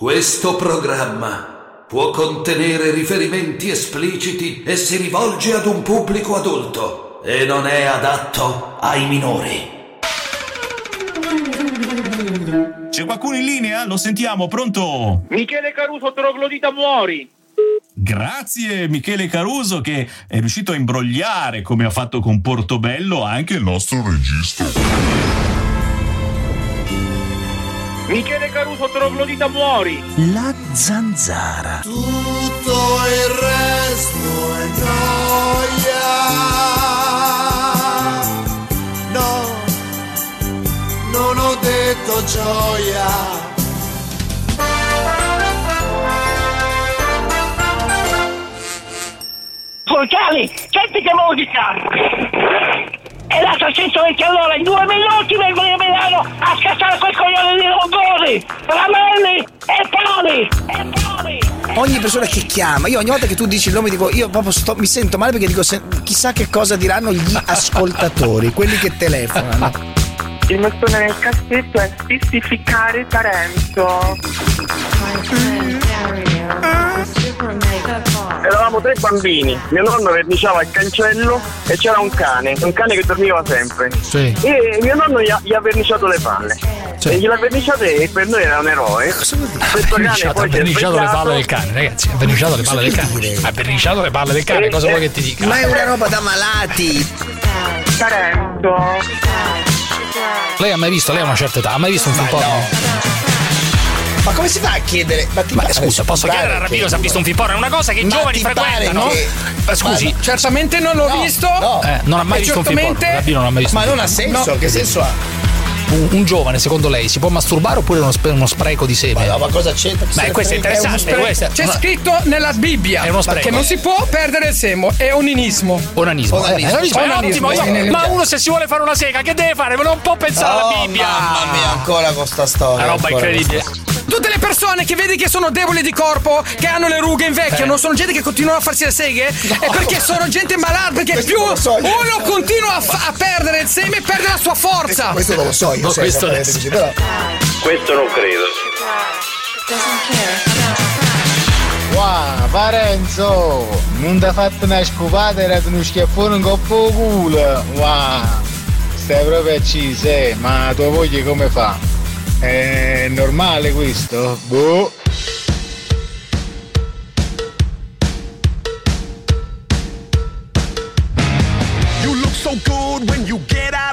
Questo programma può contenere riferimenti espliciti e si rivolge ad un pubblico adulto e non è adatto ai minori. C'è qualcuno in linea? Lo sentiamo, pronto? Michele Caruso Troglodita muori! Grazie Michele Caruso che è riuscito a imbrogliare, come ha fatto con Portobello, anche il nostro regista. Michele Caruso Troglodita muori! La zanzara. Tutto il resto è gioia. No, non ho detto gioia. Porcali, senti che musica! E la 320 all'ora in due minuti vengono a Milano a scattare quel coglione di Longoni, Ramelli e Poli! E Poli! Ogni persona che chiama, io ogni volta che tu dici il nome dico, io proprio sto- mi sento male perché dico se- chissà che cosa diranno gli ascoltatori, quelli che telefonano. Il mattone nel cassetto è spistificare Tarenzo. Eravamo tre bambini, mio nonno verniciava il cancello e c'era un cane, un cane che dormiva sempre. Sì. E mio nonno gli ha, gli ha verniciato le palle. E gliel'ha verniciate e per noi era un eroe. Questo cane Verniciato, ha verniciato le palle del cane, ragazzi. Ha verniciato le palle del cane. Ha verniciato le palle del cane, cosa vuoi che ti dica? Ma è una roba da malati. Tarenzo. Lei ha mai visto, lei ha una certa età, ha mai visto un film porno? Ma come si fa a chiedere? Ma, ti Ma pare- scusa, posso chiedere a Rabino se ha visto un film porno? È una cosa che i giovani frequentano. che- Ma scusi, Ma- Certamente non l'ho No, visto. no. eh, non ha mai E visto un film porno. certamente- Rabino non ha mai visto Ma non ha senso, No. che senso ha? Un, un giovane, secondo lei, si può masturbare oppure è uno, uno spreco di seme? Ma, no, ma cosa c'entra? Beh, questo è interessante, uno questo è- C'è una- scritto nella Bibbia È che non si può perdere il semo, è un inismo. Onanismo. Onanismo. Eh, onanismo, è Onanismo, ottimo. sì, io- nel- ma uno se si vuole fare una sega, che deve fare? Non può pensare Oh, alla Bibbia. Mamma mia, ancora con sta storia. Una roba incredibile. Tutte le persone che vedi che sono deboli di corpo, che hanno le rughe invecchiano, sono gente che continuano a farsi le seghe? È perché sono gente malata, perché Questo più so uno continua a, fa- a perdere il seme, perde la sua forza. Questo non lo so io, No, questo adesso. però. Questo non credo. Wow, Parenzo, non ti ha fatto una scopata, era uno schiaffone in coppa al culo. Wow, stai proprio acciso, eh, ma tua voglia come fa? È normale questo? Boh. You look so good when you get out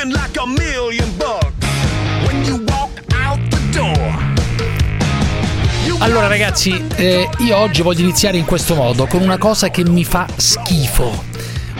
looking like a million bucks when you walk out the door. Allora ragazzi, eh, io oggi voglio iniziare in questo modo, con una cosa che mi fa schifo.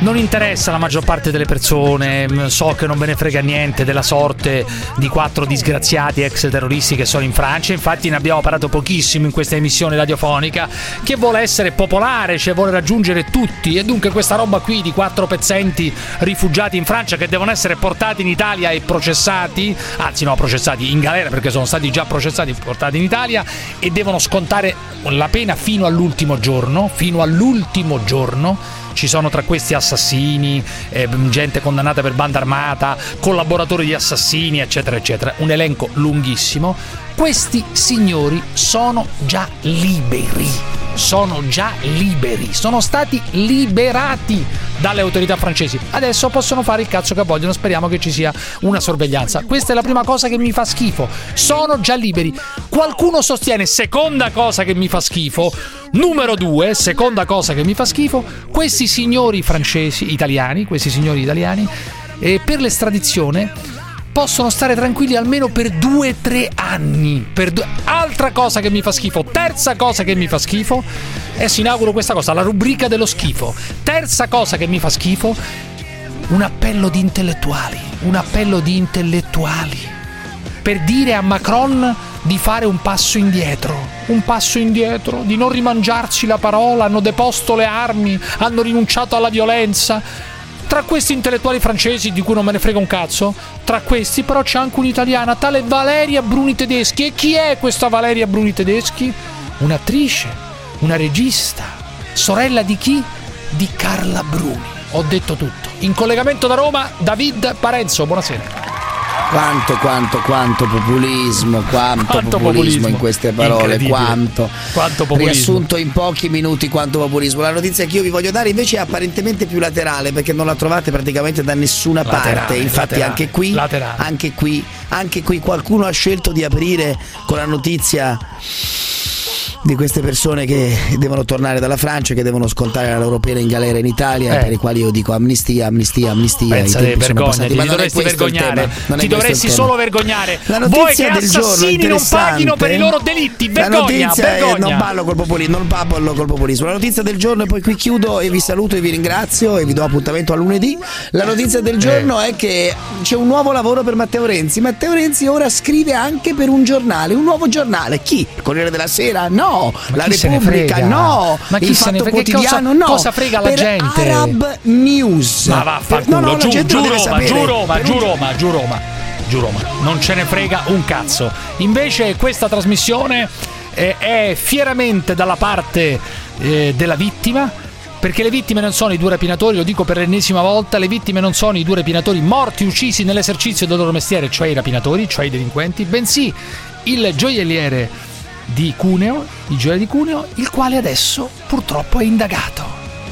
Non interessa la maggior parte delle persone, mh, so che non ve ne frega niente della sorte di quattro disgraziati ex terroristi che sono in Francia, infatti ne abbiamo parlato pochissimo in questa emissione radiofonica, che vuole essere popolare, cioè vuole raggiungere tutti e dunque questa roba qui di quattro pezzenti rifugiati in Francia che devono essere portati in Italia e processati, anzi no, processati in galera perché sono stati già processati e portati in Italia e devono scontare la pena fino all'ultimo giorno, fino all'ultimo giorno. Ci sono tra questi assassini, eh, gente condannata per banda armata, collaboratori di assassini, eccetera, eccetera. Un elenco lunghissimo. Questi signori sono già liberi. Sono già liberi, sono stati liberati dalle autorità francesi. Adesso possono fare il cazzo che vogliono. Speriamo che ci sia una sorveglianza. Questa è la prima cosa che mi fa schifo. Sono già liberi. Qualcuno sostiene, seconda cosa che mi fa schifo. Numero due, seconda cosa che mi fa schifo. Questi signori francesi, italiani, questi signori italiani, eh, per l'estradizione possono stare tranquilli almeno per due o tre anni. Per due- Altra cosa che mi fa schifo. Terza cosa che mi fa schifo. Adesso inauguro questa cosa, la rubrica dello schifo. Terza cosa che mi fa schifo. Un appello di intellettuali. Un appello di intellettuali. Per dire a Macron di fare un passo indietro. Un passo indietro, di non rimangiarci la parola, hanno deposto le armi, hanno rinunciato alla violenza. Tra questi intellettuali francesi di cui non me ne frega un cazzo, tra questi però c'è anche un'italiana, tale Valeria Bruni Tedeschi. E chi è questa Valeria Bruni Tedeschi? Un'attrice, una regista, sorella di chi? Di Carla Bruni. ho detto tutto. In collegamento da Roma, David Parenzo, buonasera. Quanto, quanto, quanto populismo, quanto, Quanto populismo, populismo. in queste parole, quanto. Quanto populismo. Riassunto in pochi minuti quanto populismo. La notizia che io vi voglio dare invece è apparentemente più laterale perché non la trovate praticamente da nessuna Laterale, parte. Infatti laterale, anche qui, laterale. anche qui, anche qui qualcuno ha scelto di aprire con la notizia di queste persone che devono tornare dalla Francia, che devono scontare la loro pena in galera in Italia, Eh. per i quali io dico amnistia, amnistia, amnistia. i Pensa te, tempi sono vergognati, passati, ti ma non è dovresti vergognare. Ti dovresti solo vergognare. La Voi notizia che del giorno assassini non paghino per i loro delitti. La Vergogna, notizia è- vergogna. non ballo col populismo, non ballo col populismo. La notizia del giorno e poi qui chiudo e vi saluto e vi ringrazio e vi do appuntamento a lunedì. La notizia del giorno Eh. è che c'è un nuovo lavoro per Matteo Renzi. Matteo Renzi ora scrive anche per un giornale, un nuovo giornale. Chi? Il Corriere della Sera? No. La chi se ne Repubblica? frega? No. Ma chi il se ne Fatto frega? Che Quotidiano? cosa- no. cosa frega la gente? Arab News. Ma vaffanculo, No, no, la giù, giù Roma, giù Roma, giù Roma, giù Roma, giù Roma. Non ce ne frega un cazzo. Invece questa trasmissione eh, è fieramente dalla parte eh, della vittima. Perché le vittime non sono i due rapinatori, lo dico per l'ennesima volta, le vittime non sono i due rapinatori morti, uccisi nell'esercizio del loro mestiere, cioè i rapinatori, cioè i delinquenti, bensì il gioielliere di Cuneo, il gioielliere di Cuneo, il quale adesso purtroppo è indagato.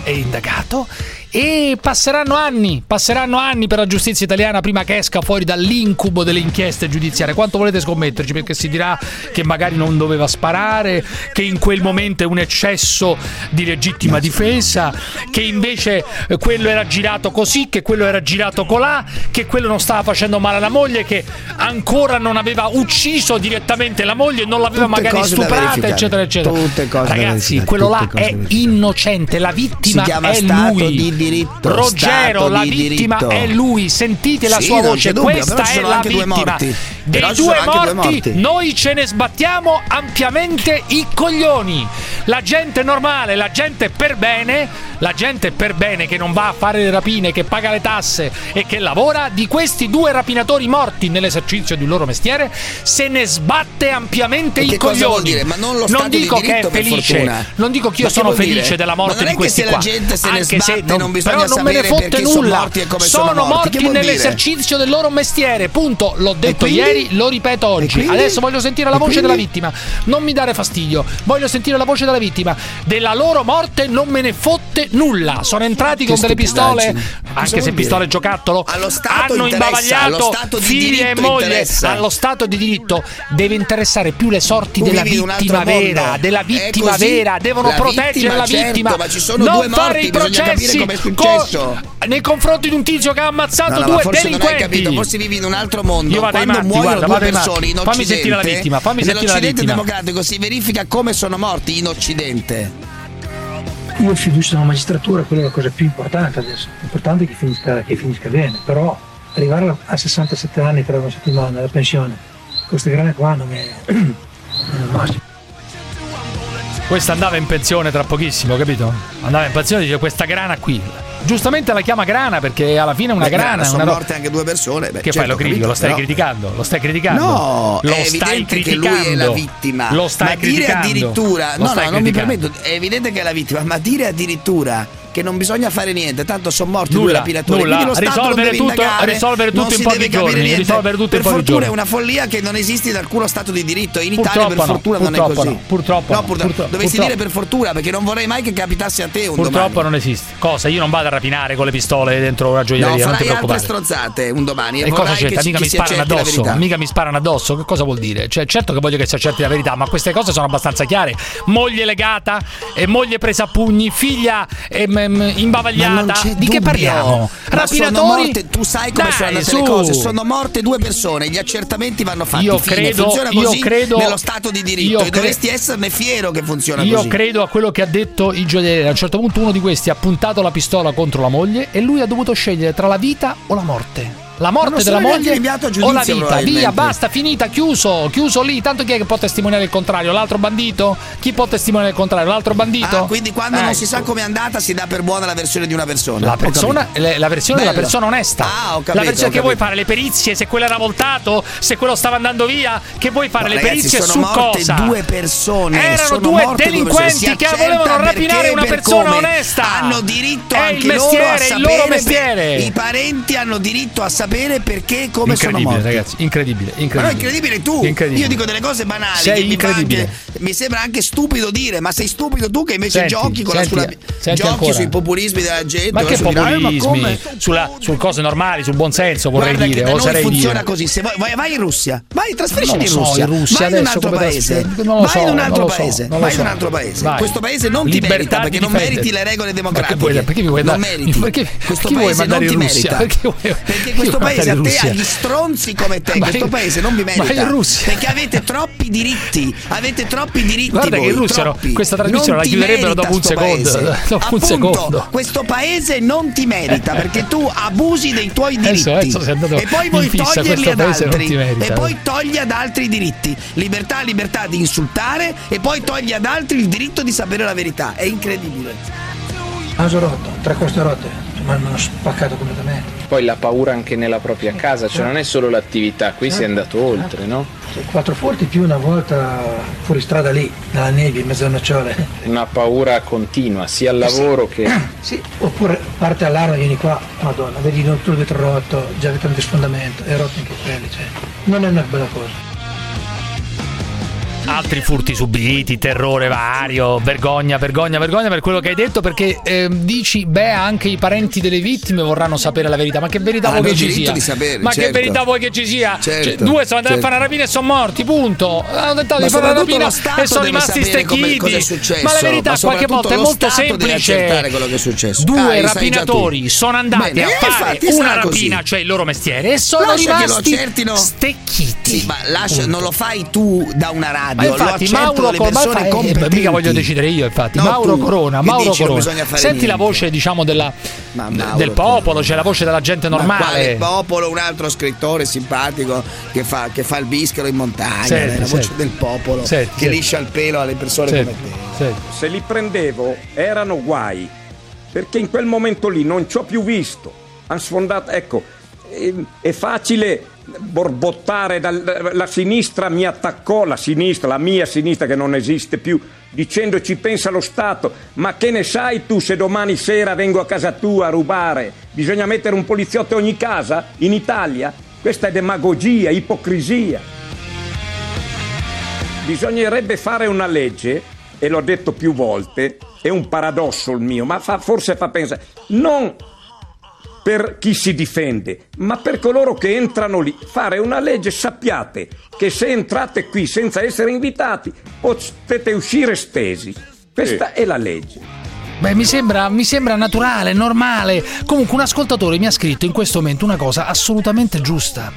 È indagato e passeranno anni, passeranno anni per la giustizia italiana prima che esca fuori dall'incubo delle inchieste giudiziarie. Quanto volete scommetterci? Perché si dirà che magari non doveva sparare, che in quel momento è un eccesso di legittima difesa, che invece eh, quello era girato così, che quello era girato colà, che quello non stava facendo male alla moglie, che ancora non aveva ucciso direttamente la moglie, non l'aveva Tutte magari stuprata, eccetera, eccetera. Tutte cose Ragazzi, quello là è innocente, la vittima è Stato lui. Di diritto, Ruggero, la di vittima diritto. è lui. Sentite la Sì, sua non voce. dubbio, Questa è la due vittima. morti. Dei due due morti, morti. noi ce ne sbattiamo ampiamente i coglioni. La gente normale, la gente per bene, la gente per bene che non va a fare le rapine, che paga le tasse e che lavora, di questi due rapinatori morti nell'esercizio del loro mestiere, se ne sbatte ampiamente E i coglioni. Ma non lo Stato di dico che è diritto, felice, non dico che io sono vuol dire? felice della morte non è di che questi se la qua. gente se ne anche se sbatte non bisogna però non me ne fotte sono nulla. come sono morti. morti nell'esercizio del loro mestiere, punto. L'ho detto ieri, lo ripeto oggi. Adesso voglio sentire la voce della vittima. Non mi dare fastidio. Voglio sentire la voce della vittima. Della loro morte non me ne fotte nulla. Sono entrati Che con delle pistole, anche se pistole giocattolo. Hanno imbavagliato allo Stato di figli e moglie. interessa. Allo Stato di diritto deve interessare più le sorti Tu della vittima vera, della vittima vera. Devono La proteggere vittima, la certo, vittima. ma ci sono non due fare i processi com'è co- successo. nei confronti di un tizio che ha ammazzato No, no, due ma forse non hai delinquenti. capito, forse vivi in un altro mondo. Io vado Quando matti, muoiono guarda, due persone in Fammi Occidente, sentire la vittima, fammi sentire la nell'Occidente vittima. democratico si verifica come sono morti in Occidente. Io ho fiducia nella magistratura, quella è la cosa più importante adesso. L'importante è che finisca, che finisca bene, però arrivare a 67 anni tra una settimana alla pensione, queste grane qua non è, non è massimo. Questa andava in pensione tra pochissimo, capito? Andava in pensione e dice questa grana qui. Giustamente la chiama grana perché alla fine è una Beh, grana. è sono una morte anche due persone. beh, Che certo, fai lo critico? Lo stai però- criticando? Lo stai criticando? No, lo è stai evidente che criticando. lui è la vittima. Lo stai ma dire criticando. addirittura, Lo no, no, non mi criticando. permetto, è evidente che è la vittima, ma dire addirittura che non bisogna fare niente, tanto sono morti due Nulla, rapinatori. nulla. quindi lo Stato Risolvere non tutto- indagare, risolvere tutto non in pochi giorni, niente. risolvere tutto in per pochi fortuna giorni. è una follia che non esiste in alcuno Stato di diritto. In Italia Purtroppo per no, fortuna non è così. no, purtroppo No, no, purtroppo. purtroppo- Dovresti purtroppo. dire per fortuna perché non vorrei mai che capitasse a te un Purtroppo domani. non esiste. Cosa? Io non vado a rapinare con le pistole dentro una No, gioielleria, non ti farai altre preoccupare. stronzate un domani e, E cosa c'entra? che, Mica mi sparano addosso. Mica mi sparano addosso. Che cosa vuol dire? Cioè, certo che voglio che si accerti la verità, ma queste cose sono abbastanza chiare. Moglie legata, e moglie presa a pugni, figlia ehm, imbavagliata. Di che parliamo? Ma Rapinatori? morte, tu sai come Dai, sono andate su. le cose. Sono morte due persone, gli accertamenti vanno fatti. Io fine. credo- funziona io credo- nello Stato di diritto io e cre- dovresti esserne fiero che funziona Io così. credo a quello che ha detto il gioielliere. A un certo punto uno di questi ha puntato la pistola contro la moglie e lui ha dovuto scegliere tra la vita o la morte. La Ma morte della moglie a o giudizio, la vita? Via, basta, finita, chiuso, chiuso lì. Tanto chi è che può testimoniare il contrario? L'altro bandito? Chi può testimoniare il contrario? L'altro bandito? Ah, quindi quando Eh, non si sa com'è andata si dà per buona la versione di una persona. La persona, la versione della Bello. persona onesta. Ah, ho capito, la versione che vuoi fare le perizie, se quello era voltato, se quello stava andando via, che vuoi fare No, le ragazzi, perizie sono su cosa? due persone. Erano due delinquenti che volevano rapinare una per persona come. onesta. Hanno diritto È anche il loro a mestiere, è il sapere loro mestiere. I parenti hanno diritto a sapere perché e come sono incredibile, morti. ragazzi, incredibile, Ma no, incredibile. è incredibile tu. Incredibile. Io dico delle cose banali. Sei che mi, incredibile. anche- mi sembra anche stupido dire, ma sei stupido tu che invece Senti, giochi con la senti, sulla, senti giochi ancora. sui populismi della gente. Ma che su dire, "Eh, ma populismi? come?" Sulla, su cose normali, sul buon senso vorrei Guarda dire, che da funziona dire. così. Se vai, vai in Russia, vai, trasferisci Non lo in so, Russia. in Russia vai in un altro paese. vai so, in un altro so, paese. vai in so. un altro paese. Questo paese non ti merita perché non meriti le regole Ma democratiche. perché mi vuoi dare- perché- questo paese non ti merita. Perché Perché chi questo paese a te, Russia? agli stronzi come te, Ma questo in- paese non vi ma merita. in Russia? Perché avete troppi diritti. Avete troppi diritti. Guarda che voi, in Russia no, questa trasmissione Non la ti chiuderebbero merita dopo un secondo. paese. Dopo un Appunto, secondo. questo paese non ti merita perché tu abusi dei tuoi diritti Adesso- adesso e poi vuoi fissa, toglierli ad altri e poi togli ad altri i diritti libertà libertà di insultare e poi togli ad altri il diritto di sapere la verità è incredibile Naso rotto, tre coste rotte, mi hanno spaccato completamente. Poi la paura anche nella propria casa, cioè non è solo l'attività, qui si è andato oltre, no? Quattro furti più una volta fuori strada lì, nella nebbia, in mezzo a nocciole. Una paura continua, sia al lavoro che... Sì, oppure parte allarme, vieni qua, madonna, vedi tutto il vetro rotto, già avete tanto sfondamento, è rotto anche quelli, cioè. Non è una bella cosa. Altri furti subiti, terrore vario, vergogna, vergogna, vergogna per quello che hai detto perché ehm, dici, beh, anche i parenti delle vittime vorranno sapere la verità. Ma che verità Hanno vuoi che ci sia? sapere, Ma che certo. verità vuoi che ci sia? Certo, Cioè, due sono andati certo. a fare una rapina e sono morti, punto. Hanno tentato di fare una rapina e sono rimasti stecchiti. Ma la verità Ma qualche volta è molto semplice. quello che è successo. Due Ah, rapinatori sono andati Bene, a eh, fare una sarà così. rapina, cioè il loro mestiere, e sono Lascia rimasti stecchiti. Sì, ma lascia, non lo fai tu da una Ma radio, infatti Mauro le Corona eh, competenti. mica voglio decidere io infatti No, Mauro tu. Corona Mauro dici, Corona senti la niente. voce diciamo della, Ma de- Mauro del popolo c'è la voce della gente Ma normale popolo, un altro scrittore simpatico che fa, che fa il bischero in montagna, Senti, eh, la voce senti. del popolo Senti, che liscia il pelo alle persone Senti, come te. Se li prendevo erano guai, perché in quel momento lì non ci ho più visto. Hanno sfondato, ecco, è, è facile borbottare, dal- la sinistra mi attaccò, la sinistra, la mia sinistra che non esiste più, dicendo ci pensa lo Stato, ma che ne sai tu se domani sera vengo a casa tua a rubare? Bisogna mettere un poliziotto in ogni casa in Italia? Questa è demagogia, ipocrisia. Bisognerebbe fare una legge, e l'ho detto più volte, è un paradosso il mio, ma fa- forse fa pensare, non per chi si difende, ma per coloro che entrano lì. Fare una legge, sappiate che se entrate qui senza essere invitati, potete uscire stesi. Questa è la legge. Beh, mi sembra, mi sembra naturale, normale. Comunque, un ascoltatore mi ha scritto in questo momento una cosa assolutamente giusta.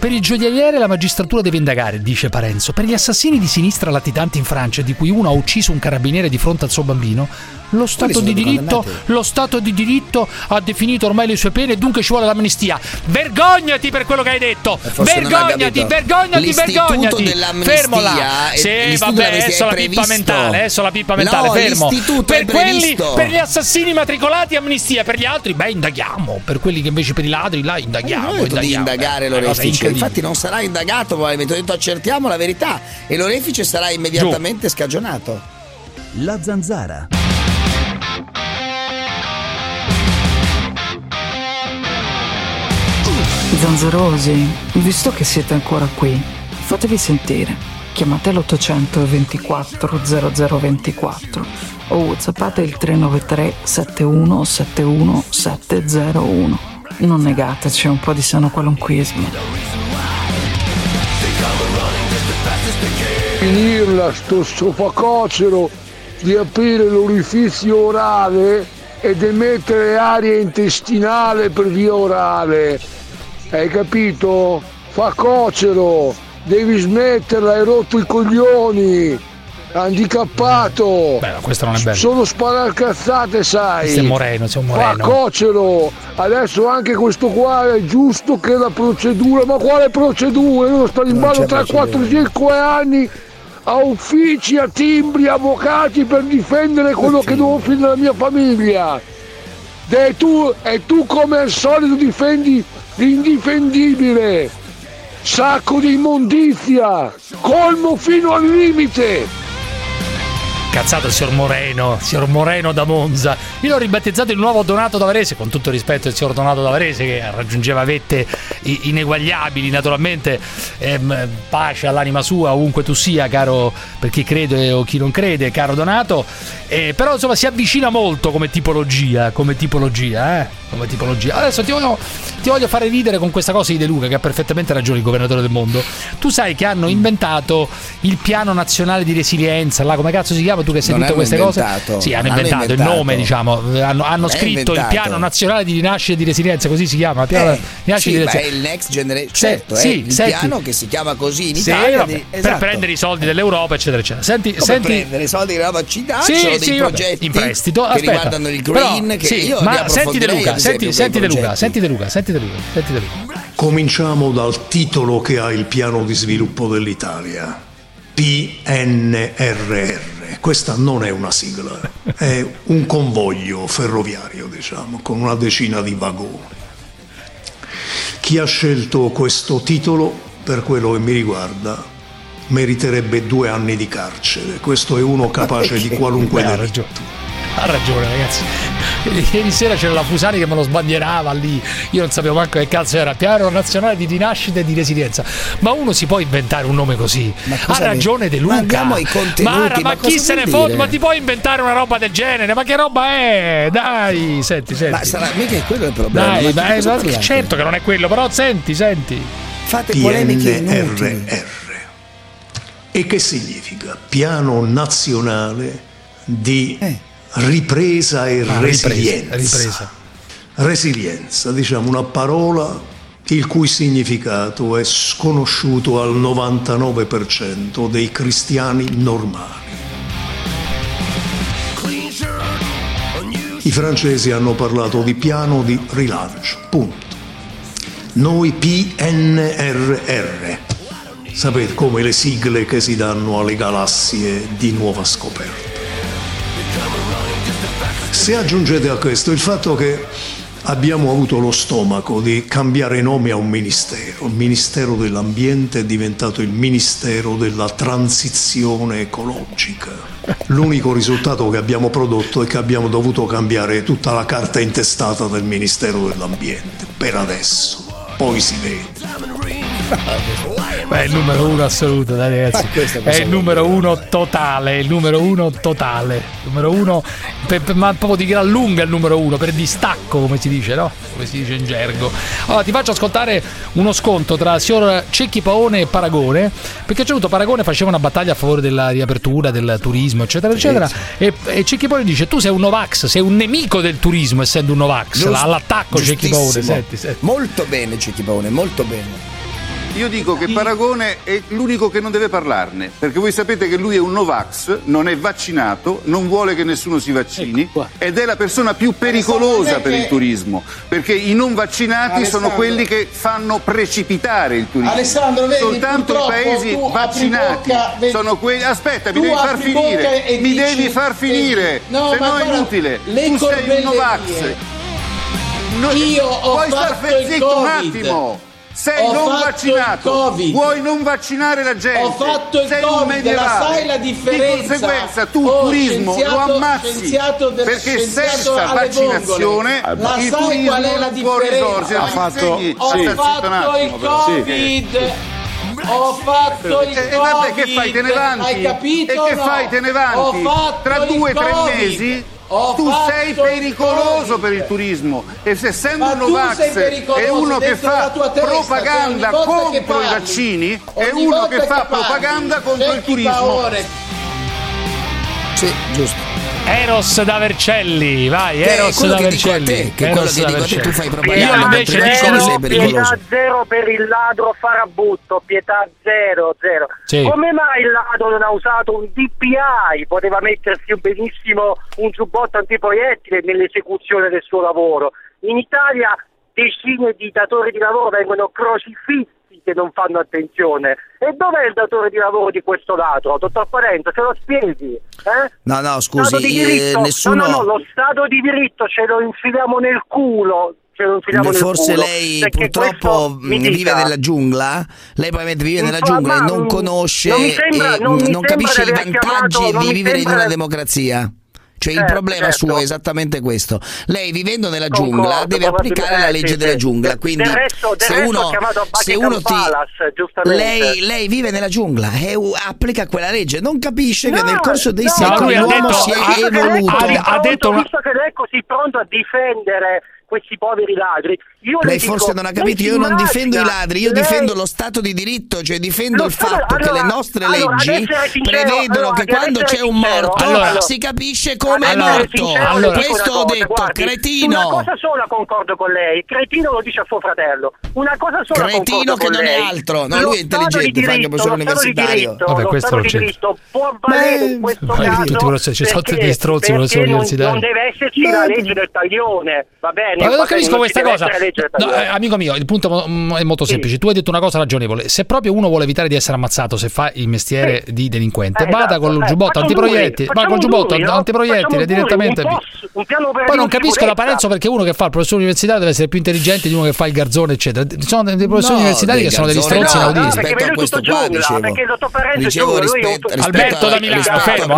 Per il gioielliere la magistratura deve indagare, dice Parenzo. Per gli assassini di sinistra latitanti in Francia, di cui uno ha ucciso un carabiniere di fronte al suo bambino, lo Stato di diritto, lo Stato di diritto ha definito ormai le sue pene e dunque ci vuole l'amnistia. Vergognati per quello che hai detto! ha Vergognati, vergognati, L'istituto vergognati! Fermo là! Sì, vabbè, adesso la pippa mentale, adesso la pippa mentale, No, fermo. Per quelli, per gli assassini matricolati amnistia, per gli altri beh indaghiamo, per quelli che invece per i ladri là indaghiamo, Non ho detto di indaghiamo. indagare Eh, incredibile. Infatti non sarà indagato probabilmente, ho detto accertiamo la verità e l'orefice sarà immediatamente scagionato. La zanzara. Zanzarosi, visto che siete ancora qui, fatevi sentire. Chiamate l'800 24 0024 o whatsappate il 393 71 71 701. Non negateci un po' di sano qualunquismo. Finirla sto sofacocero di aprire l'orifizio orale ed emettere aria intestinale per via orale. Hai capito? Facocero, devi smetterla, hai rotto i coglioni. Handicappato. Beh, questo non è bello. Sono spararcazzate, sai. Questo è Moreno, sei un Ma Moreno. cocero, adesso anche questo qua è giusto che la procedura, ma quale procedura? Io stare in ballo 3, 4, procedura. 5 anni a uffici, a timbri, avvocati per difendere quello che devo offrire alla mia famiglia. E tu, e tu come al solito difendi l'indifendibile. Sacco di immondizia, colmo fino al limite. Cazzato il signor Moreno, il signor Moreno da Monza. Io l'ho ribattezzato il nuovo Donato Davarese, con tutto rispetto del signor Donato Davarese che raggiungeva vette ineguagliabili, naturalmente. Ehm, pace all'anima sua, ovunque tu sia, caro per chi crede o chi non crede, caro Donato. Eh, però insomma si avvicina molto come tipologia, come tipologia, eh? Come tipologia. Adesso ti voglio, ti voglio fare ridere con questa cosa di De Luca, che ha perfettamente ragione il governatore del mondo. Tu sai che hanno inventato il piano nazionale di resilienza, là come cazzo si chiama? Tu che hai Non sentito hanno queste cose? inventato, Sì, hanno hanno inventato, il inventato. nome, diciamo. Hanno, hanno è scritto il inventato. piano nazionale di rinascita e di resilienza, così si chiama. Piano Eh, di rinascita sì, e di ma è resilienza. il next generation, Sì, certo, è sì, il senti. piano che si chiama così in Sì, Italia. vabbè, di- per esatto. prendere i soldi dell'Europa, eccetera, eccetera. Senti, Come senti, prendere i soldi che l'Europa ci dà, Sì, sono sì, dei progetti in prestito. che Aspetta. riguardano il Però, green che sì, io ma senti De Luca, senti, senti De Luca, senti De Luca, senti De Luca, senti De Luca. Cominciamo dal titolo che ha il piano di sviluppo dell'Italia. PNRR. Questa non è una sigla, è un convoglio ferroviario, diciamo, con una decina di vagoni. Chi ha scelto questo titolo, per quello che mi riguarda, meriterebbe due anni di carcere. Questo è uno capace di qualunque delitto. Ha ragione, ragazzi. Ieri sera c'era la Fusani che me lo sbandierava lì. Io non sapevo manco che cazzo era. Piano nazionale di rinascita e di resilienza. Ma uno si può inventare un nome così. Ha ragione De Luca. Ma andiamo ai contenuti, Ma, ma ma chi se ne fotte? Ma ti puoi inventare una roba del genere? Ma che roba è? Dai, senti, senti. Ma sarà mica è quello il problema. Dai, ma ma eh, parlate? certo che non è quello, però senti, senti. Fate polemiche inutili. PNRR. E che significa? Piano nazionale di ripresa e Ah, resilienza. ripresa. Resilienza, diciamo una parola il cui significato è sconosciuto al 99% dei cristiani normali. I francesi hanno parlato di piano di rilancio, punto. Noi PNRR. Sapete come le sigle che si danno alle galassie di nuova scoperta. Se aggiungete a questo il fatto che abbiamo avuto lo stomaco di cambiare nome a un ministero, il Ministero dell'Ambiente è diventato il Ministero della Transizione Ecologica. L'unico risultato che abbiamo prodotto è che abbiamo dovuto cambiare tutta la carta intestata del Ministero dell'Ambiente, per adesso. Poi si vede. Beh, è il numero uno assoluto, dai ragazzi. Questo È il numero uno totale, il numero uno totale. Numero uno, per- per- ma proprio di gran lunga il numero uno, per distacco, come si dice, no? Come si dice in gergo. Allora, ti faccio ascoltare uno sconto tra signor Cecchi Paone e Paragone, perché certo Paragone faceva una battaglia a favore della riapertura, del turismo, eccetera, eccetera. E, e Cecchi Paone dice: Tu sei un Novax, sei un nemico del turismo, essendo un Novax. Giust- All'attacco Cecchi Paone, senti, senti. Molto bene Cecchi Paone, molto bene. Io dico che Paragone è l'unico che non deve parlarne, perché voi sapete che lui è un Novax, non è vaccinato, non vuole che nessuno si vaccini ed è la persona più pericolosa per il turismo, perché i non vaccinati sono Alessandro. quelli che fanno precipitare il turismo. Alessandro, vedi, Soltanto i paesi vaccinati bocca, vedi- sono quelli. Aspetta, mi devi far finire. Mi dici- devi far finire. No, se no è inutile. le tu sei un. Novax. No, Io ho puoi star fatto il zitto un attimo. Sei Ho non vaccinato. Covid. Vuoi non vaccinare la gente. Ho fatto il Sei un Covid, medievale. la sai la differenza? Di conseguenza tu Oh, turismo lo ammazzi. del- perché senza vaccinazione. La il sai turismo qual è la non può differenza? Ha fatto- insegni? Ho un fatto il però. Sì. Covid. Ho fatto il E, e vabbè, che fai? Te ne vanti? Hai capito? E che no? fai? Te ne vanti? Ho fatto Tra due o tre Covid. mesi Ho tu sei pericoloso per il turismo e se essendo un Novax è uno che fa testa, propaganda che contro i vaccini è uno che fa che parli, propaganda contro il turismo Paone. Sì, giusto. Eros da Vercelli, vai, Che Eros da Vercelli. te, che è Eros quello che dico a te, tu fai Io propaganda, invece mentre dico. Pietà zero per il ladro farabutto, pietà zero, zero. Sì. Come mai il ladro non ha usato un DPI? Poteva mettersi benissimo un giubbotto antiproiettile nell'esecuzione del suo lavoro. In Italia decine di datori di lavoro vengono crocifissi che non fanno attenzione. E dov'è il datore di lavoro di questo ladro? Dottor Parenzo, ce lo spieghi? Eh? No, no, scusi, eh, diritto. nessuno... No, no, no, lo Stato di diritto ce lo infiliamo nel culo. Forse lei purtroppo vive nella giungla, lei probabilmente vive nella giungla e non conosce non sembra- e non non capisce i vantaggi chiamato- di vivere in una democrazia. Cioè il Certo, problema certo. suo è esattamente questo. Lei vivendo nella Concordo, giungla deve applicare la legge sì, della giungla. Quindi del resto- del se uno, se uno ti Palace, lei, lei vive nella giungla e applica quella legge, non capisce che No, nel corso dei no, secoli ha l'uomo detto- si è ha- che evoluto. così Ha- ha detto una- visto che lei è così pronto a difendere questi poveri ladri, io le Lei dico, forse non ha capito, io non difendo i ladri, io lei- difendo lo Stato di diritto, cioè difendo Lo il fatto che allora- le nostre allora, leggi sincero, prevedono allora, che quando c'è un morto allora- si capisce come è morto. Questo una ho cosa, detto, guardi, Una cretino. cosa sola concordo con lei, cretino lo dice a suo fratello. Una cosa sola Cretino che con non è lei. altro, no, Lo lui è intelligente, fa anche professore lo universitario. diritto, Vabbè, lo questo Stato non di c'entra. diritto può valere in questo caso tutti ci sono degli strozzi, professori universitari. Non deve esserci la legge del taglione, va bene? Ma non capisco questa cosa. No, eh, amico mio, il punto è molto semplice. Tu hai detto una cosa ragionevole. Se proprio uno vuole evitare di essere ammazzato se fa il mestiere di delinquente, Eh, vada esatto. col Eh, giubbotto facciamo antiproiettili, due, va col giubbotto no? due, direttamente. un via. POS, un Poi non capisco la. Parenzo perché uno che fa il professore universitario deve essere più intelligente di uno che fa il garzone, eccetera. Ci sono dei professori No, universitari dei che sono degli strozzi no, inauditi. no, perché questo qua dicevo. perché il dottor Parenzo Dicevo rispetto, Alberto da Milano, fermo,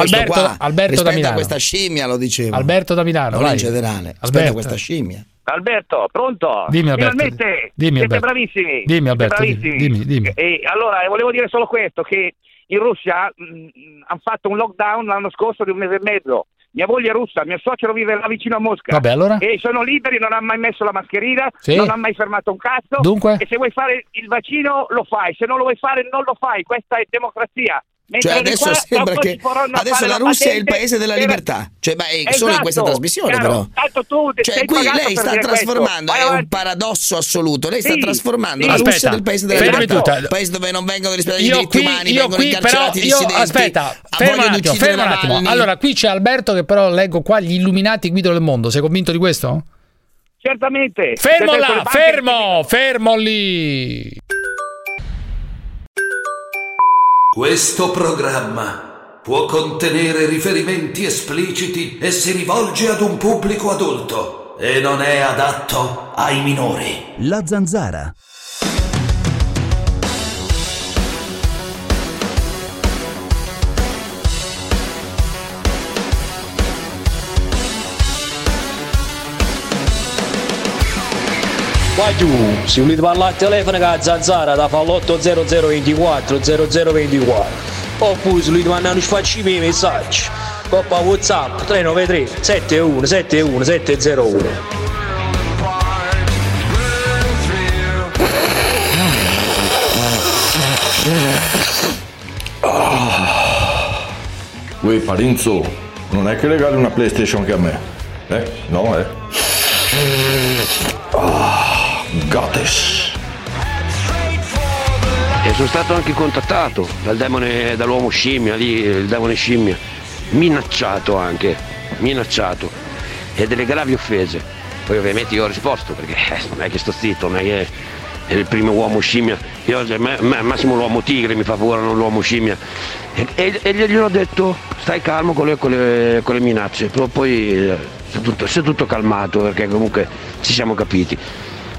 Alberto- da Milano. questa scimmia lo dicevo. Alberto da Milano, non in generale, rispetto Alberto. a questa scimmia. Alberto, pronto? Dimmi, Alberto. Finalmente Dimmi, siete Alberto. bravissimi. Dimmi, siete Alberto, bravissimi. dimmi, dimmi. E allora, volevo dire solo questo, che in Russia hanno fatto un lockdown l'anno scorso di un mese e mezzo. Mia moglie è russa, mio suocero vive là vicino a Mosca. Vabbè, allora? E sono liberi, non hanno mai messo la mascherina, Sì. non hanno mai fermato un cazzo. Dunque? E se vuoi fare il vaccino lo fai, se non lo vuoi fare non lo fai. Questa è democrazia. Cioè adesso sembra che adesso la Russia è il paese della per- libertà. Cioè, ma è solo in questa Esatto, trasmissione chiaro. però. Tu Cioè, qui lei sta questo. trasformando, Vai è un paradosso assoluto. Lei sta Sì, trasformando sì. la Russia Aspetta, del paese della libertà, tutta. un paese dove non vengono rispettati i Io diritti qui, umani, io vengono qui però, incarcerati i io, dissidenti. aspetta, ah, ferma un attimo, uccidere ferma un attimo. Allora, qui c'è Alberto che però leggo qua gli illuminati guidano il mondo. Sei convinto di questo? Certamente. Fermo adesso là, fermo, fermo lì. Questo programma può contenere riferimenti espliciti e si rivolge ad un pubblico adulto e non è adatto ai minori. La zanzara. Guagliù, se volete parlare al telefono con la zanzara da fa l'80024 0024 oppure se volete mandare un sfaccimi messaggi coppa whatsapp 393 71 71 701 Uè Parenzo, non è che regali una PlayStation anche a me? Eh? No, eh? Ah, Gottes. E sono stato anche contattato dal demone, dall'uomo scimmia, lì, il demone scimmia, minacciato anche, minacciato, e delle gravi offese. Poi ovviamente io ho risposto perché eh, non è che sto zitto, non è che è il primo uomo scimmia, io al massimo l'uomo tigre mi fa paura, non l'uomo scimmia. E, e, e gli ho detto stai calmo con le, con le- con le minacce, Poi- eh, si è tutto, tutto calmato perché comunque ci siamo capiti.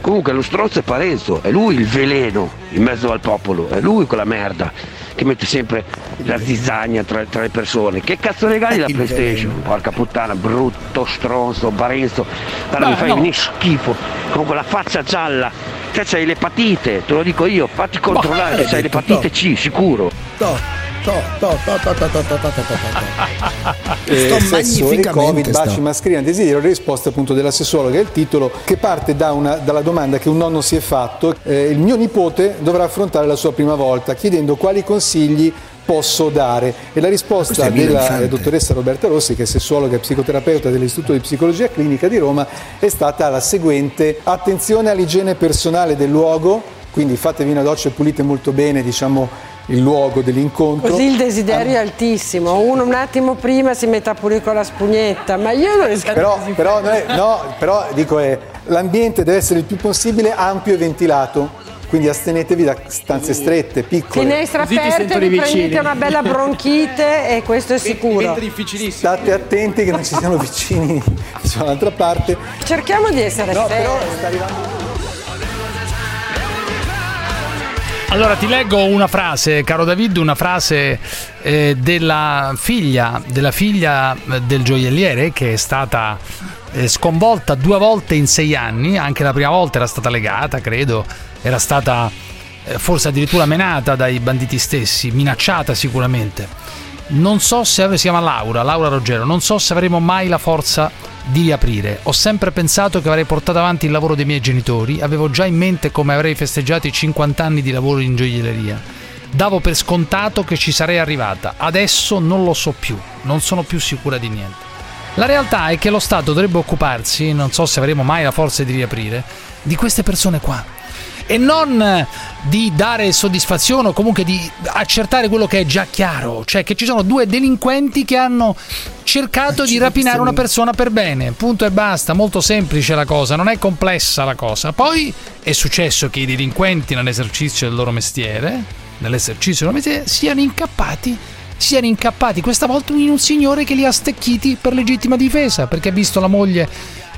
Comunque lo stronzo è Parenzo, è lui il veleno in mezzo al popolo, è lui quella merda che mette sempre la zizzagna tra, tra le persone. Che cazzo regali la PlayStation? Porca puttana, brutto stronzo, Parenzo, guarda mi fai no. venire schifo con quella faccia gialla. Te c'hai l'epatite, te lo dico io, fatti controllare, eh, c'hai l'epatite C, sicuro. To, to, to, to, to, to, to, to, to, to, to. Eh, Sto magnificamente Covid, sto. baci, mascherina, desiderio, risposta appunto della sessuologa è il titolo che parte da una- dalla domanda che un nonno si è fatto. Eh, il mio nipote dovrà affrontare la sua prima volta chiedendo quali consigli posso dare? E la risposta della eh, dottoressa Roberta Rossi, che è sessuologa e psicoterapeuta dell'Istituto di Psicologia Clinica di Roma, è stata la seguente. Attenzione all'igiene personale del luogo, quindi fatevi una doccia e pulite molto bene, diciamo, il luogo dell'incontro. Così il desiderio è altissimo. Uno un attimo prima si mette a pulire con la spugnetta, ma io non riesco a Però, però, non è- no, però dico è, l'ambiente deve essere il più possibile ampio e ventilato, quindi astenetevi da stanze strette, piccole. Finestre aperte, vi prendete una bella bronchite e questo è sicuro. State attenti che non ci siano vicini dall'altra parte. Cerchiamo di essere No, seri. Allora ti leggo una frase, caro David, una frase eh, della figlia, della figlia eh, del gioielliere che è stata eh, sconvolta due volte in sei anni, anche la prima volta era stata legata, credo, era stata eh, forse addirittura menata dai banditi stessi, minacciata sicuramente. Non so se si chiama Laura, Laura Ruggero, non so se avremo mai la forza di riaprire. Ho sempre pensato che avrei portato avanti il lavoro dei miei genitori, avevo già in mente come avrei festeggiato i 50 anni di lavoro in gioielleria. Davo per scontato che ci sarei arrivata, adesso non lo so più, non sono più sicura di niente. La realtà è che lo Stato dovrebbe occuparsi, non so se avremo mai la forza di riaprire, di queste persone qua. E non eh, di dare soddisfazione o comunque di accertare quello che è già chiaro, cioè che ci sono due delinquenti che hanno cercato di rapinare una persona per bene, punto e basta, molto semplice la cosa, non è complessa la cosa. Poi è successo che i delinquenti nell'esercizio del loro mestiere, nell'esercizio del loro mestiere, siano incappati siano incappati questa volta in un signore che li ha stecchiti per legittima difesa perché ha visto la moglie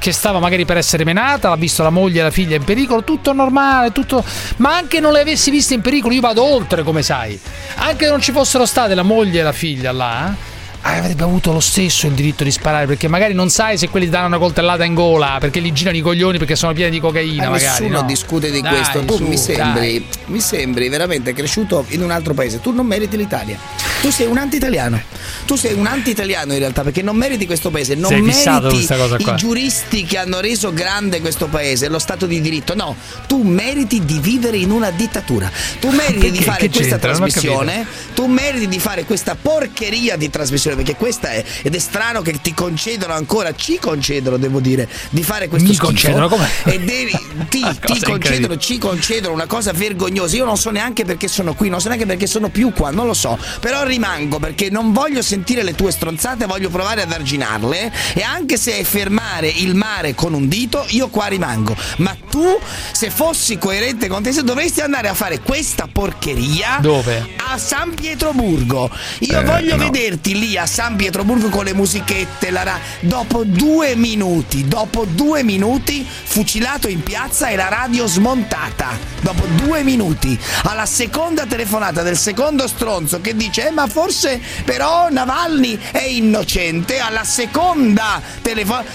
che stava magari per essere menata, l'ha visto la moglie e la figlia in pericolo, tutto normale, tutto. Ma anche non le avessi viste in pericolo, io vado oltre, come sai. Anche non ci fossero state la moglie e la figlia là, eh, avrebbe avuto lo stesso il diritto di sparare, perché magari non sai se quelli danno una coltellata in gola, perché gli girano i coglioni perché sono pieni di cocaina, Eh, magari. nessuno no? discute di Dai, questo. Tu su, mi, sembri, mi sembri veramente cresciuto in un altro paese. Tu non meriti l'Italia. Tu sei un anti-italiano. Tu sei un anti-italiano in realtà perché non meriti questo paese. Non Sei meriti i giuristi che hanno reso grande questo paese, lo Stato di diritto. No, tu meriti di vivere in una dittatura. Tu meriti di Perché? fare Che questa trasmissione. Tu meriti di fare questa porcheria di trasmissione perché questa è. Ed è strano che ti concedono ancora, ci concedono, devo dire, di fare questo Mi schifo. concedono, com'è? E devi, ti, ti concedono, ci concedono una cosa vergognosa. Io non so neanche perché sono qui, non so neanche perché sono più qua, non lo so. Però rimango perché non voglio sentire le tue stronzate, voglio provare ad arginarle. E anche se è fermare il mare con un dito, io qua rimango. Ma tu, se fossi coerente con te, se dovresti andare a fare questa porcheria Dove? a San Pietroburgo. Io Eh, voglio no. vederti lì a San Pietroburgo con le musichette, la ra- dopo due minuti, dopo due minuti, fucilato in piazza e la radio smontata. Dopo due minuti, alla seconda telefonata del secondo stronzo che dice: "Eh, ma forse però Navalny è innocente. Alla seconda telefonata,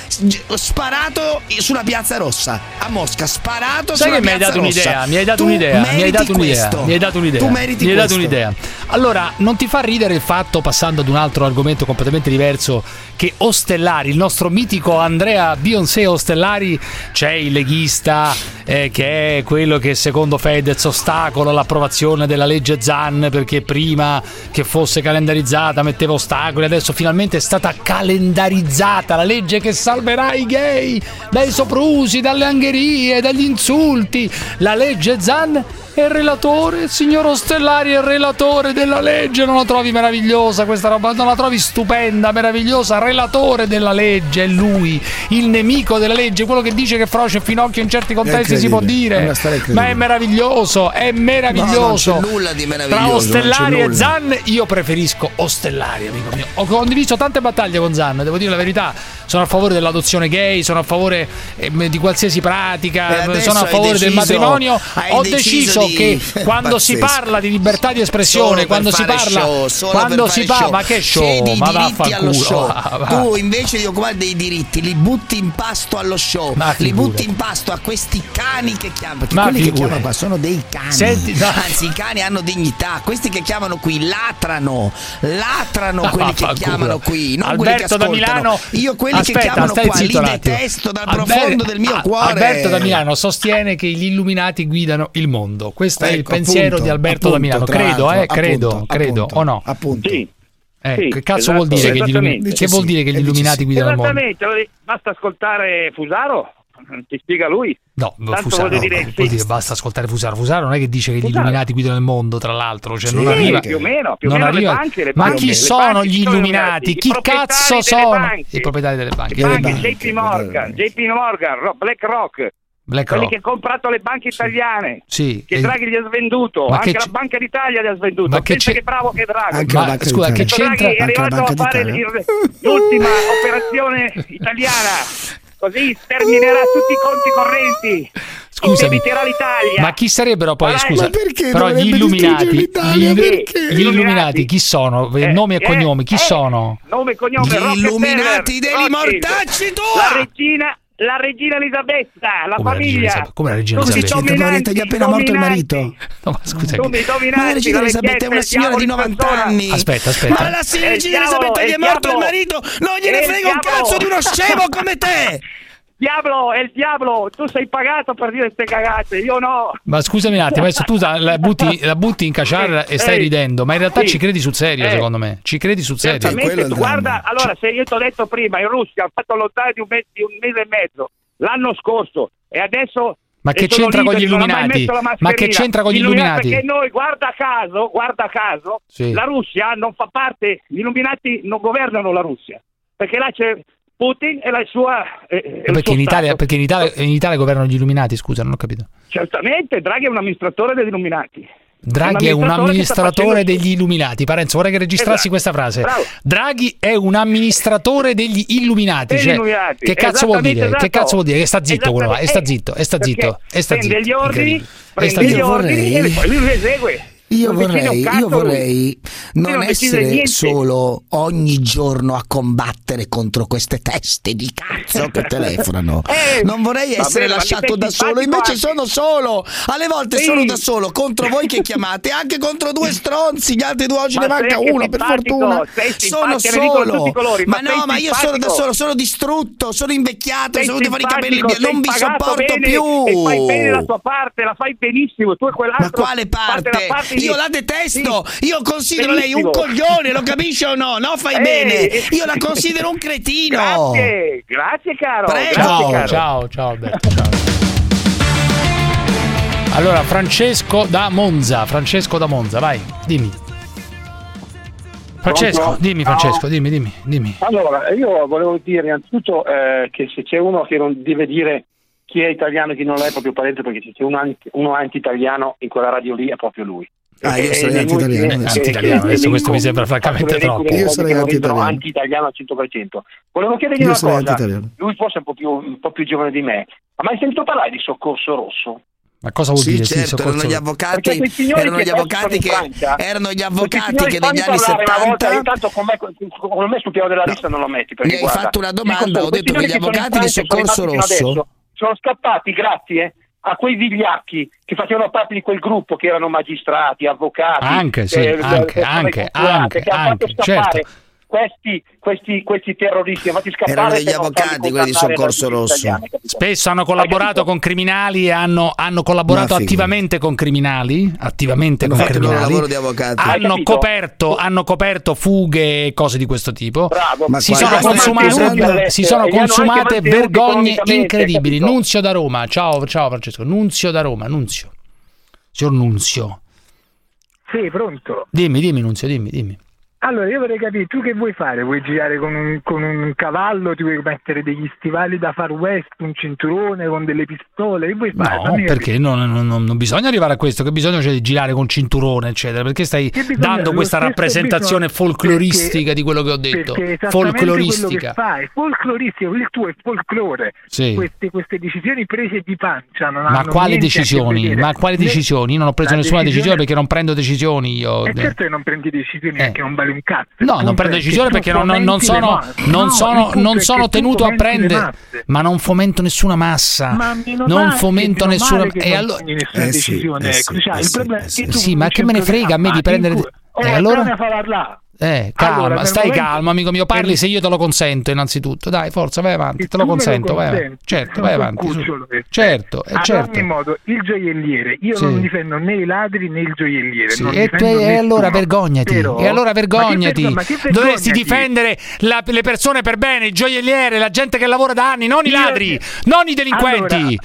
sparato sulla piazza rossa a Mosca, sparato Sai sulla che mi hai piazza dato rossa. un'idea, mi hai dato un'idea, mi hai dato un'idea, mi hai dato un'idea. Tu meriti mi hai dato un'idea. Allora, non ti fa ridere il fatto, passando ad un altro argomento completamente diverso, che Ostellari, il nostro mitico Andrea Beyoncé Ostellari, c'è il leghista eh, che è quello che secondo Fedez ostacola l'approvazione della legge Zan perché prima che fosse calendarizzata metteva ostacoli, adesso finalmente è stata calendarizzata la legge che salverà i gay dai soprusi, dalle angherie, dagli insulti. La legge Zan è il relatore, il signor Ostellari è il relatore della legge. Non la trovi meravigliosa questa roba? Non la trovi stupenda, meravigliosa? Relatore della legge, è lui, il nemico della legge, quello che dice che Frocio e Finocchio in certi contesti si può è dire. Ma è meraviglioso, è meraviglioso. No, non c'è nulla di meraviglioso, Tra Ostellari e. Zan, io preferisco Ostellari, amico mio. Ho condiviso tante battaglie con Zan, devo dire la verità. Sono a favore dell'adozione gay, sono a favore eh, di qualsiasi pratica, adesso sono a favore del deciso- matrimonio. hai Ho deciso deciso di- che quando si Pazzesco. parla di libertà di espressione, Solo quando si parla show, quando si parla, ma che show? Cedi i ma vaffanculo. show. Tu invece di occupare dei diritti li butti in pasto allo show, Ma li butti in pasto a questi cani che chiamano, perché Ma quelli che figurati. chiamano qua sono dei cani. Senti, no. Anzi, i cani hanno dignità, questi che chiamano qui latrano, latrano Ah, quelli che chiamano qui, non quelli che Alberto da ascoltano. Milano, Io quelli aspetta, che chiamano stai qua, zitto li detesto dal Alber- profondo del mio cuore. Alberto Damiano sostiene che gli illuminati guidano il mondo. Questo ecco, è il ecco, pensiero appunto, di Alberto appunto, da credo, eh, credo, appunto, credo, o no? Appunto. Sì. Eh, sì, che cazzo esatto, vuol dire che, gli, illumi- che, vuol dire che gli eh, illuminati guidano il mondo? Esattamente, basta ascoltare Fusaro Mm, ti spiega lui. No, Tanto Fusaro, voglio dire, no, sì. dire, basta ascoltare Fusaro. Fusaro non è che dice che Fusaro. gli illuminati guidano il mondo, tra l'altro, cioè, sì, non arriva più o meno, più o arriva... banche, ma banche, chi sono gli illuminati? Chi cazzo sono? I proprietari delle banche. banche JP Morgan, JP Morgan, Black Rock. Quelli che ha comprato le banche italiane sì. che Draghi gli ha svenduto ma anche la Banca d'Italia gli ha svenduto ma che, che bravo che Draghi anche ma, scusa che c'entra Draghi è arrivato a fare il, l'ultima operazione italiana Così sterminerà tutti i conti correnti. Scusami. Ma chi sarebbero poi, Parai, scusa, però gli illuminati, gli, perché? gli illuminati chi sono? Eh, eh nome e eh, cognome, chi eh, sono? Nome e cognome, Gli illuminati degli mortacci tua! La regina la regina Elisabetta, la come famiglia. La Elisabetta? come la regina Scusi, Elisabetta? Dominanti, gli è appena morto il marito. No, ma scusa. Domi, ma la regina Elisabetta è una signora di 90 anni. Aspetta, aspetta. Ma la regina eh, Elisabetta gli è eh, morto il marito, non gliene eh, frega un cazzo di uno scemo come te. diavolo, è il diavolo, tu sei pagato per dire queste cagate, io no. Ma scusami un attimo, adesso tu la butti, la butti in caciarra e stai ridendo, ma in realtà sì. ci credi sul serio, eh. secondo me. Ci credi sul serio. Guarda, allora, se io ti ho detto prima, in Russia ha fatto lottare di un mese, di un mese e mezzo, l'anno scorso, e adesso ma che c'entra con gli Illuminati? Ma che c'entra con gli Illuminati? Perché noi, guarda caso, guarda caso sì. la Russia non fa parte, gli Illuminati non governano la Russia, perché là c'è Putin e la sua... Eh, eh perché, in Italia, perché, in Italia, in Italia governano gli illuminati, scusa, non ho capito. Certamente, Draghi è un amministratore degli illuminati. Draghi è un amministratore degli illuminati. Parenzo, vorrei che registrassi esatto. questa frase. Bravo. Draghi è un amministratore degli illuminati. Cioè, illuminati. Che, cazzo vuol dire? Esatto. che cazzo vuol dire? Che sta zitto quello là, e sta zitto, e sta zitto. E sta zitto. Prende gli ordini, prende gli ordini e poi lui li esegue. Io vorrei, io vorrei, non essere solo ogni giorno a combattere contro queste teste di cazzo che telefonano. non vorrei essere lasciato da solo, invece sono solo. Alle volte sono da solo contro voi che chiamate, anche contro due stronzi. Gli altri due oggi ne manca uno, per fortuna. Sono solo. Ma, no, ma io sono da solo, sono distrutto, sono invecchiato, sono dovuto fare i capelli bianchi, non vi sopporto più. E fai bene la tua parte, la fai benissimo. Tu e quell'altro. Ma quale parte? parte io la detesto, io considero Benissimo. lei un coglione, lo capisci o no? No, fai eh. bene, io la considero un cretino. Grazie, grazie caro. Prego. Ciao, caro. ciao, ciao, Alberto, ciao. Allora, Francesco da Monza, Francesco da Monza, vai, dimmi. Francesco, Pronto? dimmi Francesco, no. dimmi, dimmi, dimmi. Allora, io volevo dire innanzitutto eh, che se c'è uno che non deve dire chi è italiano e chi non lo è proprio parente, perché se c'è uno anti-italiano in quella radio lì è proprio lui. Ah, io eh, sarei eh, anti-italiano. Anti-italiano, adesso questo mi sembra francamente troppo. Io sarei anti-italiano. Anti-italiano al 100%. Volevo chiedergli io una cosa. Lui forse è un po, più, un po' più giovane di me. Ma hai sentito parlare di Soccorso Rosso? Ma cosa vuol sì, dire? Certo, sì, erano gli avvocati, erano gli avvocati che, Francia, erano gli avvocati che negli anni 70 volta, intanto con me, con me sul piano della lista no. non lo metti mi hai guarda, fatto una domanda, ho detto che gli avvocati di Soccorso Rosso sono scappati, grazie a quei vigliacchi che facevano parte di quel gruppo che erano magistrati, avvocati, anche, sì, eh, anche, eh, anche, eh, eh, anche, che hanno fatto scappare certo questi, questi, questi terroristi scappare erano degli avvocati quelli di Soccorso Rosso. spesso hanno collaborato con criminali hanno, hanno collaborato attivamente con criminali attivamente hanno con criminali. hanno coperto, hanno coperto fughe e cose di questo tipo. Bravo, ma si, sono consumate, si sono consumate vergogne incredibili. Nunzio da Roma. Ciao, ciao Francesco. Nunzio da Roma Nunzio. Signor Nunzio. Sì, pronto. Dimmi, dimmi, Nunzio, dimmi, dimmi. Allora, io vorrei capire, tu che vuoi fare? Vuoi girare con un, con un cavallo? Ti vuoi mettere degli stivali da far west, un cinturone con delle pistole? Che vuoi fare? No, perché non, non, non, bisogna arrivare a questo, che bisogno c'è cioè di girare con cinturone, eccetera, perché stai dando questa rappresentazione bisogno, folcloristica perché, di quello che ho detto. Folcloristica. Fai, folcloristico, il tuo è folklore. Sì. Queste, queste, decisioni prese di pancia non Ma quali decisioni? Ma quali decisioni? Io non ho preso nessuna decisione, decisione perché non prendo decisioni io. E certo che non prendi decisioni eh. perché non vale prendere un cazzo. No, non prendo decisione perché non, non, sono, non, no, sono, non sono tenuto a prendere, ma non fomento nessuna massa, ma non fomento nessuna. E allora... nessuna eh sì, decisione. Eh sì, cioè, eh, eh sì, ma che me ne frega a me di prendere. E eh, allora? Eh, calma, Allora, stai momento- calmo, amico mio. Parli se io te lo consento, innanzitutto. Dai, forza, vai avanti. Te lo Tu consento, vai avanti. Certo, vai avanti. cucciolo. Certo, eh, Ad certo. ogni modo, il gioielliere, io Sì. non difendo né i ladri né il gioielliere. Sì, e, difendo e allora vergognati, Però- e allora Ma che vergognati. ma che Dovresti vergognati? difendere la- le persone per bene, il gioielliere, la gente che lavora da anni, non i Io- ladri, non i delinquenti. Eh,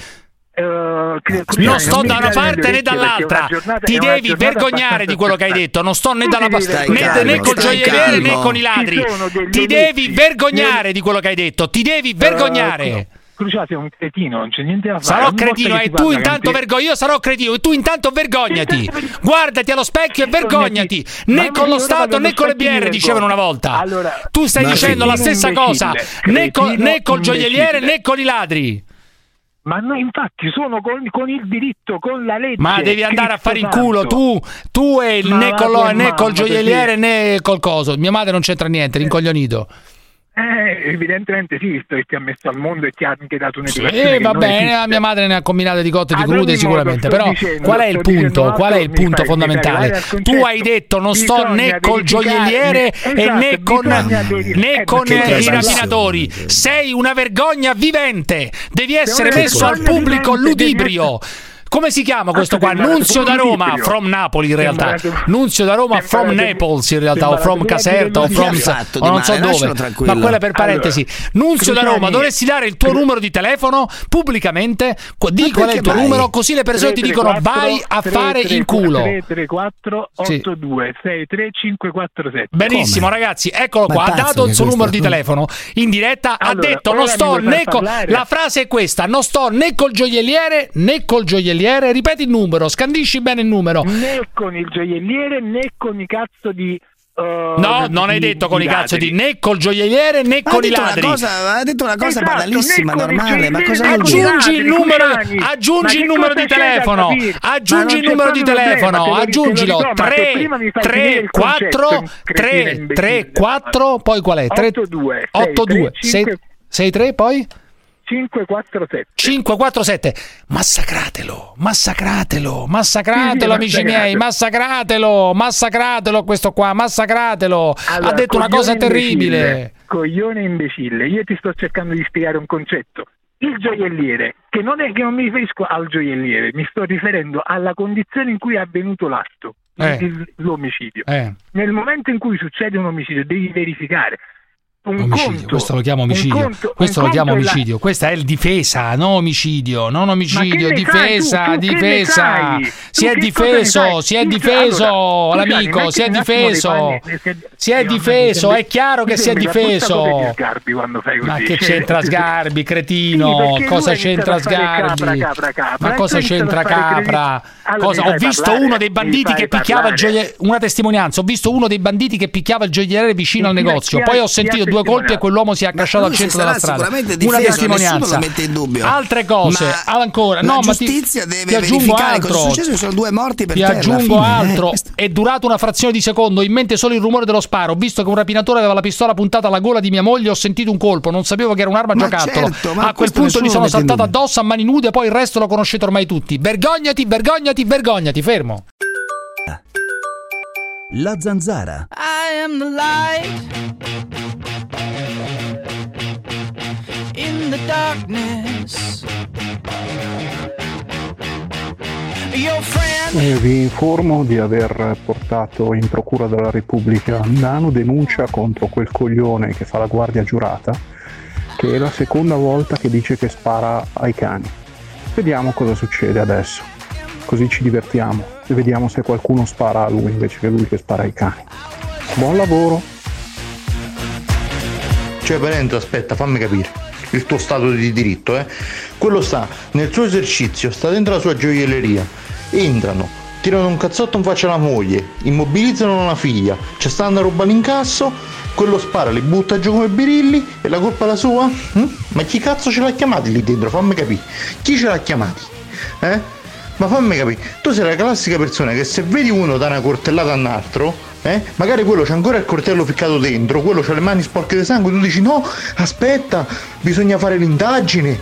che- non sto da una parte né dall'altra. Ti devi vergognare di quello che hai detto. Non sto né dalla né, né col gioielliere né con i ladri. Ti devi vergognare di quello che hai detto. Ti devi Eh, vergognare. Cruciato è un cretino, non c'è niente da fare. Sarò Ogni cretino e tu intanto vergogno. Io sarò cretino e tu intanto vergognati. Guardati allo specchio e vergognati. Né con lo Stato né con le BR dicevano una volta. Allora, Tu stai dicendo la stessa cosa né col gioielliere né con i ladri. Ma noi infatti sono con, con il diritto, con la legge. Ma devi andare a fare in culo tu, tu e né, a né col gioielliere né col coso. Mia madre non c'entra niente, rincoglionito. Eh, evidentemente sì, visto che ti ha messo al mondo e ti ha anche dato un'educazione. Che va bene, la mia madre ne ha combinate di cotte e di Ad crude sicuramente, però dicendo- qual è il punto? Qual è il punto fai- fondamentale? Tu hai detto non sto né col gioielliere e esatto, né con, né eh, con i rapinatori. Sei una vergogna vivente. Devi essere messo al pubblico ludibrio. Come si chiama questo qua? Aspetta, Nunzio da Roma, from Napoli in realtà. Nunzio da Roma, from Naples in realtà, o from Caserta, o from fatto o non so dove. Ma quella per parentesi. Nunzio da Roma, dovresti dare il tuo numero di telefono pubblicamente. Di qual è il tuo numero, così le persone ti dicono vai a fare in culo. 334 Sì. 82 63547 Benissimo, ragazzi, eccolo qua. Ha dato il suo numero di telefono in diretta. ha detto: Non sto né con. La frase è questa: Non sto né col gioielliere né col gioielliere. Ripeti il numero, scandisci bene il numero. né con il gioielliere né con i cazzo di uh, No, di- non hai detto con i cazzo di né col gioielliere né Ma con i ladri. cosa- ha detto una cosa Esatto, banalissima, normale, ma cosa? Aggiungi il numero, aggiungi il numero di telefono. Aggiungi il numero di telefono. lo Aggiungilo. dico, ma te 3 prima mi fai 3 finire il 4 concetto, 3 cretino 3 4 poi qual è? 3 82 8 2 6 6 3 poi 547 547 massacratelo massacratelo massacratelo Sì, sì, amici miei massacratelo massacratelo questo qua massacratelo Allora, ha detto una cosa terribile imbecille, Coglione imbecille, io ti sto cercando di spiegare un concetto. Il gioielliere, che non è che non mi riferisco al gioielliere, mi sto riferendo alla condizione in cui è avvenuto l'atto, Eh. l'omicidio. eh Nel momento in cui succede un omicidio, devi verificare. Un Omicidio, conto, questo lo chiamo omicidio. conto- questo lo chiamo è la- omicidio. Questa è il difesa, non omicidio, non omicidio, difesa, tu? Tu difesa. Si è difeso, si è difeso allora, l'amico, si è difeso. Si è difeso, è chiaro che si è difeso. Ma che c'entra Sgarbi, cretino? Cosa c'entra Sgarbi? Ma cosa c'entra capra? Ho visto uno dei banditi che picchiava il gioielliere. Una testimonianza, ho visto uno dei banditi che picchiava il gioielliere vicino al negozio. Poi ho sentito due colpi e quell'uomo si è accasciato al centro della strada. sicuramente Una difeso, testimonianza. nessuno lo mette in dubbio. Altre cose, Ma ancora. la No, ma ti, giustizia ti deve aggiungo verificare cosa è altro. successo, ci sono due morti per Ti terra, aggiungo fine, altro, è durato una frazione di secondo, in mente solo il rumore dello sparo. Ho visto che un rapinatore aveva la pistola puntata alla gola di mia moglie, ho sentito un colpo, non sapevo che era un'arma a Ma giocattolo. certo, ma a quel punto gli nessuno sono saltato addosso a mani nude, poi il resto lo conoscete ormai tutti. Vergognati, vergognati, vergognati, fermo. La zanzara. I am the light Eh, vi informo di aver portato in Procura della Repubblica a Milano denuncia contro quel coglione che fa la guardia giurata, che è la seconda volta che dice che spara ai cani. Vediamo cosa succede adesso, così ci divertiamo e vediamo se qualcuno spara a lui invece che lui che spara ai cani. Buon lavoro! Cioè, Parente, aspetta, fammi capire. Il tuo stato di diritto, eh? Quello sta nel suo esercizio, sta dentro la sua gioielleria. Entrano, tirano un cazzotto in faccia alla moglie, immobilizzano la figlia, c'è sta una roba all'incasso, quello spara, li butta giù come birilli e la colpa è la sua? Hm? Ma chi cazzo ce l'ha chiamati lì dentro? Fammi capire. Chi ce l'ha chiamati? Eh? Ma fammi capire, tu sei la classica persona che se vedi uno da una cortellata a un altro, eh, magari quello c'ha ancora il coltello ficcato dentro, quello c'ha le mani sporche di sangue, tu dici no, aspetta, bisogna fare l'indagine.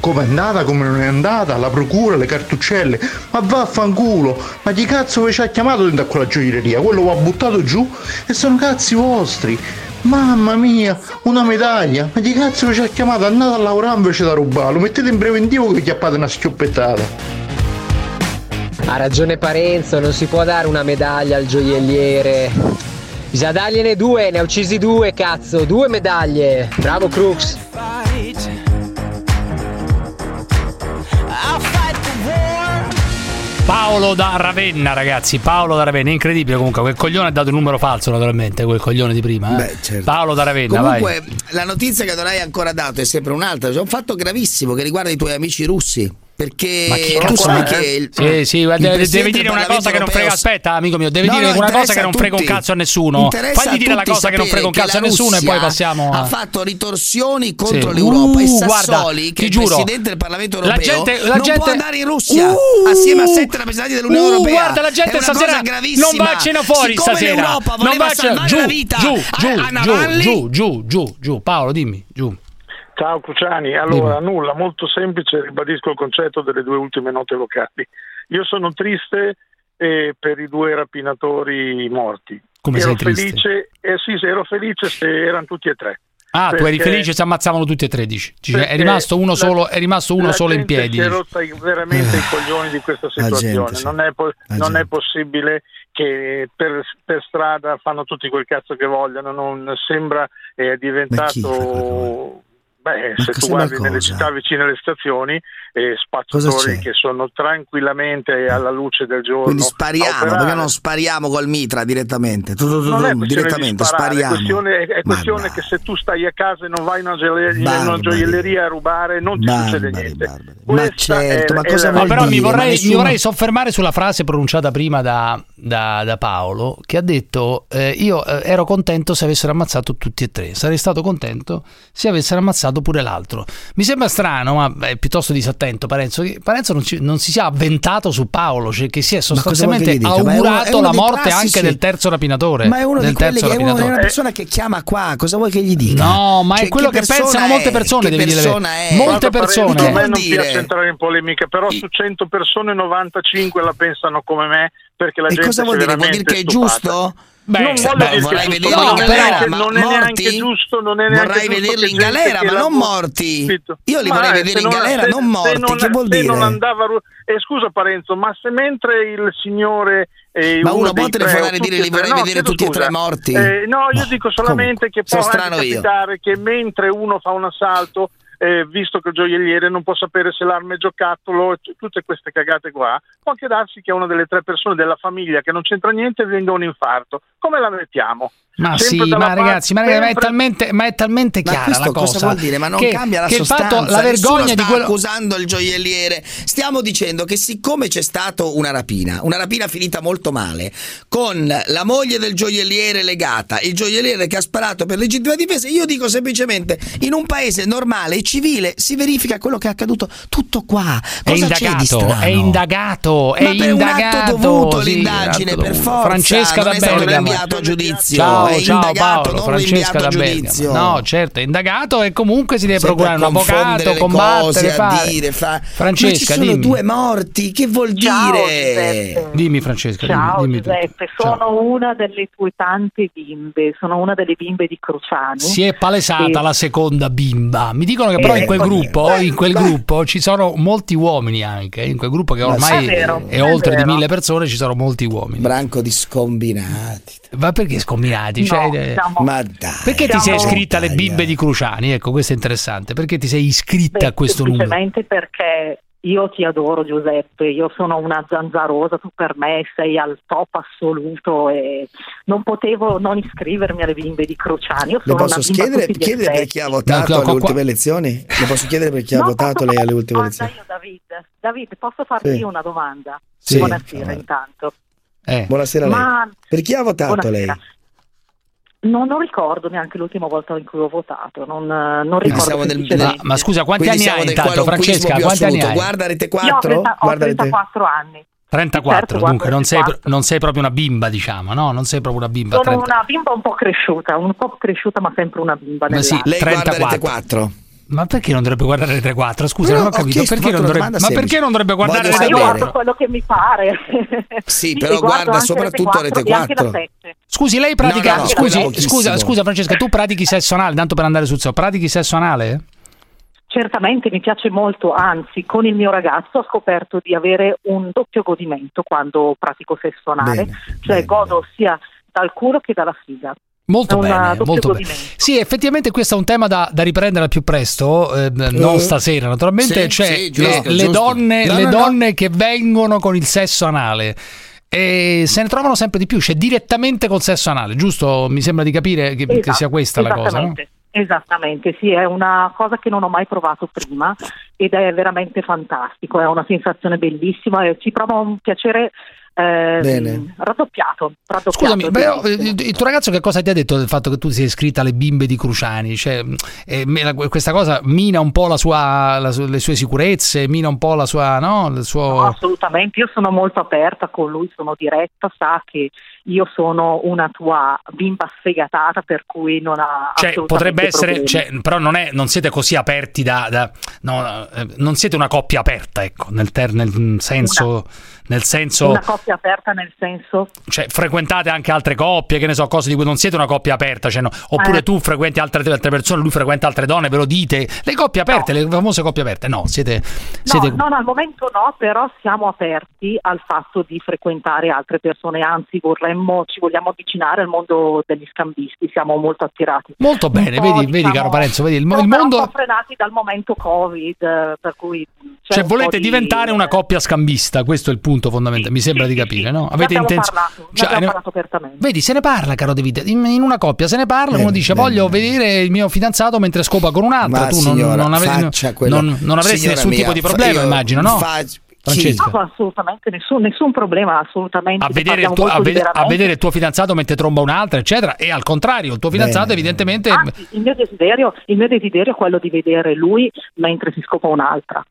come è andata, come non è andata, la procura, le cartuccelle. Ma vaffanculo, ma chi cazzo vi ci ha chiamato dentro a quella gioielleria? Quello va buttato giù e sono cazzi vostri. Mamma mia, una medaglia! Ma chi cazzo vi ci ha chiamato? Andate a lavorare invece da rubarlo, mettete in preventivo che vi chiappate una schioppettata. Ha ragione Parenzo, non si può dare una medaglia al gioielliere. Bisogna dargliene due, ne ha uccisi due, cazzo, due medaglie. Bravo Crux. Paolo da Ravenna, ragazzi. Paolo da Ravenna, incredibile comunque. Quel coglione ha dato il numero falso, naturalmente. Quel coglione di prima. eh. Beh, certo. Paolo da Ravenna, Comunque, vai. la notizia che non hai ancora dato è sempre un'altra. C'è un fatto gravissimo che riguarda i tuoi amici russi. Perché Ma chi tu sai che il, Sì, sì, il guarda, deve, dire una cosa che non frega. Aspetta, amico mio, deve No, dire no, una cosa che non a frega un cazzo a nessuno. Fagli a dire la cosa che non frega un cazzo a che la nessuno e poi passiamo a. Ha fatto ritorsioni contro Sì. l'Europa e Uh, guarda, Sassoli, che ti è il giuro, Presidente del Parlamento la europeo, gente- la non gente- può andare in Russia Uh, assieme a sette rappresentanti dell'Unione uh, Europea. guarda, la gente stasera cosa gravissima. non baccino fuori Siccome stasera. l'Europa Non giù, la giù, a- giù, a giù, Navalny, giù, giù, giù, giù. Paolo, dimmi, giù. Ciao Cruciani, allora nulla, molto semplice, ribadisco il concetto delle due ultime note vocali. Io sono triste eh, per i due rapinatori morti. Come ero sei triste? felice, eh, sì, sì, ero felice se erano tutti e tre. Ah, tu eri Perché- felice se ammazzavano tutti e 13. Cioè, è perché rimasto uno la- solo, è rimasto uno solo in gente piedi. Si è rotta veramente i coglioni di questa gente, situazione. sì. non, è po- non è gente. possibile che per, per strada fanno tutti quel cazzo che vogliono. Non sembra è diventato. Beh, Ma se tu guardi nelle città vicine alle stazioni, eh, spazzatori che sono tranquillamente alla luce del giorno. Quindi spariamo, perché non spariamo col mitra direttamente? Tu, tu, tu, Non è direttamente, di sparare, spariamo. È questione, è questione che se tu stai a casa e non vai in una, gioielleria, in una Barbari. gioielleria a rubare, non ti succede niente. Ma certo, è- ma è cosa Ma vuol però mi dire? Vorrei, nessuno- mi vorrei soffermare sulla frase pronunciata prima da, da- da Paolo che ha detto eh, io eh, ero contento se avessero ammazzato tutti e tre, sarei stato contento se avessero ammazzato pure l'altro. Mi sembra strano, ma è piuttosto disattento Parenzo, che Parenzo non, ci- non si sia avventato su Paolo, cioè che si è che sostanzialmente? Ma è uno- è augurato uno la morte classici- anche del terzo rapinatore. Ma è uno del di quelli che è, uno- è una persona che chiama qua, cosa vuoi che gli dica? No, ma Cioè, è quello che, persona pensano è? molte persone, Che devi dire. persona è? Molte persone. Parenzo, A me non dire? piace entrare in polemica, però su 100 persone 95 la pensano come me perché la E gente cosa vuol dire? Vuol dire che è stupata. giusto? Beh, non voglio beh, vorrei è vederli in è galera, neanche- ma non è neanche morti? giusto, non è neanche Vorrei vederli in galera, ma non morti. Capito? Io li Ma, vorrei eh, vedere in galera, se- non morti, non- che vuol dire? andava eh, scusa Parenzo, ma se mentre il signore eh, Ma uno dei può telefonare e dire, li vorrei no, vedere tutti e tre scusa. morti? Eh, no, io dico solamente che può strano io. capitare che mentre uno fa un assalto eh, visto che il gioielliere non può sapere se l'arma è giocattolo, tutte queste cagate qua, può anche darsi che una delle tre persone della famiglia che non c'entra niente venga un infarto. Come la mettiamo? Ma Sempre sì, ma parte- ragazzi, ma, ragazzi, ma è talmente, ma è talmente Ma chiara questo la cosa. cosa vuol dire? Ma non che, cambia la che sostanza. fatto, la vergogna di quello. accusando il gioielliere. Stiamo dicendo che siccome c'è stata una rapina, una rapina finita molto male, con la moglie del gioielliere legata, il gioielliere che ha sparato per legittima difesa, io dico semplicemente in un paese normale e civile si verifica quello che è accaduto tutto qua. È Cosa c'è di indagato, strano? è indagato, è Ma per un indagato. atto dovuto sì, l'indagine, per dovuto. forza, Francesca non da è stato rinviato a giudizio, Ciao, è ciao indagato, Paolo, Francesca da Bergamo. No, certo, è indagato e comunque si deve Sempre procurare un avvocato, combattere, cose, a fare. dire, fa- Ma Francesca, ci sono dimmi. due morti, che vuol Ciao, dire? Giuseppe. Dimmi Francesca, dimmi- Ciao dimmi, tu. Giuseppe, sono una delle tue tante bimbe, sono una delle bimbe di Cruciani. Si è palesata E- la seconda bimba. Mi dicono che però in quel gruppo, in quel gruppo ci sono molti uomini anche. In quel gruppo che Ma ormai. È vero, è è oltre di mille persone, ci sono molti uomini. Branco di scombinati. Ma perché scombinati? No, Cioè, siamo- Ma dai. perché ti sei iscritta alle bimbe di Cruciani? Ecco, questo è interessante. Perché ti sei iscritta Beh, a questo numero? semplicemente perché io ti adoro Giuseppe, io sono una zanzarosa, tu per me sei al top assoluto e non potevo non iscrivermi alle bimbe di Cruciani. Io Lo sono posso chiedere, chiedere per chi ha votato No, alle qua- ultime elezioni? Lo posso chiedere per chi ha No, votato posso lei alle ultime elezioni? io, David? David, posso farti Sì. una domanda? Sì. Buonasera intanto. Eh. Buonasera a lei. Ma- Per chi ha votato lei? Buonasera. Non, non ricordo neanche l'ultima volta in cui ho votato, non, non ricordo. nel- Ma, ma scusa, quanti Quindi anni hai intanto, Francesca? Quanti anni assoluto. hai? Guarda Rete Io ho 4? 30 ho Guarda Rete 34 anni. 34, Certo, dunque non sei, 34. non sei proprio una bimba, diciamo, no? Non sei proprio una bimba. Sono 30. una bimba un po' cresciuta, un po' cresciuta ma sempre una bimba Ma sì. Lei guarda 34. Rete 4. Ma perché non dovrebbe guardare Rete 4? Scusa, Però non ho ho capito. chiesto- Perché non dovrebbe, ma perché non dovrebbe guardare Voglio Rete Ma io sapere. 4? guardo quello che mi pare. Sì, però guardo guarda soprattutto Rete Rete 4 e anche la 4. 7. Scusi, lei pratica. No, no, scusi, scusa, scusa, Francesca, tu pratichi sesso anale? Tanto per andare sul serio, pratichi sesso anale? Certamente mi piace molto, anzi con il mio ragazzo ho scoperto di avere un doppio godimento quando pratico sesso anale, Bene, cioè godo sia dal culo che dalla figa. Molto bene, molto bene. Sì, effettivamente questo è un tema da, da riprendere al più presto, eh, non stasera naturalmente, sì, cioè sì, giusto, le, le giusto. donne, No, le no, no. donne che vengono con il sesso anale. E se ne trovano sempre di più, cioè direttamente col sesso anale, giusto? Mi sembra di capire che, che Esatto, sia questa la cosa, no? esattamente. Esattamente, sì, è una cosa che non ho mai provato prima ed è veramente fantastico, è una sensazione bellissima e ci prova un piacere eh, Bene. raddoppiato. raddoppiato, Scusami, però, eh, il tuo ragazzo che cosa ti ha detto del fatto che tu sei iscritta alle bimbe di Cruciani? Cioè, eh, questa cosa mina un po' la sua, la le sue sicurezze, mina un po' la sua, no? Il suo... No, assolutamente, io sono molto aperta con lui, sono diretta, sa che io sono una tua bimba sfegatata per cui non ha Cioè, potrebbe essere, cioè, però non, è, non siete così aperti da, da- no, eh, non siete una coppia aperta, ecco, nel, ter- nel senso, nel senso, Una coppia aperta nel senso? Cioè, frequentate anche altre coppie, che ne so, cose di cui non siete una coppia aperta, cioè, no, oppure Eh. tu frequenti altre, altre persone, lui frequenta altre donne, ve lo dite, le coppie aperte, le famose coppie aperte, no, siete, siete No, no, al momento no, però siamo aperti al fatto di frequentare altre persone, anzi vorremmo, ci vogliamo avvicinare al mondo degli scambisti, siamo molto attirati. molto bene, vedi, vedi diciamo, caro Parenzo, vedi, il, il mondo... un po' frenati dal momento Covid, eh, per cui c'è Cioè, volete di- diventare una coppia scambista, questo è il punto fondamentale, mi sembra di capire, no? Ne abbiamo intenz- parlato, ne cioè, ne- parlato apertamente. Vedi, se ne parla, caro David. In, in una coppia se ne parla, uno dice voglio vedere il mio fidanzato mentre scopa con un'altra. Ma tu non, signora, non, faccia quello- non- non avresti Signora nessun mia, tipo di fa- problema, io immagino, no? fac- Francesca. No, assolutamente nessun, nessun problema, assolutamente. A vedere, il tuo, a, vede- a vedere il tuo fidanzato mentre tromba un'altra, eccetera, e al contrario, il tuo fidanzato, Bene. evidentemente. Anzi, il mio, desiderio, il mio desiderio è quello di vedere lui mentre si scopa un'altra.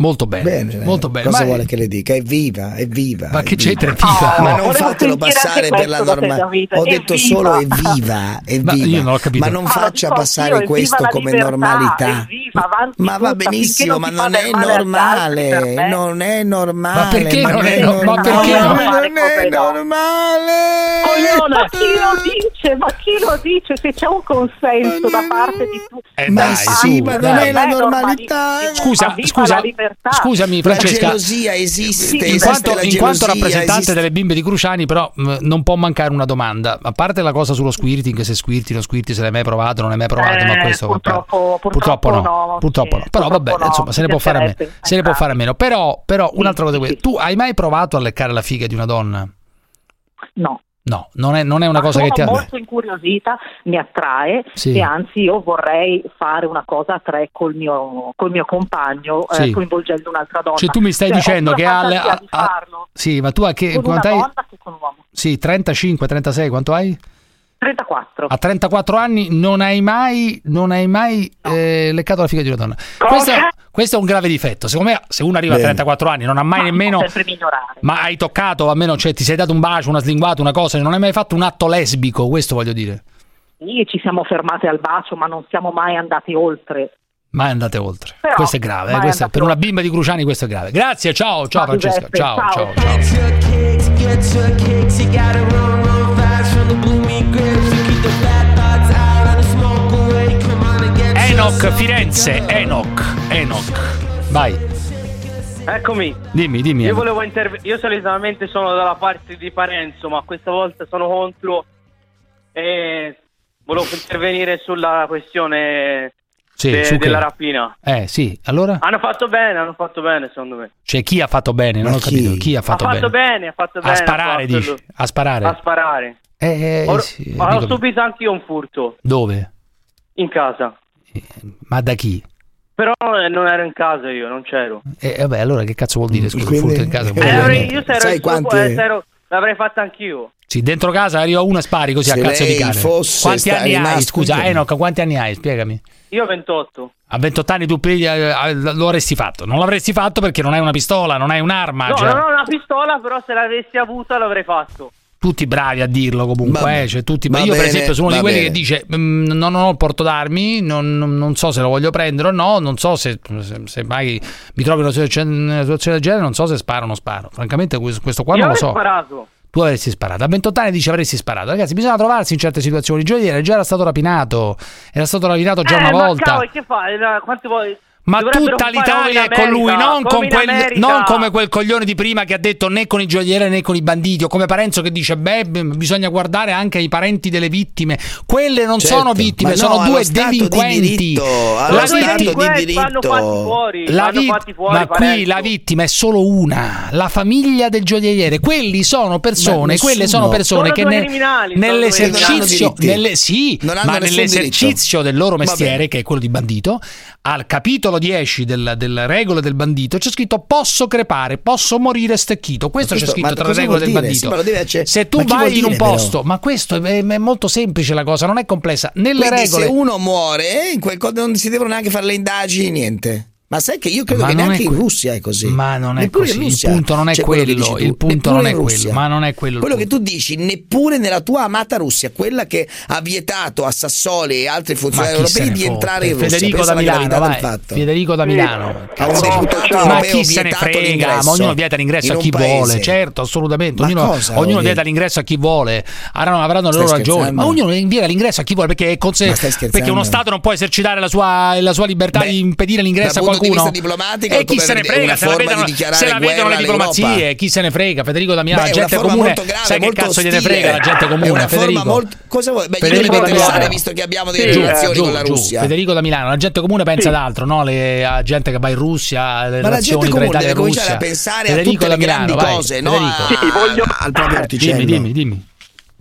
Molto bene, Bene, molto bene. Cosa Ma- vuole che le dica? Evviva, evviva. Ma che c'entra evviva? Ma No, non fatelo passare per la questo da te, norma. Davide. Ho detto Evviva. solo evviva, Ma evviva. io non ho capito. Ma non Ah, faccia dico passare questo come libertà, normalità. evviva, Ma va benissimo, ma non è normale. Non è normale. Ma perché non è- normale, ma perché non è normale? Ma chi lo dice? Ma chi lo dice? Se c'è un consenso da parte di tutti. Eh, Ma dai, sì, ma non è la normalità. Scusa, Ma scusa, la scusami, La Francesca. gelosia esiste. In quanto, la in quanto rappresentante esiste- delle bimbe di Cruciani, però mh, non può mancare una domanda. A parte la cosa sullo squirting, se squirti, non squirti, se l'hai mai provato, non l'hai mai provato, ma Eh, questo purtroppo, purtroppo no, no, purtroppo sì, no. Però purtroppo vabbè, no, insomma, se ne può fare a meno. Se ne può fare a meno. Però, però un'altra cosa, tu hai mai provato a leccare la figa di una donna? No. No, non è, non è una Ma cosa che ti ha molto incuriosita, mi attrae Sì. e anzi io vorrei fare una cosa a tre col mio, col mio compagno, eh, Sì. coinvolgendo un'altra donna. Cioè tu mi stai Cioè, dicendo che fantasia a- a- Sì, ma tu a che con una hai? donna che con un uomo. Sì, 35, 36, quanto hai? 34. A 34 anni non hai mai, non hai mai eh, leccato la figa di una donna. Questo, questo è un grave difetto. Secondo me, se uno arriva Bene. a 34 anni, non ha mai nemmeno. sempre migliorare. Ma hai toccato, almeno cioè, ti sei dato un bacio, una slinguata, una cosa, non hai mai fatto un atto lesbico, questo voglio dire. Sì, ci siamo fermate al bacio, ma non siamo mai andati oltre. Mai andate oltre. Però, questo è grave, eh, questo è- per una bimba di Cruciani questo è grave. Grazie, ciao, ciao Ma Francesca. Ciao, ciao, ciao. ciao. Enoch Firenze, Enoch, Enoch. Vai, Eccomi, dimmi, dimmi. io volevo intervenire, io solitamente sono dalla parte di Parenzo, ma questa volta sono contro e volevo intervenire sulla questione Sì, de- su che? della rapina. Eh, sì, allora? Hanno fatto bene, hanno fatto bene secondo me. Cioè, chi ha fatto bene? Non Ma ho capito. chi? Chi ha fatto ha fatto bene? bene, ha fatto bene. A sparare, fatto dici? A sparare? A sparare. Eh, eh, ho sì, ho dico- subito anch'io un furto Dove? in casa, Ma da chi? però eh, non ero in casa io, non c'ero. Eh, vabbè, allora che cazzo vuol dire? Scusa, Quindi- furto in casa? Eh, io se ero Sai quanti- eh, ero- l'avrei fatta anch'io. Sì, dentro casa arriva uno e spari così Se a cazzo di cane. fosse Quanti anni hai? rimasto Scusa, con- Enoch, quanti anni hai? Spiegami. Io 28. A 28 anni tu eh, eh, lo avresti fatto. Non l'avresti fatto perché non hai una pistola, non hai un'arma. No, cioè- non ho una pistola, però se l'avessi avuta l'avrei fatto. Tutti bravi a dirlo comunque, eh, cioè tutti, io per bene, esempio sono uno di quelli bene. che dice "Mm, non ho il porto d'armi, non, non- non so se lo voglio prendere o no, non so se, se- se mai mi trovo in una situazione, in una situazione del genere, non so se sparo o non sparo. Francamente questo, qua Io non lo so. sparato. Tu avresti sparato. A 28 anni dici avresti sparato. Ragazzi, bisogna trovarsi in certe situazioni. Già era stato rapinato. Era stato rapinato già eh, una ma volta. cavolo, che fai? Eh, Quante vuoi? Ma Dovrebbero tutta l'Italia è con lui, non, come con quel- non come quel coglione di prima che ha detto né con i gioielli né con i banditi, o come Parenzo che dice beh, bisogna guardare anche i parenti delle vittime. Quelle non Certo, sono vittime, sono no, allo due Stato di delinquenti. diritto, allo La Stato di vittima- diritto. Fuori, la vi- fuori, ma qui la vittima è solo una, la famiglia del gioielliere. Quelli sono persone, Ma quelle sono persone Sono che ne- sono nell'esercizio, nelle- sì, ma nell'esercizio del loro mestiere, che è quello di bandito, al capitolo 10 del- delle regole del bandito c'è scritto posso crepare, posso morire stecchito. Questo, questo- c'è scritto tra le regole del bandito. Sì, acce- Se tu vai in un dire, però? posto, ma questo è, è molto semplice la cosa, non è complessa. Nelle Quindi regole se uno muore, in quel non si devono neanche fare le indagini, niente. Ma sai che io credo Ma che neanche in Russia è così. Ma non è Neppure così. Il punto non è c'è quello il punto Neppure non è quello, ma non è quello Quello che tu dici, neppure nella tua amata Russia, quella che ha vietato a Sassoli e altri funzionari europei di entrare in Russia. Federico da Milano, del vai. fatto. Federico da Milano. Un Cazzo. deputato Ma chi se ne frega? Ma ognuno vieta l'ingresso in a chi paese. vuole, certo, assolutamente. Ognuno, ognuno vieta l'ingresso a chi vuole. Avranno, avranno le loro ragioni. Ma ognuno vieta l'ingresso a chi vuole perché, uno Stato non può esercitare la sua, la sua libertà di impedire l'ingresso a di qualcuno. e chi se ne una frega? Se la forma di vedono, dichiarare se la vedono le guerra diplomazie, all'Europa. chi se ne frega? Federico da Milano, Beh, la gente comune. molto grave, sai che cazzo gliene frega la gente È comune? Federico. molto- cosa vuoi? Beh, io Federico interessare, Milano. visto che abbiamo Sì, delle relazioni giù, con la giù. Russia. Federico da Milano, la gente comune pensa ad altro, no? Le, la gente che va in Russia, le Ma la relazioni gente tra comune Italia deve e cominciare Russia. a pensare Federico a tutte da le grandi Milano, vai, cose, no? A- Sì, voglio- al proprio orticello. Dimmi, dimmi, dimmi.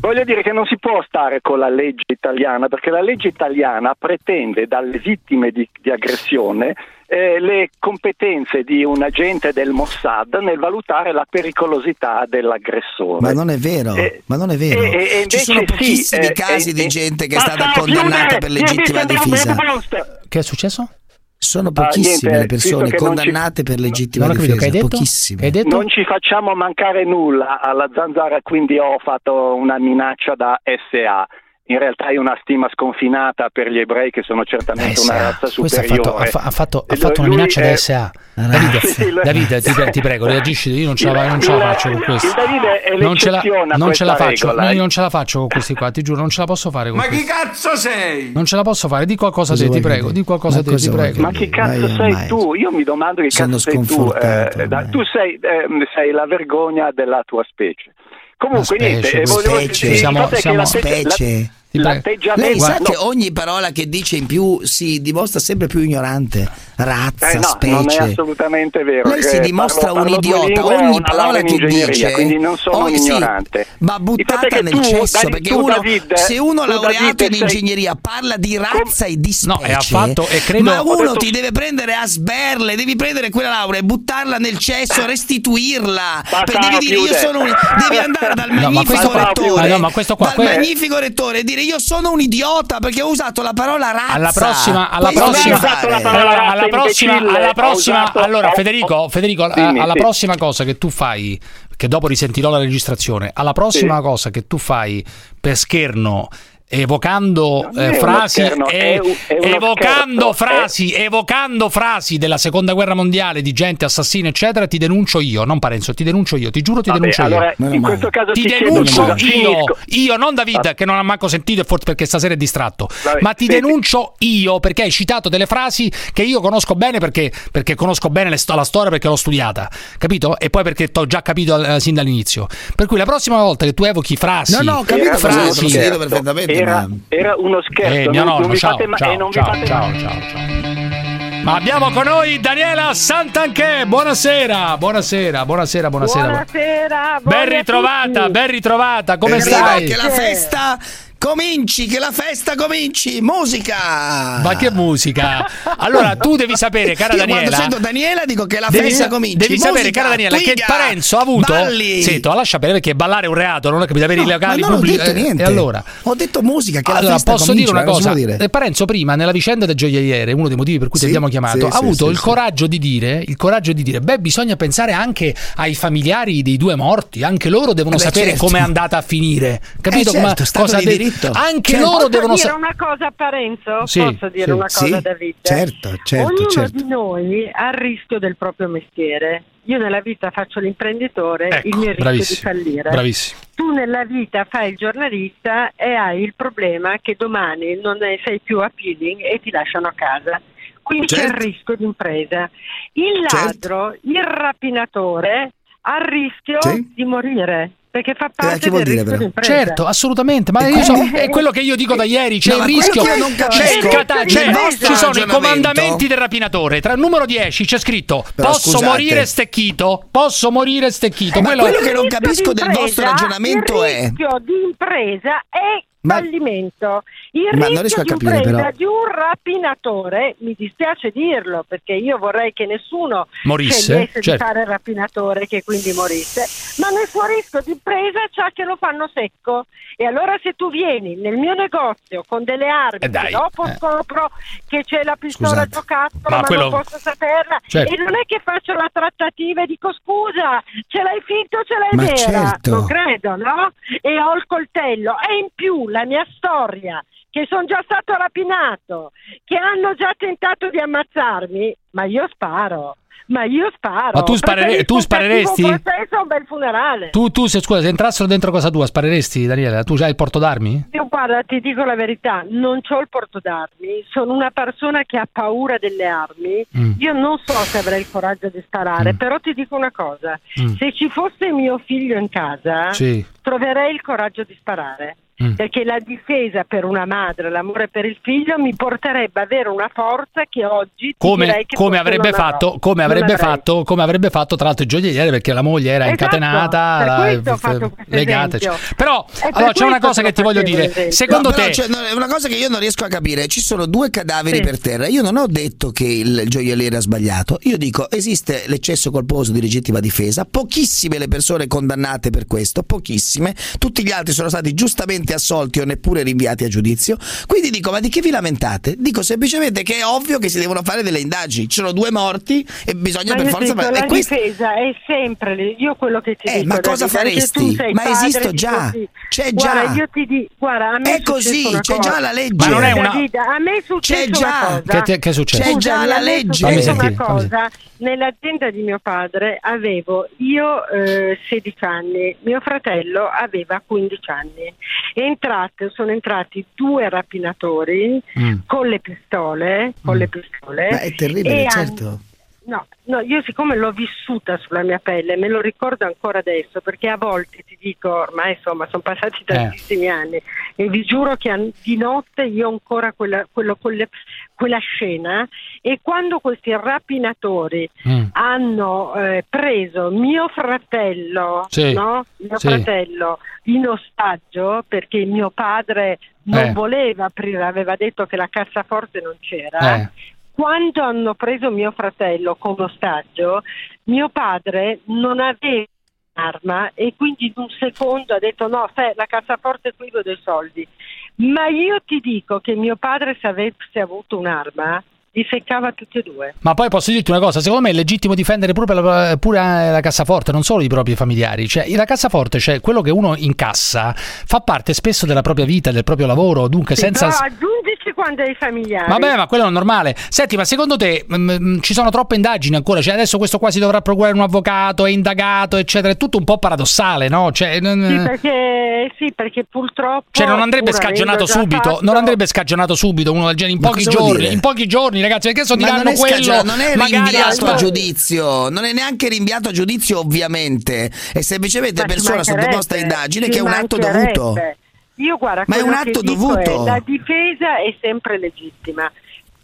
Voglio dire che non si può stare con la legge italiana perché la legge italiana pretende dalle vittime di, di aggressione eh, le competenze di un agente del Mossad nel valutare la pericolosità dell'aggressore. Ma non è vero, Eh, ma non è vero. e- e- e Ci sono invece sì, pochissimi eh, casi eh, di eh, gente che è stata condannata per legittima difesa. Che è successo? Sono Ah, pochissime niente, le persone non ci- condannate per legittima Non capito, difesa, detto? pochissime. Che hai detto? Non ci facciamo mancare nulla alla zanzara, quindi ho fatto una minaccia da SA. In realtà è una stima sconfinata per gli ebrei che sono certamente una SA. razza Questo ha superiore. fatto, ha fa- ha fatto- ha fatto una minaccia è- da SA. Davide, Sì, lo- Davide, ti, ti prego, reagisci. Io non ce la, Il- non ce la il- faccio con questo. il non ce la, non ce la faccio. regola, no, eh. io non ce la faccio con questi qua, ti giuro, non ce la posso fare con Ma chi questi. cazzo sei? Non ce la posso fare, di qualcosa Cosa te, ti prego, di qualcosa ma te, ti prego. Ma chi cazzo Vai, sei ormai. tu? Io mi domando che Sono cazzo sei tu. eh, da- tu sei, ehm, sei la vergogna della tua specie. Comunque, Una niente, specie, eh, volevo specie. il Siamo- siamo- Specie. Prego. L'atteggiamento Lei sa no, che ogni parola che dice in più si dimostra sempre più ignorante. Razza, eh, no, non è specie. assolutamente vero. Lei si eh, dimostra parlo- un parlo idiota, ogni parola che dice quindi non sono ogni- un sì, ignorante. va Il buttata è nel tu, cesso David- perché uno, David, se uno laureato David, in sei- ingegneria parla di razza e di specie No, e ha fatto- e credo- ma uno detto- ti deve prendere a sberle devi prendere quella laurea e buttarla nel cesso restituirla perché devi dire io sono un... devi andare dal No, ma magnifico questo qua- rettore no, ma questo qua- dal magnifico rettore e dire io sono un idiota perché ho usato la parola razza Alla prossima, alla prossima, devi fare. la parola allora, razza, alla prossima, alla prossima, usato- allora Federico, Federico, Dimmi, alla sì. prossima cosa che tu fai, che dopo risentirò la registrazione, alla prossima Sì. cosa che tu fai per scherno evocando è eh, frasi scherno, e- è è evocando scherzo, frasi evocando frasi della seconda guerra mondiale di gente assassina eccetera ti denuncio io non Parenzo ti denuncio io ti giuro ti Vabbè, denuncio allora, io in questo caso ti denuncio io, io non David che non ha manco sentito e forse perché stasera è distratto, Vabbè, ma ti senti. denuncio io perché hai citato delle frasi che io conosco bene perché, perché conosco bene sto- la storia perché l'ho studiata, capito? E poi perché t'ho già capito eh, sin dall'inizio. Per cui la prossima volta che tu evochi frasi, no no ho capito frasi, scherzo. perfettamente Era, ma... era uno scherzo. eh, mio non, non nonno, vi ciao, fate ma- ciao, e non vi ciao, fate ciao, ciao, ciao. Ma abbiamo con noi Daniela Santanché, buonasera, buonasera, buonasera, buonasera. Buonasera, Ben ritrovata, ben ritrovata, come stai? che la festa Cominci, che la festa cominci! Musica! Ma che musica! Allora, tu devi sapere, cara Io Daniela. quando sento Daniela dico che la devi, festa sa- cominci. Devi sapere, Musica, cara Daniela, che twiga, Parenzo ha avuto. balli. Sento, lascia bene perché ballare è un reato, non è che devi avere i No, locali ma non ho pubblici. detto eh, niente. E allora? Ho detto musica, che la allora, festa posso cominci, dire una cosa dire? Eh, Parenzo prima nella vicenda del gioielliere, uno dei motivi per cui Sì, ti abbiamo chiamato, sì, ha sì, avuto il coraggio di dire, il coraggio di dire, beh, bisogna pensare anche ai familiari dei due morti, anche loro devono Eh sapere certo. come è andata a finire. Capito Eh, certo, come- cosa di de- diritto. Anche Certo. loro Posso devono dire sapere. una cosa a Parenzo? Sì, Posso dire sì. una cosa Sì, a David? certo, certo, Ognuno certo. di noi ha il rischio del proprio mestiere. Io nella vita faccio l'imprenditore, Ecco, il mio rischio bravissimo, di fallire. bravissimo. Tu nella vita fai il giornalista e hai il problema che domani non ne sei più appealing e ti lasciano a casa. Quindi c'è il Certo. rischio di impresa. Il ladro, il rapinatore ha il rischio Sì. di morire perché fa Eh, parte del dire, rischio. Certo, assolutamente, ma io so- è quello che io dico da ieri, c'è No, il rischio, c'è il cata- c'è- vostro ci sono i comandamenti del rapinatore, tra il numero 10 c'è scritto Però posso scusate. morire stecchito, posso morire stecchito, Ma quello quello che non capisco del vostro ragionamento è- Il rischio di impresa è Ma- fallimento. Il Ma rischio di capire, impresa però. di un rapinatore, mi dispiace dirlo perché io vorrei che nessuno Morisse, certo. di fare il rapinatore che quindi morisse, ma nel suo rischio di impresa c'è che lo fanno secco. E allora se tu vieni nel mio negozio con delle armi, Eh, dai, dopo eh. scopro che c'è la pistola Scusate. giocattolo, Ma ma, quello- non posso saperla, Certo. e non è che faccio la trattativa e dico scusa, ce l'hai finto o ce l'hai Ma vera? certo. Non credo, no? E ho il coltello. E in più la mia storia, che sono già stato rapinato, che hanno già tentato di ammazzarmi, ma io sparo. Ma io sparo. Ma tu spare- Preferisco tu un spareresti? processo a un bel funerale. Tu, tu se scusa, se entrassero dentro casa tua, spareresti, Daniela? Tu hai il porto d'armi? Io guarda, ti dico la verità, non ho il porto d'armi, sono una persona che ha paura delle armi. Mm. Io non so se avrei il coraggio di sparare, Mm. però ti dico una cosa, Mm. se ci fosse mio figlio in casa, Sì. troverei il coraggio di sparare. Mm. Perché la difesa per una madre, l'amore per il figlio mi porterebbe ad avere una forza che oggi ti Come, direi che come avrebbe fatto, come avrebbe fatto, come avrebbe fatto tra l'altro il gioielliere perché la moglie era Esatto, incatenata, per la- legata. esempio. eccetera. Però allora c'è una cosa che ti voglio dire. l'esempio. Secondo No, te c'è- una cosa che io non riesco a capire. Ci sono due cadaveri Sì. per terra. Io non ho detto che il gioielliere ha sbagliato. Io dico esiste l'eccesso colposo di legittima difesa. Pochissime le persone condannate per questo, pochissime. Tutti gli altri sono stati giustamente assolti o neppure rinviati a giudizio. Quindi dico, ma di che vi lamentate? Dico semplicemente che è ovvio che si devono fare delle indagini. Ci sono due morti e bisogna Ma per forza dico, fare. la questo- difesa è sempre lì. io quello che ti Eh, dico ma cosa Davide, faresti? Ma padre, esisto di già. così. C'è guarda, già. io ti dico guarda a me È così, una c'è cosa. già la legge. Ma non è una- Davide, a me è successo C'è già. una cosa Che ti- che è successo? C'è già la a me è legge. Fammi successo sentire, una cosa nell'azienda di mio padre avevo io eh, 16 anni mio fratello aveva 15 anni Entrate- sono entrati due rapinatori Mm. con le pistole con le pistole Ma è terribile, e hanno- certo. No, no, io siccome l'ho vissuta sulla mia pelle, me lo ricordo ancora adesso, perché a volte ti dico, ormai insomma sono passati tantissimi anni, e vi giuro che di notte io ancora quella, quello- quelle- quella scena, e quando questi rapinatori Mm. hanno eh, preso mio fratello, Sì, no? mio sì. fratello in ostaggio, perché mio padre non Eh. voleva aprire, aveva detto che la cassaforte non c'era. Eh. Quando hanno preso mio fratello come ostaggio, mio padre non aveva un'arma e quindi in un secondo ha detto no, sai, la cassaforte qui vedo i soldi. Ma io ti dico che mio padre se avesse avuto un'arma li seccava tutti e due. Ma poi posso dirti una cosa, secondo me è legittimo difendere pure la, pure la cassaforte, non solo i propri familiari. Cioè, la cassaforte, cioè quello che uno incassa, fa parte spesso della propria vita, del proprio lavoro, dunque Sì, senza... Però aggiungici quando hai familiari. Vabbè, ma quello è normale. Senti, ma secondo te mm, mm, ci sono troppe indagini ancora? Cioè, adesso questo qua si dovrà procurare un avvocato, è indagato, eccetera. È tutto un po' paradossale, no? Cioè, Sì, perché, sì, perché purtroppo... cioè, non andrebbe scagionato subito, fatto- non andrebbe scagionato subito uno del genere in pochi giorni. dire? In pochi giorni, ragazzi, perché adesso Ma diranno non è, quello. non è rinviato a giudizio, non è neanche rinviato a giudizio, ovviamente, è semplicemente Ma persona sottoposta a indagine che è un atto dovuto. Io guarda, Ma è un atto dovuto. è, la difesa è sempre legittima.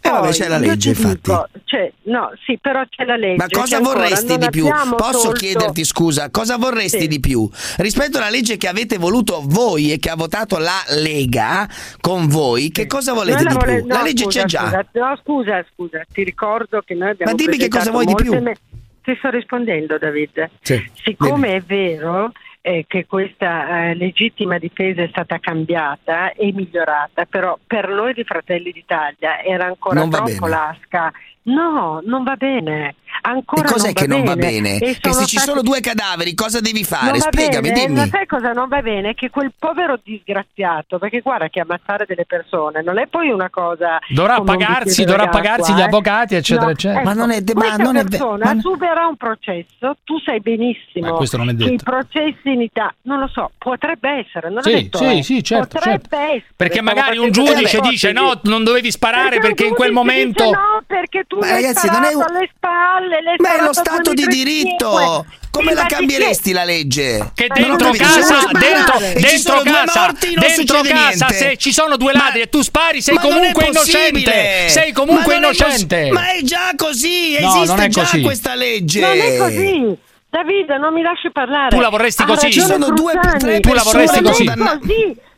Eh, vabbè, c'è la legge, ti infatti. dico, cioè, no, sì, però c'è la legge. Ma cosa ancora vorresti di più? Posso tolto- chiederti scusa, cosa vorresti Sì. di più? Rispetto alla legge che avete voluto voi e che ha votato la Lega con voi, che cosa volete Noi di la vole- più? La no, legge scusa, c'è già. Scusa, no, scusa, scusa, ti ricordo che noi abbiamo Ma dimmi che cosa vuoi di più. me- Ti sto rispondendo, David. Sì, Siccome è vero eh, che questa eh, legittima difesa è stata cambiata e migliorata, però per noi di Fratelli d'Italia era ancora Non troppo lasca. No, non va bene. Ancora E cos'è non va che non va bene? E Che se ci stati- sono due cadaveri, cosa devi fare? Spiegami, bene, dimmi. Ma sai cosa non va bene? Che quel povero disgraziato, perché guarda che ammazzare delle persone non è poi una cosa. Dovrà pagarsi, dovrà d'acqua, pagarsi eh. gli avvocati, eccetera, No, eccetera. ecco, Ma non è- ma questa non è ve- persona ma- subirà un processo, tu sai benissimo Ma questo non è che i processi in Italia, non lo so, potrebbe essere, non Sì, è detto, sì, eh. sì, certo, potrebbe certo. essere. Perché magari un giudice dice no, non dovevi sparare perché, un in quel momento... no, perché tu Ma ragazzi, non è un- alle spalle, l'hai Ma è lo Stato di 2035. diritto! Come Sì, la ma cambieresti la legge? Che dentro casa, dentro, ci dentro sono due casa, morti, dentro casa, se ci sono due ladri e tu spari, sei Ma comunque innocente. Sei comunque Ma non è innocente. Ma è già così, No, esiste già così. questa legge. Non è così. Davide, non mi lasci parlare. Tu la vorresti Ha così? Ci sono due- tre Tu la vorresti così? così. Ma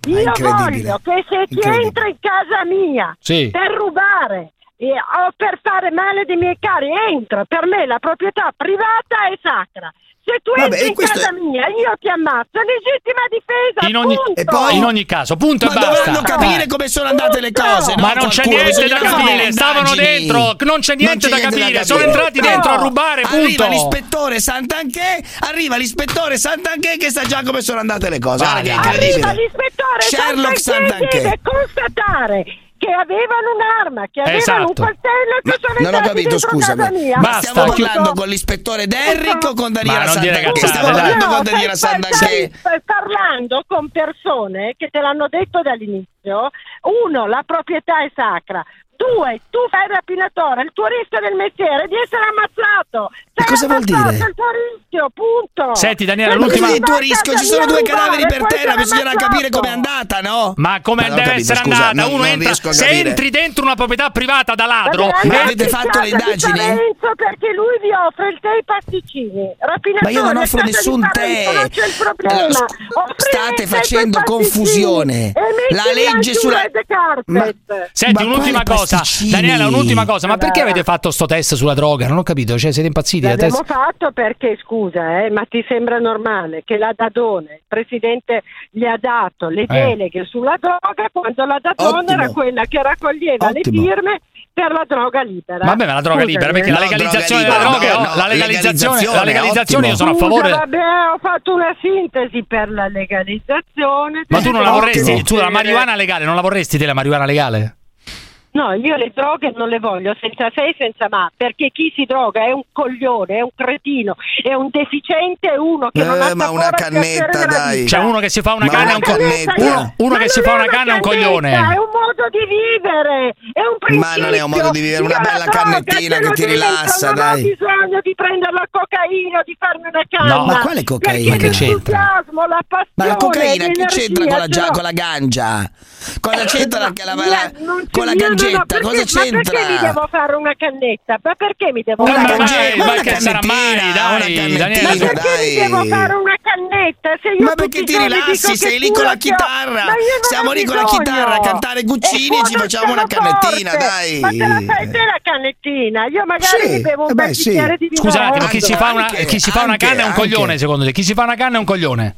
Io incredibile. voglio che se ti Incredibile. entra in casa mia Sì. per rubare o per fare male dei miei cari, entra. Per me la proprietà privata è sacra. Se tu Vabbè, entri in casa è- mia, io ti ammazzo. Legittima difesa. In ogni, punto. E poi- in ogni caso, punto Ma e basta. dovranno capire come sono andate le cose. Ma no? non c'è Qualcuno, niente da capire, stavano dentro, non c'è niente da capire, sono entrati dentro a rubare, punto. Arriva l'ispettore Sant'Anché, arriva l'ispettore Sant'Anché che sa già come sono andate le cose. Guarda che è Arriva incredibile. l'ispettore Sherlock Sant'Anché Sant'Anché. deve constatare che avevano un'arma, che avevano Esatto. un coltello e che sono Non ho entrati capito, dentro scusami. casa mia. Ma stiamo parlando con l'ispettore Derrick o con Daniela cazzate, Stiamo parlando No, con Daniela stai- stai parlando con persone che te l'hanno detto dall'inizio. Uno, la proprietà è sacra. Due, tu fai il rapinatore, il tuo rischio del mestiere è di essere ammazzato. Sei cosa vuol dire? il tuo rischio, punto. Senti, Daniela, Se l'ultima- tu Il tuo rischio, ci sono due cadaveri per terra, bisognerà capire com'è andata, no? Ma come Ma ho deve capito, essere scusa, andata? non- Uno non entra, se entri dentro una proprietà privata da ladro, e- ragazzi, avete fatto le indagini? Parenzo perché lui vi offre il tè e i pasticcini. Rapinatori, Ma io non offro nessun tè. Non c'è il problema. Allora, s- Offri state facendo confusione. La legge sulla-. Ma- Senti, Ma un'ultima quali cosa. pasticcini? Daniela, un'ultima cosa. Ma perché avete fatto sto test sulla droga? Non ho capito, cioè siete impazziti? La L'abbiamo test- fatto perché, scusa, eh, ma ti sembra normale che la Dadone, il presidente gli ha dato le Eh. deleghe sulla droga quando la Dadone Ottimo. era quella che raccoglieva Ottimo. le firme per la droga libera. Vabbè, ma la droga Scusami, libera, perché eh. la No, legalizzazione droga della droga, oh, no, la legalizzazione, la legalizzazione, legalizzazione io sono a Scusa, favore. vabbè, ho fatto una sintesi per la legalizzazione. Ma tu non la vorresti, tu la marijuana legale, non la vorresti te la marijuana legale? No, io le droghe non le voglio senza se e senza ma, perché chi si droga è un coglione, è un cretino, è un deficiente, è uno che non Eh, ha ma una cannetta, dai. C'è uno che si fa una Ma canna una è un co- cannetta, uno, uno che si non fa una canna è un coglione. È un modo di vivere, è un principio. Ma non è un modo di vivere, una bella droga cannettina che ti rilassa, non dai. ho bisogno di prendere la cocaina, di farmi una canna. No. Ma quale cocaina? Perché Che c'entra? l'entusiasmo, la passione, Ma la cocaina che c'entra con la, con la ganja? Cosa c'entra la, la- Non con la io gangetta? perché- Cosa Ma c'entra? perché mi devo fare una cannetta? Ma perché mi devo Una fare una cannetta, cannetta? ma che sarà mai, dai, una Daniela. Ma perché mi dai. devo fare una cannetta? Se io Ma perché ti rilassi? Sei lì con la chitarra. Ma Siamo lì con la chitarra a cantare Guccini e ci facciamo una cannettina, dai. Ma te la fai te la cannettina? Io magari Sì, mi bevo un eh bel beh, sì. bicchiere di vino. Scusa un attimo, chi si fa una, Anche- chi si fa una canna è un coglione, secondo te? Chi si fa una canna è un coglione?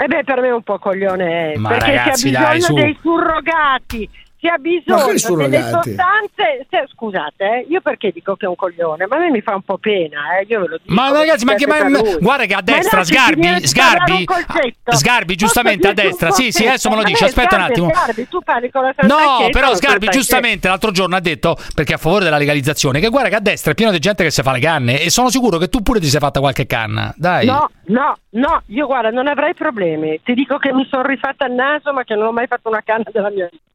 Eh beh, per me è un po' coglione, eh, Ma perché ragazzi, dai, bisogno su. dei surrogati, si ha bisogno delle surrogati? sostanze. se- scusate, eh, io perché dico che è un coglione? Ma a me mi fa un po' pena, eh, io ve lo dico. Ma ragazzi, ma che ma, guarda che a destra Sgarbi, Sgarbi, concetto. Sgarbi giustamente a destra. Sì, sì, adesso me lo dici, aspetta un attimo. Sgarbi, tu parli con la No, però Sgarbi giustamente l'altro giorno ha detto, perché è a favore della legalizzazione, che guarda che a destra è pieno di gente che si fa le canne e sono sicuro che tu pure ti sei fatta qualche canna. Dai. No, no, no, io guarda, non avrei problemi. Ti dico che mi sono rifatta il naso, ma che non ho mai fatto una canna della mia vita.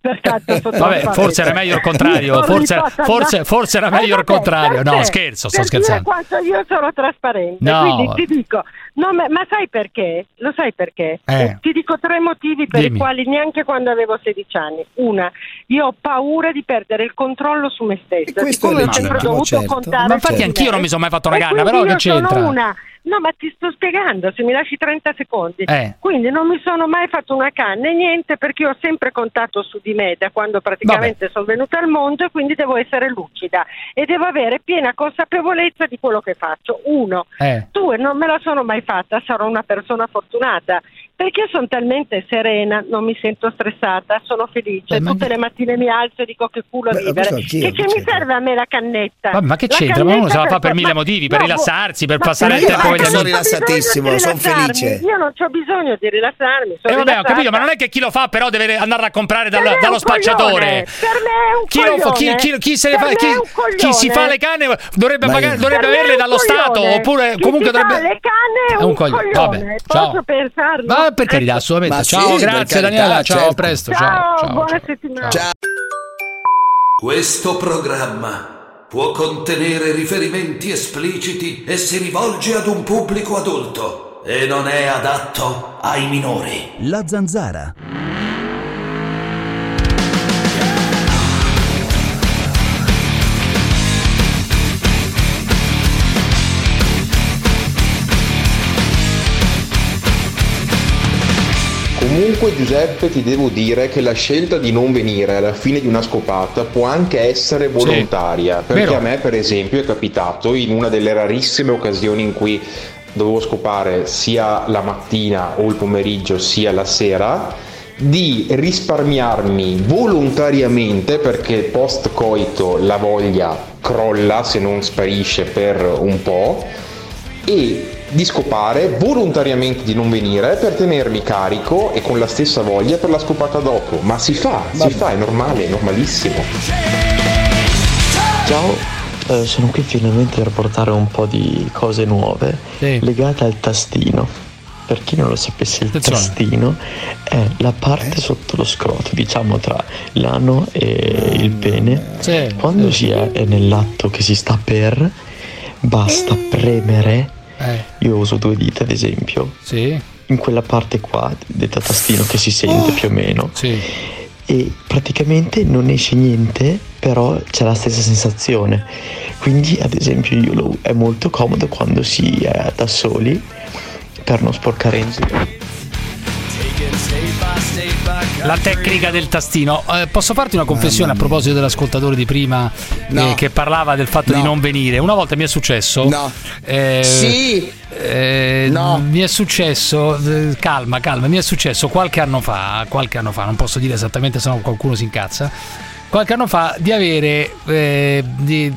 Sono Vabbè, forse era meglio il contrario, Io forse, forse, forse era Eh, meglio il vabbè, contrario. No, scherzo, sto scherzando. quanto io sono trasparente, No. quindi ti dico, no, ma, ma sai perché? Lo sai perché? Eh. Ti dico tre motivi per Dimmi. i quali neanche quando avevo 16 anni. Una, io ho paura di perdere il controllo su me stessa. questo è Siccome ho sempre legittimo, dovuto certo. contare Ma infatti anch'io non mi sono mai fatto una e canna, quindi però che c'entra? una. No, ma ti sto spiegando, se mi lasci 30 secondi. Eh. Quindi non mi sono mai fatto una canna e niente perché ho sempre contato su di me da quando praticamente sono venuta al mondo e quindi devo essere lucida e devo avere piena consapevolezza di quello che faccio. Uno. Eh. Due, non me la sono mai fatta, sarò una persona fortunata perché sono talmente serena, non mi sento stressata, sono felice. Beh, ma- Tutte le mattine mi alzo e dico che culo Beh, vivere. anch'io, Che, che mi serve a me la cannetta? Vabbè, ma che La c'entra? Ma uno se la cannetta fa per mille ma- motivi, per no, rilassarsi, per ma- passare ma il tempo con gli bisogno rilassatissimo, di son rilassarmi. felice. Io non ho bisogno di rilassarmi. Eh sono vabbè, ho capito, ma non è che chi lo fa però deve andare a comprare dal- dallo spacciatore. Per me è un Chi, chi- coglione. chi- se ne fa- si fa le canne dovrebbe, Ma pagare- dovrebbe averle dallo Stato oppure Chi comunque dovrebbe le canne è un un coglione. Vabbè, Posso pensarlo? Ma per carità, Ecco. assolutamente. Ma ciao, sì, grazie carità, Daniela, ciao, certo. a presto, Ciao, ciao, ciao. buona ciao. settimana. Ciao. Questo programma può contenere riferimenti espliciti e si rivolge ad un pubblico adulto e non è adatto ai minori. La zanzara. Comunque Giuseppe ti devo dire che la scelta di non venire alla fine di una scopata può anche essere volontaria, perché vero. a me per esempio è capitato in una delle rarissime occasioni in cui dovevo scopare sia la mattina o il pomeriggio sia la sera di risparmiarmi volontariamente perché post coito la voglia crolla se non sparisce per un po' e di scopare volontariamente di non venire per tenermi carico e con la stessa voglia per la scopata dopo. Ma si fa, si fa, è normale, è normalissimo. Ciao, eh, sono qui finalmente per portare un po' di cose nuove legate al tastino. Per chi non lo sapesse, il Attenzione. tastino è la parte sotto lo scroto, diciamo tra l'ano e il pene. Sì, Quando si è nell'atto che si sta per, basta premere. Eh, Io uso due dita, ad esempio. sì, In quella parte qua, detta tastino, che si sente più o meno. sì. E praticamente non esce niente, però c'è la stessa sensazione. Quindi, ad esempio, io lo- è molto comodo quando si è da soli per non sporcare in giro. La tecnica del tastino. Eh, posso farti una confessione a proposito dell'ascoltatore di prima No. eh, che parlava del fatto di No. non venire? Una volta mi è successo. No. Eh, Sì. eh, No. Mi è successo, eh, calma, calma, mi è successo qualche anno fa, qualche anno fa, non posso dire esattamente se no qualcuno si incazza, qualche anno fa di avere eh, di-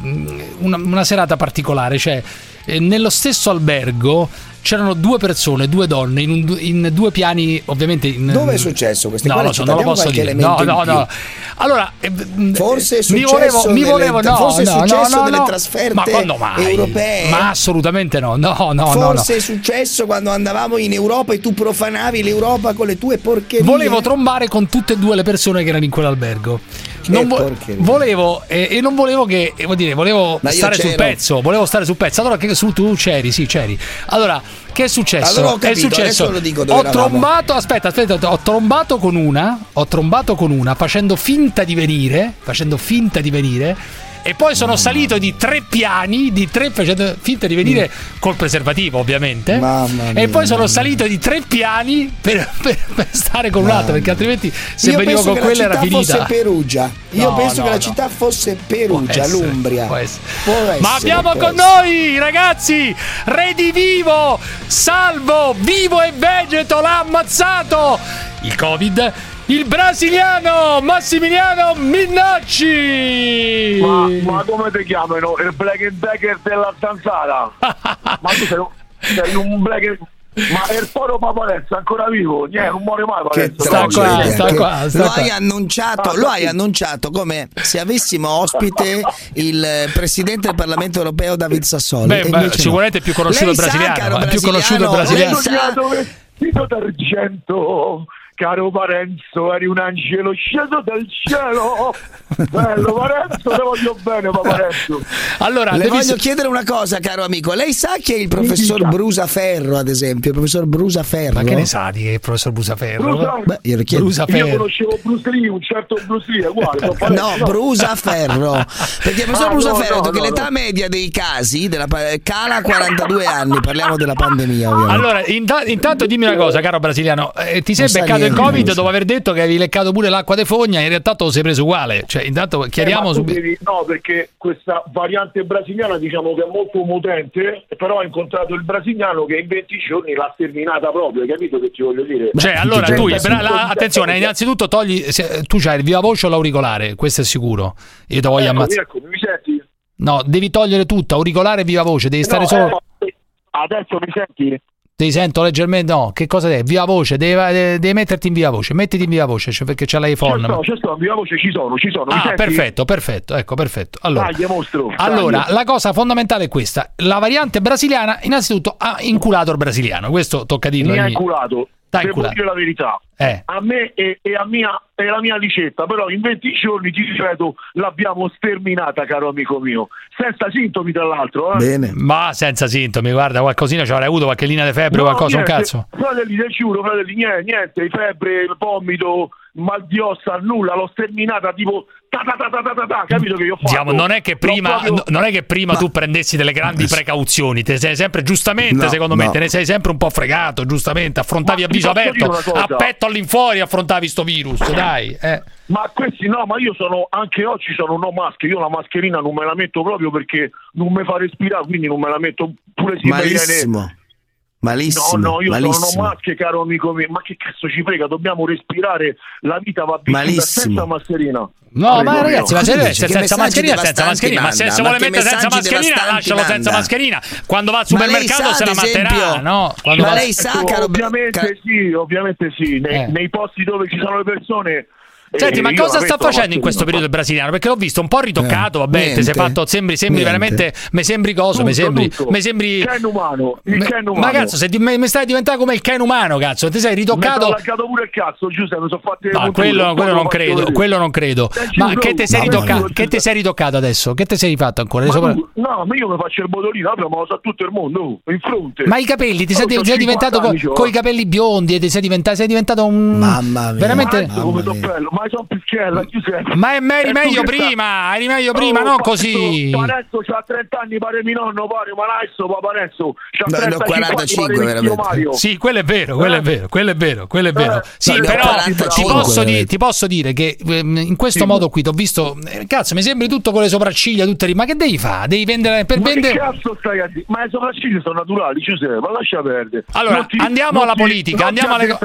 una, una serata particolare, cioè eh, nello stesso albergo c'erano due persone, due donne, in, un in due piani, ovviamente... In, Dove è successo questo? No, città? non lo posso dire. No, no, no. Allora, eh, Forse è mi successo volevo, mi nelle- volevo, no, forse è no, no, successo no, nelle no. trasferte Ma quando mai? europee? Ma assolutamente no, no, no, no, no. Forse è successo quando andavamo in Europa e tu profanavi l'Europa con le tue porcherie. Volevo trombare con tutte e due le persone che erano in quell'albergo. Non vo- volevo eh, e non volevo che eh, vuol dire, volevo stare sul c'ero. pezzo, volevo stare sul pezzo. Allora che su tu c'eri, sì, c'eri. Allora, che è successo? Allora ho è capito, successo. adesso lo dico dove ho eravamo. trombato, aspetta, aspetta, ho trombato con una, ho trombato con una facendo finta di venire, facendo finta di venire. E poi sono salito di tre piani, di tre, facendo finta di venire col preservativo ovviamente. Mamma e mia, poi sono mamma salito di tre piani per, per- per stare con un altro, perché altrimenti se Io venivo con quella la era città finita. fosse Perugia. Io No, penso no, che la no. città fosse Perugia, essere, l'Umbria. può essere. Può Ma essere, abbiamo può con noi, ragazzi, Redivivo, Salvo, Vivo e Vegeto l'ha ammazzato. Il Covid, il brasiliano Massimiliano Minnacci. Ma, ma come ti chiamano? Il Black and Decker della zanzara? ma tu sei un, sei un Black and... Ma il poro Paparezza è ancora vivo? Niente, non muore mai Che Paparezza. tragedia, che- lo hai annunciato, lo hai annunciato come se avessimo ospite il eh, presidente del Parlamento europeo David Sassoli. Beh, beh, no. sicuramente è più conosciuto Lei il sa, brasiliano, caro è più conosciuto il brasiliano, brasiliano. lei sa- d'argento Caro Parenzo, eri un angelo sceso dal cielo. Bello Parenzo, te voglio bene, ma Parenzo. Allora, Le devi- voglio chiedere una cosa, caro amico. Lei sa chi è il professor Brusaferro, ad esempio? Il professor Brusaferro? Ma che ne sa di che il professor Brusaferro? Brusa- Beh. Io Brusaferro. conoscevo Bruce Lee, un certo Bruce Lee, è uguale. sono No, Parenzo, Brusaferro. Perché il professor Ah, no, Brusaferro ha no, detto che no, l'età no. media dei casi della cala a 42 anni. Parliamo della pandemia, ovviamente. Allora, inta- intanto dimmi una cosa, caro brasiliano. Eh, ti sei Non beccato il niente, Covid dopo aver detto che avevi leccato pure l'acqua di fogna, in realtà te lo sei preso uguale. Cioè, intanto Eh, chiariamo tu subito. devi- no, perché questa variante brasiliana diciamo che è molto potente, però ho incontrato il brasiliano che in 20 giorni l'ha terminata proprio, hai capito che ti voglio dire? Cioè, allora tu, bra- la- attenzione, innanzitutto togli. se- tu c'hai il viva voce o l'auricolare, questo è sicuro. Io te voglio Eccomi, ammazzare. eccomi, mi senti? No, devi togliere tutto, auricolare e viva voce, devi stare No, solo. eh, adesso mi senti? Ti sento leggermente. No, che cosa è? Viva voce, devi, devi- metterti in viva voce. Mettiti in viva voce cioè, perché c'è l'iPhone. sto, ci sto, viva voce ci sono, ci sono. Ah, perfetto, perfetto, ecco, perfetto. Allora, Dai, mostro. allora, la cosa fondamentale è questa: la variante brasiliana, innanzitutto, ha inculato il brasiliano. Questo tocca dirlo. mi ha inculato. T'ha Devo dire la verità. Eh. A me e, e a mia, è la mia ricetta, però in 20 giorni ti ripeto, l'abbiamo sterminata, caro amico mio. Senza sintomi, tra l'altro. Eh. Ma senza sintomi, guarda, qualcosina ci avrai avuto, qualche linea di febbre, No, qualcosa, un niente. cazzo. Fratelli, te giuro, fratelli, niente, niente, febbre, vomito, mal di ossa, nulla, l'ho sterminata tipo ta ta ta ta ta ta, ta, capito che io ho fatto? Diciamo, non è che prima, proprio- no- non è che prima tu prendessi delle grandi precauzioni, te sei sempre giustamente, No, secondo me, no. te ne sei sempre un po' fregato, giustamente, affrontavi Ma a viso aperto, a petto all'infuori affrontavi sto virus, dai. Eh. Ma questi no, ma io sono anche oggi sono no mask, io la mascherina non me la metto proprio perché non mi fa respirare, quindi non me la metto pure se mi viene- Malissimo. Malissimo. No, no, io sono malissimo. no mask, caro amico mio. Ma che cazzo ci frega? Dobbiamo respirare. La vita va Malissimo. senza mascherina. No, Prego, ma ragazzi, ma se deve essere senza mascherina, senza mascherina. Ma se Ma vuole mettere senza mascherina, lascialo senza manda? mascherina. Quando va al supermercato sa, se la esempio- no? Quando Ma va- lei sa, caro ovviamente sì, ovviamente sì. Nei, Eh. nei posti dove ci sono le persone. Senti, eh, ma cosa sta facendo in questo periodo il brasiliano? Perché l'ho visto un po' ritoccato, Eh, vabbè, te sei fatto, sembri, sembri veramente, mi sembri coso, mi sembri, tutto. mi sembri... Ken umano, il Me- Ken Ma umano. cazzo, se ti- mi mi stai diventando come il Ken umano, cazzo, ti sei Mi ritoccato... sono allargato pure il cazzo, Giuseppe, mi sono fatte le No, quello, quello lo non credo, vedere. quello non credo. Ma che ti sei mamma mia. Ti sei ritoccato adesso? Che ti sei rifatto ancora? Ma Sopra- tu- no, ma io mi faccio il botolino, vabbè, ma lo sa tutto il mondo, oh, in fronte. Ma i capelli, ti sei, sei diventato 50 co- anni, con i capelli biondi e ti sei diventato, sei diventato un... Mamma mia. Veramente... Sono bello, ma sono pischella, Giuseppe. Ma è me- eri meglio prima, eri meglio Oh, prima, non Parenzo- così. Parenzo c'ha 30 anni, pare mio nonno, pare, ma adesso, ma Parenzo c'ha No, 35 no, 45 anni, veramente. Sì, quello è vero, quello è vero, quello è vero, quello è vero. Eh, Sì, no, però 45 ti posso, di- ti posso dire che ehm, in questo Sì. modo qui ti ho visto, eh, cazzo, mi sembri tutto con le sopracciglia tutte lì, ma che devi fare? Devi vendere per Ma che vendere cazzo stai a dire? Ma le sopracciglia sono naturali, Giuseppe, ma lascia perdere. Allora, Non ti- andiamo non alla ti- politica, non andiamo alle-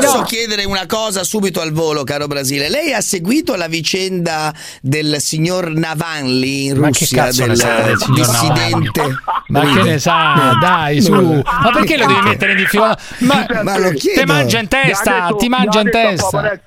posso chiedere una cosa subito al volo, caro Brasile? Lei ha seguito la vicenda del signor Navanli in Russia, del del dissidente? Ma che ne sa, dai, su. Ma perché lo devi mettere in difficoltà? Ma, Ma lo ti chiedo. mangia in testa, ti mangia in testa.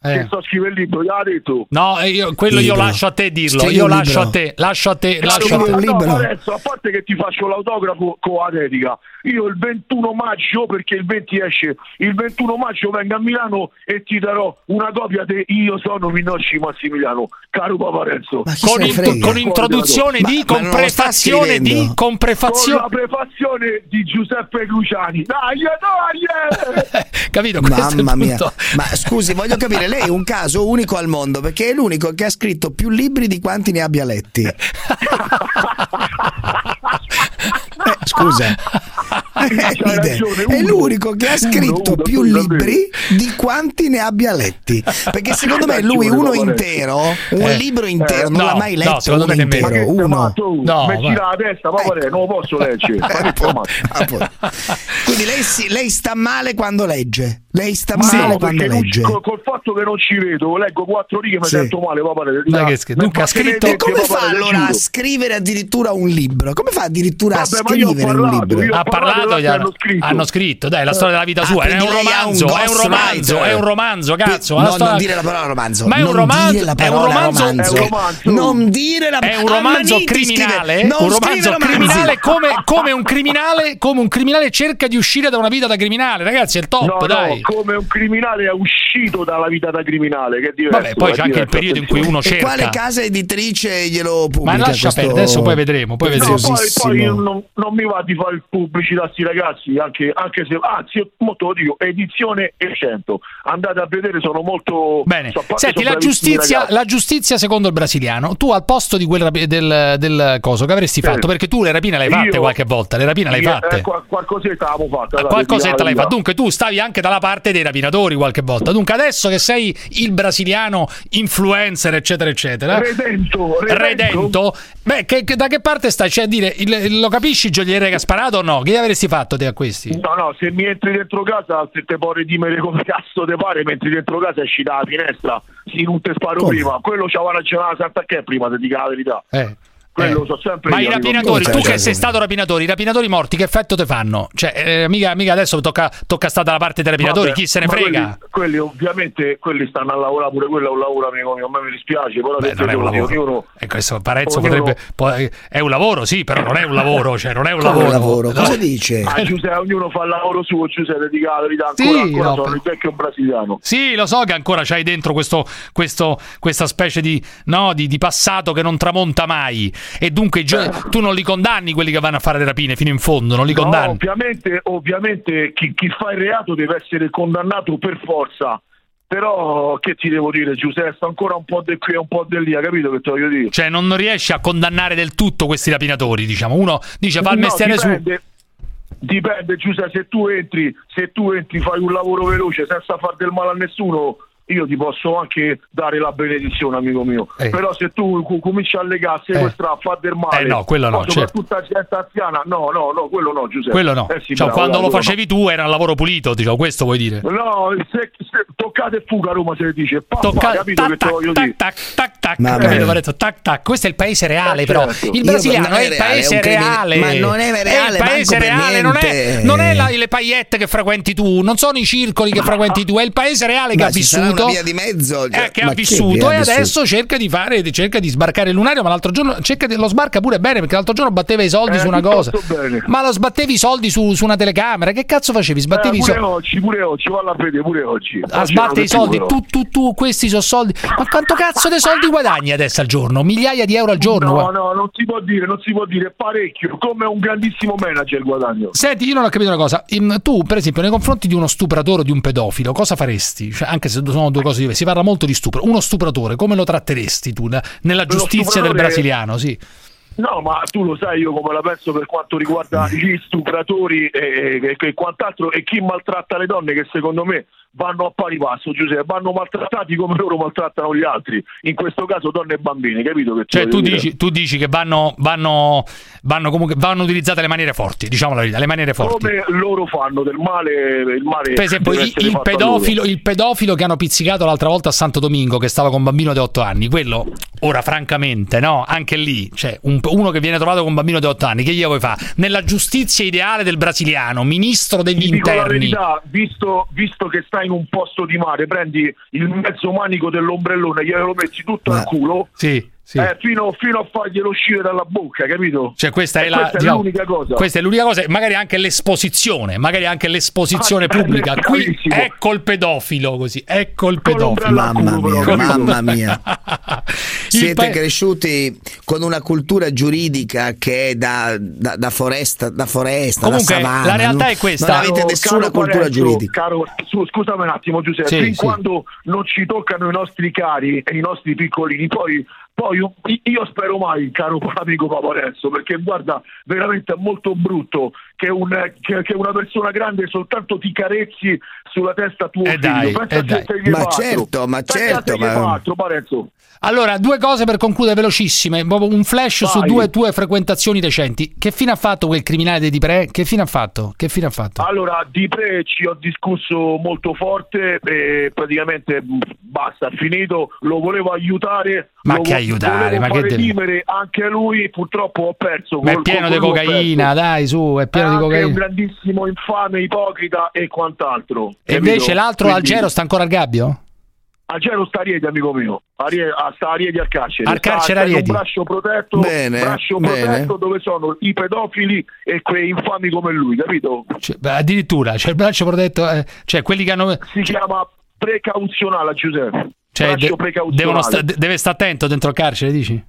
Eh. Che sto scrivendo il libro, gli ha detto. No, eh, io- quello io Libro. lascio a te dirlo. Scrivi Io lascio a te, lascio a te, lascio a te. un libro. No, Lorenzo, a parte che ti faccio l'autografo con la dedica, io il 21 maggio, perché il 20 esce, il 21 maggio vengo a Milano e ti darò una copia di Io sono Minocci Massimiliano, caro Paparenzo. Ma chi Con, in- con introduzione Ma- di, ma con prefazione di, con Con prefazione. la prefazione di Giuseppe Cruciani. Dai, dai! Capito? Mamma mia, ma scusi, voglio capire, lei è un caso unico al mondo perché è l'unico che ha scritto più libri di quanti ne abbia letti. Eh, scusa, Eh, ragione, è l'unico che ha scritto uno, più libri di quanti ne abbia letti. Perché secondo me lui uno intero, un Eh, libro intero, eh, non no, l'ha mai no, letto secondo uno me nemmeno. Ma intero, uno. No, Mi ma- gira la testa, papà, Ecco. non lo posso leggere. Ma? Ah, poi. Quindi lei, si- lei sta male quando legge. Lei sta Ma male no, quando perché non ci- legge. col, col fatto che non ci vedo, leggo quattro righe e mi Sì. sento male, papà. Dai, che schifo. Dunque, ha scritto- E come fa allora a scrivere addirittura un libro? Come fa addirittura a Vabbè, ma ho scrivere un parlato, libro? io ho Ha parlato che hanno, scritto. hanno scritto, dai, la storia della vita Ah, sua. È quindi un lei ha un romanzo, è un romanzo, è un romanzo, cazzo. No, storia- non dire la parola romanzo. Ma è un romanzo, dire la è un parola romanzo, romanzo. è un romanzo. Non dire la È un romanzo Ammaniti, criminale, un romanzo criminale come, come un criminale, come un criminale cerca di uscire da una vita da criminale, ragazzi, è il top, No, dai. no, come un criminale è uscito dalla vita da criminale, che è diverso. Vabbè, poi è c'è anche il periodo in cui uno E cerca. quale casa editrice glielo pubblica? Ma lascia questo perdere, adesso poi vedremo, poi vedremo. No, poi, non, non mi va di fare pubblicità sti ragazzi, anche, anche se, anzi, io mo te lo dico, edizione e 100. Andate a vedere, sono molto... Bene, so- senti, la giustizia, ragazzi. la giustizia secondo il brasiliano, tu al posto di quel rapi- del, del coso che avresti fatto, perché tu le rapine le hai fatte Io- qualche volta, le rapine le hai Io- fatte. eh, qual- qualcosetta l'avevo fatta. dai, Qualcosetta l'hai là, fatto. Dunque, tu stavi anche dalla parte dei rapinatori qualche volta. Dunque, adesso che sei il brasiliano influencer, eccetera, eccetera. Redento, redento. Redento, beh, che- che- da che parte stai? Cioè, a dire, il- lo capisci gioielliere che ha sparato o no? Che gli avresti fatto te a questi? No, no, se mi entri dentro casa, se te puoi redimere come cazzo te pare, mentre dentro casa esci dalla finestra, sì, non te sparo Come? prima. Quello c'aveva ragionato Santa che prima, ti dico la verità. Eh. Quello Eh. so sempre Ma io, i rapinatori, tu Cioè, che sei stato rapinatore, i rapinatori morti che effetto te fanno? Cioè, eh, mica, mica adesso tocca, tocca stare dalla parte dei rapinatori, Vabbè, chi se ne frega? Quelli, quelli ovviamente quelli stanno a lavorare pure quello è un lavoro amico mio, a me mi dispiace, però Beh, detto non è un lavoro. ognuno- E questo Parenzo ognuno- potrebbe. può- è un lavoro, sì, però non è un lavoro, cioè non è un Come lavoro. lavoro? No. Cosa dice? Ah, Giuseppe, ognuno fa il lavoro suo, Giuseppe, dica la verità, ancora, Sì, ancora no, sono per- il vecchio brasiliano. Sì, lo so che ancora c'hai dentro questo, questo- questa specie di, no, di, di passato che non tramonta mai. E dunque gio- tu non li condanni quelli che vanno a fare le rapine fino in fondo, non li No, condanni. ovviamente, ovviamente chi, chi fa il reato deve essere condannato per forza. Però che ti devo dire, Giuseppe, sta ancora un po' di qui e un po' di lì, hai capito che te voglio dire? Cioè, non riesci a condannare del tutto questi rapinatori, diciamo. Uno dice fa il No, mestiere dipende, Dipende, Giuseppe, se tu entri, se tu entri, fai un lavoro veloce senza far del male a nessuno, io ti posso anche dare la benedizione, amico mio. Eh. Però se tu cominci a legare, sequestrare, a far del male, Eh, no, quello no, poi soprattutto a gente anziana, no, no, no, quello no, Giuseppe. Quello no. Eh sì, Cioè, bravo, quando lo quello facevi tu era un lavoro pulito, diciamo, questo vuoi dire. no. No, se, se toccate e fuga a Roma se ne dice, pa, pa, Tocca- capito tac, che tac, voglio tac, dire? tac, tac, tac, Mamma capito? detto tac, tac. Questo è il paese reale, Eh, però. certo. Il brasiliano è è il paese reale. ma non è È reale il paese reale, non è, non è la- le paillette che frequenti tu, non sono i circoli che frequenti tu, è il paese reale che Ma ha vissuto. Una via di mezzo, cioè, eh, che ma ha vissuto e vissuto? adesso cerca di fare cerca di sbarcare il lunario ma l'altro giorno cerca di- lo sbarca pure bene perché l'altro giorno batteva i soldi Eh, su una cosa bene. ma lo sbattevi i soldi su, su una telecamera che cazzo facevi Eh, sbattevi i pure soldi oggi, pure oggi, valla a vedere pure oggi. a Oggi sbattere erano i soldi tu tu tu questi sono soldi ma quanto cazzo di soldi guadagni adesso al giorno migliaia di euro al giorno No, guarda. no, non si può dire, non si può dire parecchio, come un grandissimo manager il guadagno. Senti, io non ho capito una cosa. Tu, per esempio, nei confronti di uno stupratore o di un pedofilo, cosa faresti? Cioè, anche se sono due cose diverse, si parla molto di stupro. Uno stupratore, come lo tratteresti tu ne- nella giustizia del brasiliano? Sì. No, ma tu lo sai io come la penso per quanto riguarda gli stupratori e, e- e quant'altro e chi maltratta le donne che secondo me vanno a pari passo, Giuseppe, vanno maltrattati come loro maltrattano gli altri, in questo caso donne e bambini, capito? Che Cioè, tu dici, tu dici che vanno, vanno, vanno comunque vanno utilizzate le maniere forti, diciamo la verità, le maniere forti. come loro fanno del male, il male Per esempio, il, il pedofilo, il pedofilo che hanno pizzicato l'altra volta a Santo Domingo, che stava con un bambino di 8 anni, quello, ora francamente, no, anche lì, cioè un- uno che viene trovato con un bambino di 8 anni, che gli vuoi fare? Nella giustizia ideale del brasiliano, ministro degli Ti interni. verità, visto, visto che stai in un posto di mare, prendi il mezzo manico dell'ombrellone, glielo metti tutto al culo, Sì, sì. eh, fino, fino a farglielo uscire dalla bocca, capito? Cioè, questa è, la, questa è diciamo, l'unica cosa. Questa è l'unica cosa, magari anche l'esposizione, magari anche l'esposizione Ah, pubblica. eh, Qui ecco il pedofilo, così, ecco il pedofilo. Mamma mia, però, mamma mia. Siete pa- cresciuti con una cultura giuridica che è da, da- da foresta, da foresta, Comunque, da savana. la realtà non- è questa. Non avete nessuna caro cultura Parenzo, giuridica. Caro, su- scusami un attimo Giuseppe, Sì, fin sì. quando non ci toccano i nostri cari e i nostri piccolini, poi, poi io- spero mai, caro amico Paparenzo, perché guarda, veramente è molto brutto che, un- che- che una persona grande soltanto ti carezzi sulla testa tuo Eh figlio. dai, eh dai. Ma certo, ma Pensa certo, ma- fa altro, Parenzo. Allora, due cose per concludere velocissime, un flash su Vai. due tue frequentazioni recenti. Che fine ha fatto quel criminale di Dipré? Che fine ha fatto? Che fine ha fatto? Allora, di Pre ci ho discusso molto forte e praticamente mh, basta, è finito, lo volevo aiutare. Ma che vo- aiutare, ma che deve- anche lui, purtroppo ho perso. Ma è col- pieno col- di cocaina, dai, su, è pieno di anche cocaina. un grandissimo infame, ipocrita e quant'altro. E capito? invece l'altro Quindi- Algero sta ancora al gabbio? Algero sta a Rieti, amico mio. A Rie- a- sta a Rieti al carcere. Al carcere a in un Rieti. braccio protetto, Bene, braccio bene. protetto dove sono i pedofili e quei infami come lui, capito? Cioè, beh, addirittura, c'è il braccio protetto, eh, cioè quelli che hanno... Si chiama precauzionale, Giuseppe. Cioè, braccio de- precauzionale. devono sta- de- deve stare attento dentro il carcere, dici?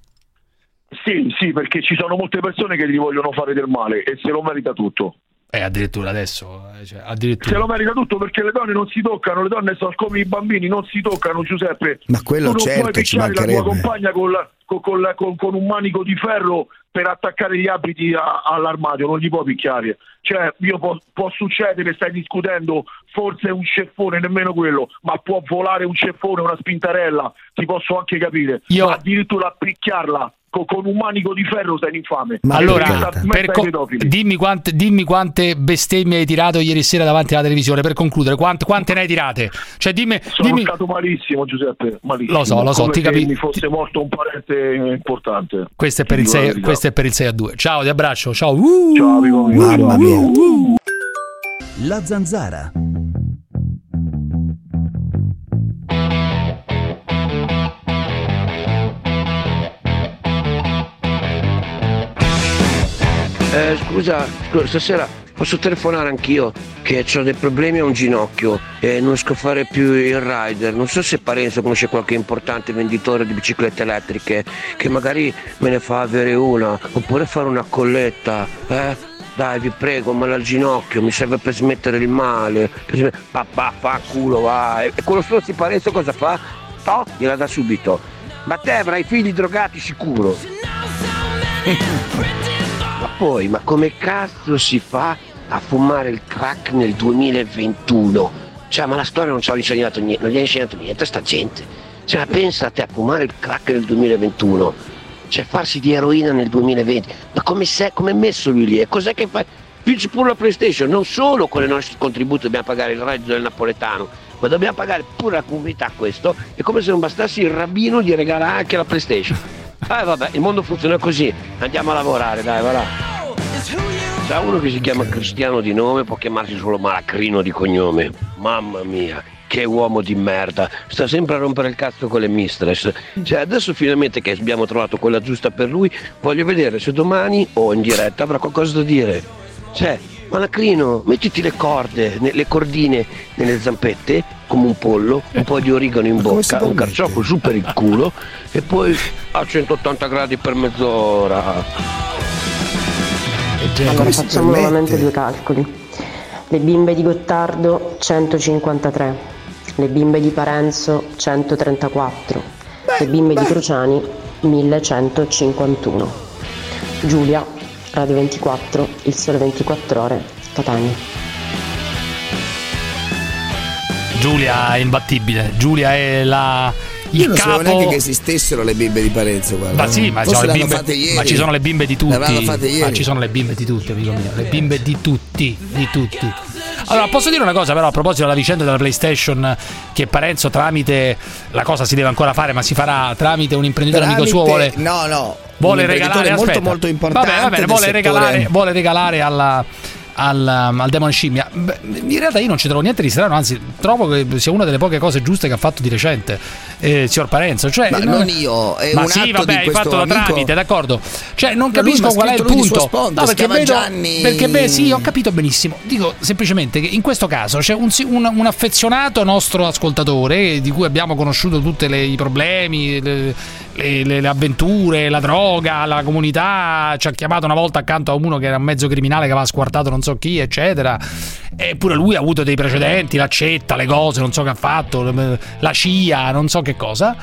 Sì, sì, perché ci sono molte persone che gli vogliono fare del male e se lo merita tutto. Eh, addirittura adesso, eh, cioè, Se addirittura. lo merita tutto perché le donne non si toccano, le donne sono come i bambini, non si toccano, Giuseppe. Ma quello tu non certo, puoi ci picchiare la tua compagna con, la- con- con la- con- con un manico di ferro per attaccare gli abiti a- all'armadio, non gli puoi picchiare. Cioè, io po- può succedere, stai discutendo, forse un ceffone, nemmeno quello, ma può volare un ceffone, una spintarella, ti posso anche capire. Ma addirittura picchiarla co- con, un manico di ferro sei un infame. allora, per metta co- dimmi, quante, dimmi quante bestemmie hai tirato ieri sera davanti alla televisione, per concludere, quante, quante ne hai tirate? Cioè, dimmi... Sono dimmi... stato malissimo, Giuseppe. Malissimo. Lo so, lo so, Come ti se capi- mi fosse morto un parente importante. Questo è, per il dico la 6, verità. questo è per il 6 a 2. Ciao, ti abbraccio. Ciao. Uh, Ciao, amico mio. Mamma mia. La zanzara. Eh, scusa, stasera posso telefonare anch'io che ho dei problemi a un ginocchio e non riesco a fare più il rider. Non so se Parenzo conosce qualche importante venditore di biciclette elettriche che magari me ne fa avere una oppure fare una colletta. Eh? Dai, vi prego, male al ginocchio, mi serve per smettere il male. Per Papà, fa culo, va. E quello stronzo di Parenzo cosa fa? No, gliela dà subito. Ma te avrai figli drogati sicuro. Poi, ma come cazzo si fa a fumare il crack nel 2021? Cioè, ma la storia non ci ha insegnato niente, non gli ha insegnato niente a sta gente. Cioè, pensate a fumare il crack nel 2021. Cioè, farsi di eroina nel 2020. Ma come è messo lui lì? E cos'è che fai? Vinci pure la PlayStation, non solo con i nostri contributi dobbiamo pagare il reddito del napoletano, ma dobbiamo pagare pure la comunità questo. È come se non bastasse il rabbino gli regala anche la PlayStation. Eh vabbè, il mondo funziona così, andiamo a lavorare, dai, va là. C'è uno che si chiama Cristiano di nome, può chiamarsi solo Malacrino di cognome. Mamma mia, che uomo di merda. Sta sempre a rompere il cazzo con le mistress. Cioè, adesso finalmente che abbiamo trovato quella giusta per lui, voglio vedere se domani o in diretta avrà qualcosa da dire. Cioè, Malacrino, mettiti le corde, le cordine nelle zampette, come un pollo, un po' di origano in bocca, un carciofo su per il culo e poi a 180 gradi per mezz'ora. Allora facciamo nuovamente due calcoli. Le bimbe di Gottardo 153, le bimbe di Parenzo 134, le bimbe di Cruciani 1151. Giulia, Radio 24, Il Sole 24 Ore, Catania. Giulia è imbattibile. Giulia è la. Il Io non sapevo capo. neanche che esistessero le bimbe di Parenzo. Guarda. Ma sì, ma, ci Forse sono le l'hanno bimbe, fatte ieri. ma ci sono le bimbe di tutti. L'avranno fatte ieri. Ma ci sono le bimbe di tutti, amico mio. Le bimbe di tutti, di tutti. Allora, posso dire una cosa, però, a proposito della vicenda della PlayStation, che Parenzo tramite. La cosa si deve ancora fare, ma si farà tramite un imprenditore amico suo. Vuole, No, no. Vuole regalare. molto, aspetta. molto importante. Vabbè, va bene, del vuole regalare, vuole regalare alla. Al, um, al demone scimmia in realtà io non ci trovo niente di strano anzi trovo che sia una delle poche cose giuste che ha fatto di recente eh, signor Parenzo cioè, Ma non io, è ma un sì vabbè hai fatto la tramite d'accordo cioè non capisco qual è il punto sponda, no perché vedo Gianni- perché beh sì ho capito benissimo dico semplicemente che in questo caso c'è un, un- un affezionato nostro ascoltatore di cui abbiamo conosciuto tutti i problemi le, le- le- le avventure la droga la comunità. Ci ha chiamato una volta accanto a uno che era un mezzo criminale che aveva squartato non so chi eccetera. Eppure lui ha avuto dei precedenti l'accetta le cose non so che ha fatto la CIA non so che cosa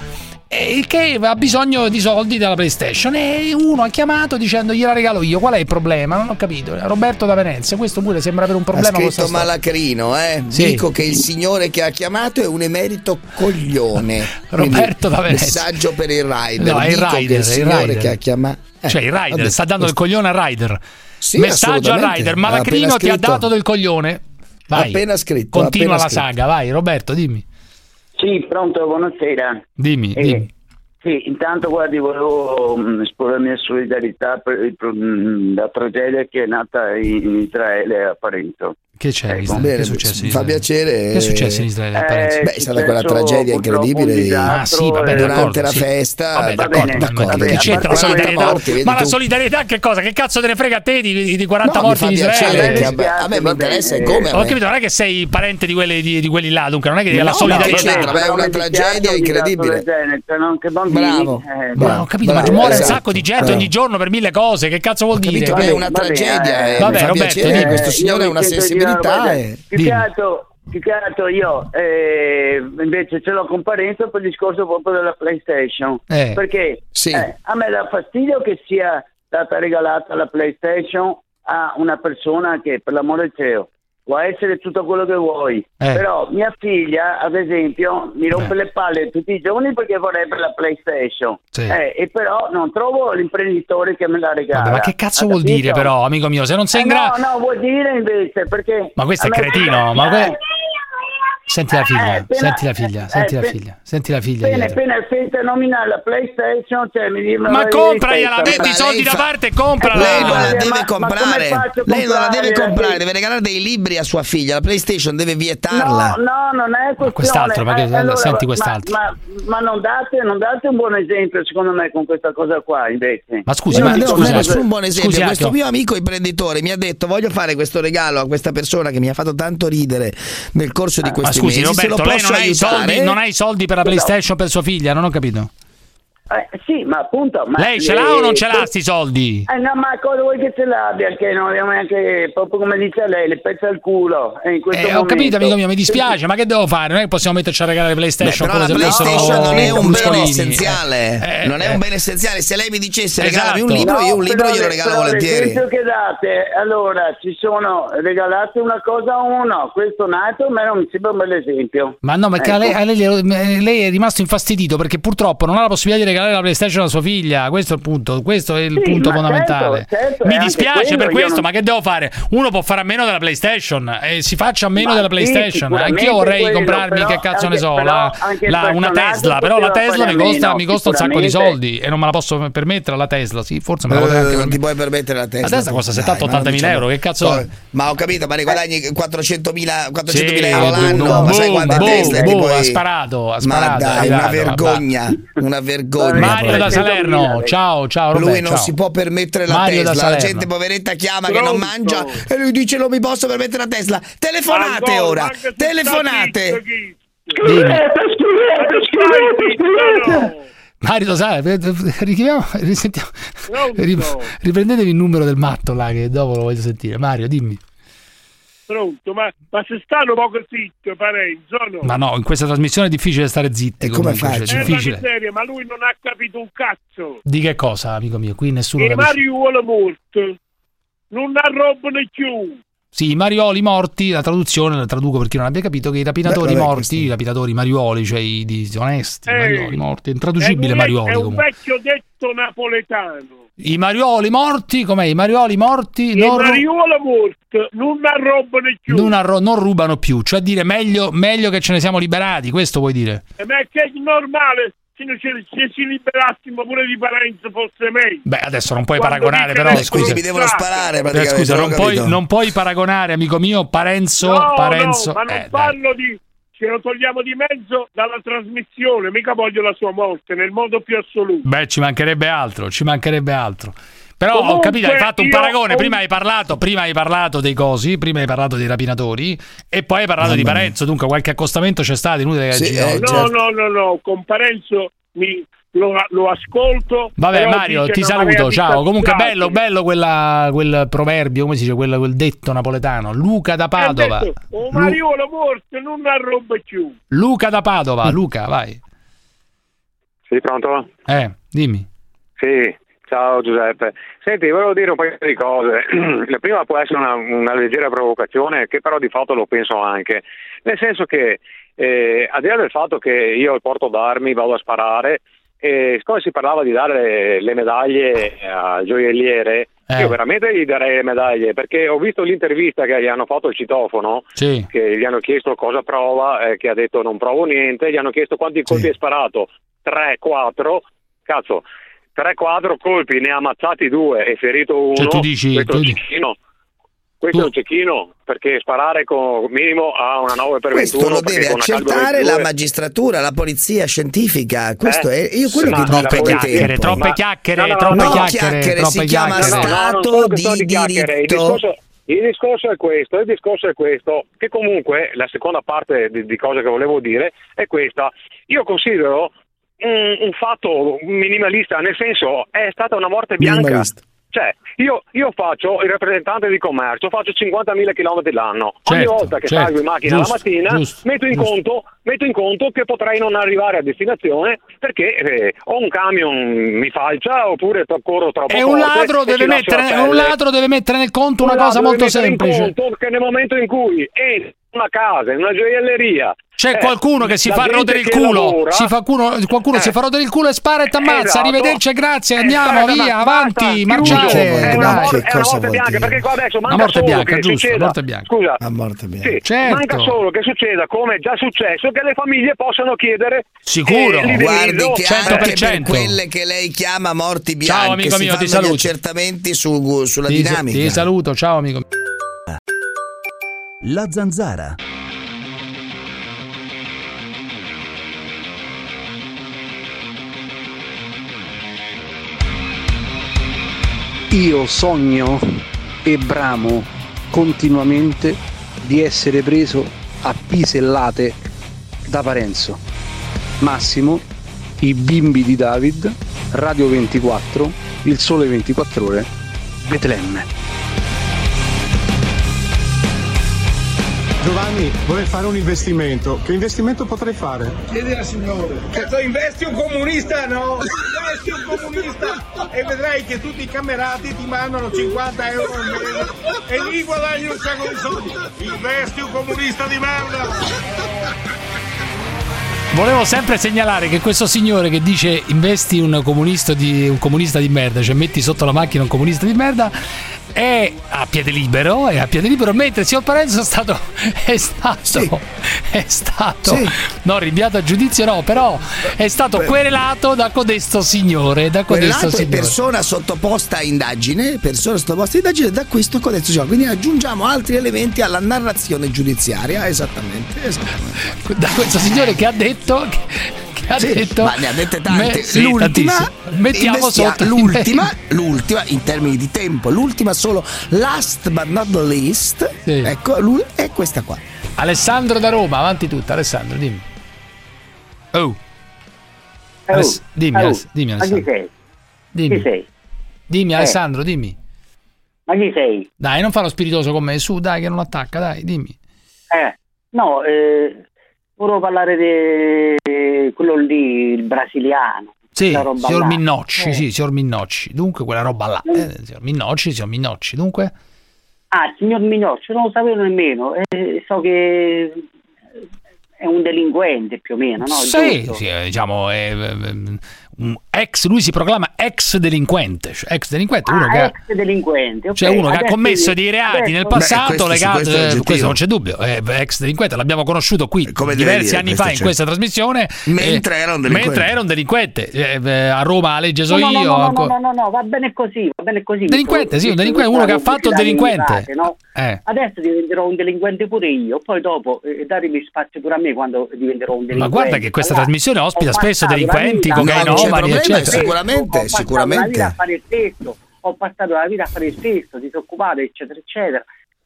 che ha bisogno di soldi dalla PlayStation e uno ha chiamato dicendo gliela regalo io qual è il problema non ho capito Roberto da Venezia questo pure sembra avere un Ha problema con scritto. Malacrino, eh? Sì. Dico che il signore che ha chiamato è un emerito coglione. Roberto da Venezia. Messaggio per il rider. No, è il Dico rider, il è il signore rider. che ha chiamato. eh, cioè il rider vabbè, sta dando del coglione al rider Sì, messaggio al rider Ha Malacrino ti ha dato del coglione vai Appena scritto, continua appena la scritto. saga vai Roberto dimmi Sì, pronto, buonasera. dimmi, Eh, dimmi. Sì, intanto guardi, volevo mh, esporre la mia solidarietà per il mh, la tragedia che è nata in, in Israele a Parento. Che c'è in Ecco. Israele? Bene, che è successo in fa Israele? piacere. Che è successo in Israele? Eh? Beh, è stata quella tragedia incredibile disastro, Ah sì, vabbè, eh, d'accordo, durante la sì. festa. Vabbè, d'accordo, d'accordo, d'accordo. ma che Vabbè, c'entra la solidarietà? morti, ma la solidarietà che cosa? Che cazzo te ne frega a te di, di 40 No, morti in Israele? che a me- a me mi interessa come. Ho capito, non è che sei parente di quelli, di, di quelli là, dunque non è che No, la solidarietà. c'entra? Beh, è una tragedia incredibile. Bambini, Bravo. eh, Ma ho capito, ma muore un esatto. sacco di gente ogni giorno per mille cose. Che cazzo vuol dire? è una tragedia, Vabbè, Roberto, questo signore ha una io sensibilità dire, e- più che altro più che altro io eh, invece ce l'ho con Parenzo per il discorso proprio della PlayStation. Eh, perché sì. eh, a me dà fastidio che sia stata regalata la PlayStation a una persona che per l'amore del cielo può essere tutto quello che vuoi Eh. però mia figlia ad esempio mi rompe le palle tutti i giorni perché vorrebbe la PlayStation Sì. Eh, e però non trovo l'imprenditore che me la regala Vabbè, ma che cazzo vuol dire però, amico mio? Se non sei in Eh, grado... No, no, vuol dire invece perché. Ma questo è cretino, ma que- Senti la figlia, Eh, appena- senti la figlia, eh, senti la figlia, senti la figlia Appena, dietro. appena sente nominare la PlayStation, cioè mi dicono. Ma la compragliela, rispetta, metti ma- i soldi da parte e comprala. Lei non la Ma- deve ma- ma comprare. come faccio a Lei non la deve comprare? deve regalare dei libri a sua figlia. La PlayStation deve No, vietarla. no, non è questione. quest'altro, ma che- Eh, senti ma- quest'altro. Ma, ma non, date, non date un buon esempio, secondo me, con questa cosa qua, invece. Ma scusi, ma una scusa, cosa- nessun buon esempio. Scusi, questo mio amico imprenditore mi ha detto: Voglio fare questo regalo a questa persona che mi ha fatto tanto ridere nel corso di Ma questi scusi, mesi. Se Roberto, lo lei non ha, i aiutare? soldi, non ha i soldi per la No. PlayStation per sua figlia, non ho capito. Eh, sì, ma appunto. Ma Lei ce l'ha o non ce l'ha sti soldi? Eh no, ma cosa vuoi che ce l'abbia? Che non abbiamo neanche, proprio come dice lei, le pezza al culo. E in questo Eh, ho capito, amico mio, mi dispiace, ma che devo fare? Non è che possiamo metterci a regalare PlayStation Beh, però la PlayStation non è un bene essenziale. Eh, non è eh. un bene essenziale. Se lei mi dicesse Esatto. regalami un libro, io un libro glielo le- regalo però volentieri. Che date, allora ci sono regalate una cosa a uno, questo un altro, a me non mi sembra un bel esempio. Ma no, perché a lei, Ecco. a lei glielo- lei è rimasto infastidito perché purtroppo non ha la possibilità di regalare la PlayStation a sua figlia. Questo è il punto, questo è il Sì, punto ma fondamentale. certo, certo, Mi dispiace per questo, non- ma che devo fare? Uno può fare a meno della PlayStation e si faccia a meno Ma della sì, PlayStation. Anch'io vorrei quello, comprarmi, però che cazzo ne anche- so, però la- la- una Tesla. Però la Tesla mi costa, meno, mi costa un sacco di soldi e non me la posso permettere la Tesla. Sì, forse me la potrei Eh, anche non ti permettere. puoi permettere la testa. La Tesla costa Dai, 70-80 ma non mila euro, che cazzo- Ma ho capito, ma ne guadagni 400.000 400.000 Sì, euro l'anno. boom, ma sai boom, quante boom, Tesla ha sparato, ha Ma sparato, dai, ha una vergogna. Una vergogna. Mario da proprio. Salerno, ciao, ciao Roberto. Lui non ciao. si può permettere la Mario da Tesla. La gente poveretta chiama che non Pronto? mangia e lui dice non mi posso permettere la Tesla. Telefonate Ancora, ora. Telefonate. Scrivete, scrivete, scrivete, scrivete. Mario da Salerno, richiamiamo, risentiamo. Pronto? Ri- Riprendetevi il numero del matto là che dopo lo voglio sentire. Mario, dimmi. Pronto, ma, ma se stanno poco zitto, Parenzo, no? Ma no, in questa trasmissione è difficile stare zitti. come comunque, fai? cioè, è difficile. ma miseria, ma lui non ha capito un cazzo. Di che cosa, amico mio? Qui nessuno E capisce. Mariuolo morto non arrobano più. Sì, i marioli morti, la traduzione la traduco per chi non abbia capito che i rapinatori Beh, morti, questo- i rapinatori marioli, cioè i disonesti, i marioli morti, è intraducibile È un- marioli È un comunque. vecchio detto napoletano. I marioli morti, com'è? I marioli morti E non, Mariuolo morto non arrobano più. non arro- non rubano più, cioè dire meglio, meglio che ce ne siamo liberati, questo vuoi dire? Eh, Ma è che è normale se, ci- se ci liberassimo pure di Parenzo fosse meglio. Beh, adesso non puoi Quando paragonare, però Quindi scusa. mi devono sparare Eh, scusa, non non puoi, non puoi paragonare, amico mio, Parenzo, no, Parenzo. no, ma non eh, dai. parlo di... Ce lo togliamo di mezzo dalla trasmissione, mica voglio la sua morte nel modo più assoluto. Beh, ci mancherebbe altro, ci mancherebbe altro. Però ho Comunque, capito, hai fatto un paragone, ho- prima hai parlato, prima hai parlato dei cosi, prima hai parlato dei rapinatori e poi hai parlato di Mamma mia. Parenzo, dunque qualche accostamento c'è stato, inutile che Sì, giri eh. No, certo. no, no, no, con Parenzo mi, lo, lo ascolto. Vabbè Mario, ti saluto, di ciao. Comunque bello, bello quella, quel proverbio, come si dice, quel, quel detto napoletano. Luca da Padova. detto, Oh Lu- Mariolo morto non arroba più. Luca da Padova, Luca, vai. Sì, pronto? Eh, dimmi. Sì, ciao Giuseppe. Senti, volevo dire un paio di cose. La prima può essere una, una leggera provocazione, che però di fatto lo penso anche. Nel senso che, eh, al di là del fatto che io al porto d'armi vado a sparare, e siccome si parlava di dare le medaglie al gioielliere, Eh. io veramente gli darei le medaglie, perché ho visto l'intervista che gli hanno fatto il citofono, Sì. che gli hanno chiesto cosa prova, eh, che ha detto non provo niente, gli hanno chiesto quanti colpi Sì. hai sparato, 3, 4, cazzo, tre quattro colpi, ne ha ammazzati due e ferito uno. Cioè, tu dici- questo tu è un cecchino. Questo è un cecchino perché sparare con minimo a una 9 per Questo 21 lo perché deve accertare 22 la magistratura, la polizia scientifica. Questo Eh? è io quello Ma che dico troppe chiacchiere, tempo. troppe Ma- chiacchiere, no, no, troppe no, chiacchiere, chiacchiere, troppe si chiama chiacchiere. No, no, Stato questione di chiacchiere, Il diritto. discorso, il discorso è questo, il discorso è questo, che comunque la seconda parte di, di cose che volevo dire è questa. Io considero un, un fatto minimalista, nel senso è stata una morte bianca. Cioè, io, io faccio il rappresentante di commercio, faccio 50.000 km l'anno. Ogni Certo, volta che certo, salgo in macchina giusto, la mattina giusto, metto, in giusto. conto, metto in conto che potrei non arrivare a destinazione perché eh, o un camion mi falcia oppure corro troppo E un ladro, e deve la mettere, un ladro deve mettere nel conto Un una cosa ladro molto deve mettere in semplice. conto che nel momento in cui entri in una casa, in una gioielleria, C'è eh, qualcuno che si la fa rodere il culo, lavora- si fa culo- qualcuno Eh. si fa rodere il culo e spara e t'ammazza. Esatto. Arrivederci, grazie, andiamo Aspetta, via, avanti, basta, chiuso. marciate. È una, morte, è una morte bianca dire? perché qua adesso La manca morte solo bianca, che giusto, succeda. morte bianca. Scusa, A morte bianca. sì, Certo. manca solo che succeda come è già successo che le famiglie possano chiedere Sicuro. eh. Guardi che anche per 100%. quelle che lei chiama morti bianche Ciao, amico si mio, ti saluto. accertamenti su- sulla Ti, dinamica. ti saluto, ciao amico. La zanzara. Io sogno e bramo continuamente di essere preso a pisellate da Parenzo. Massimo, i bimbi di David, Radio 24, Il Sole 24 Ore, Betlemme. Giovanni, vorrei fare un investimento. Che investimento potrei fare? Chiedi al signore. Cazzo, investi un comunista, no? Investi un comunista e vedrai che tutti i camerati ti mandano 50 euro al mese e lì guadagni un sacco di soldi. Investi un comunista di merda. Volevo sempre segnalare che questo signore che dice investi un comunista di, un comunista di merda, cioè metti sotto la macchina un comunista di merda, è a piede libero, è a piede libero, mentre signor Parenzo è stato, è stato, è stato, Sì. no, rinviato a giudizio no, però è stato querelato da codesto signore, da codesto signore. persona sottoposta a indagine, persona sottoposta a indagine da questo codesto signore. Quindi aggiungiamo altri elementi alla narrazione giudiziaria, esattamente. esattamente. Da questo signore che ha detto... Che, ha Sì, detto ma ne ha dette tante. Me- sì, l'ultima, tantissime. mettiamo sotto l'ultima, l'ultima in termini di tempo, l'ultima solo last but not the least, Sì. ecco, lui è questa qua. Alessandro da Roma, avanti tutta, Alessandro, dimmi. Oh. Aless- dimmi, oh, Aless- dimmi, Ma chi Alessandro. sei? Dimmi. Chi sei? Dimmi, Eh. Alessandro, dimmi. Ma chi sei? Dai, non farlo spiritoso con me, su, dai, che non attacca, dai, dimmi. Eh, no, eh, volevo parlare di quello lì, il brasiliano. Sì, signor là. Minnocci, Eh. sì, signor Minnocci. Dunque, quella roba là. Eh, signor Minnocci, signor Minnocci. Dunque, Ah, signor Minocci, non lo sapevo nemmeno. Eh, so che è un delinquente più o meno, no? sì, sì, eh, diciamo, è, eh, un ex, lui si proclama ex delinquente. cioè, ex delinquente, uno Ah, che ha- ex delinquente. ok. Cioè uno che ha commesso dei reati adesso- nel passato questo- legato, questo eh, questo non c'è dubbio, è ex delinquente, l'abbiamo conosciuto qui Come diversi dire, anni fa in questa trasmissione Mentre eh, era un delinquente. mentre era un delinquente. Eh, eh, a Roma legge so No, no, io. no, no, ancora- no, no, no, va bene così, va bene così. Delinquente, sì, un delinquente, uno che ha fatto il delinquente. no? Eh. Adesso diventerò un delinquente pure io, poi dopo eh, datemi spazio pure a me quando diventerò un delinquente. Ma guarda che questa Allora, trasmissione ospita spesso delinquenti, vita- cocainomani, C'è problema, eccetera. sicuramente, ho passato sicuramente. la vita a fare il testo, ho passato la vita a fare il testo, disoccupato, eccetera, eccetera.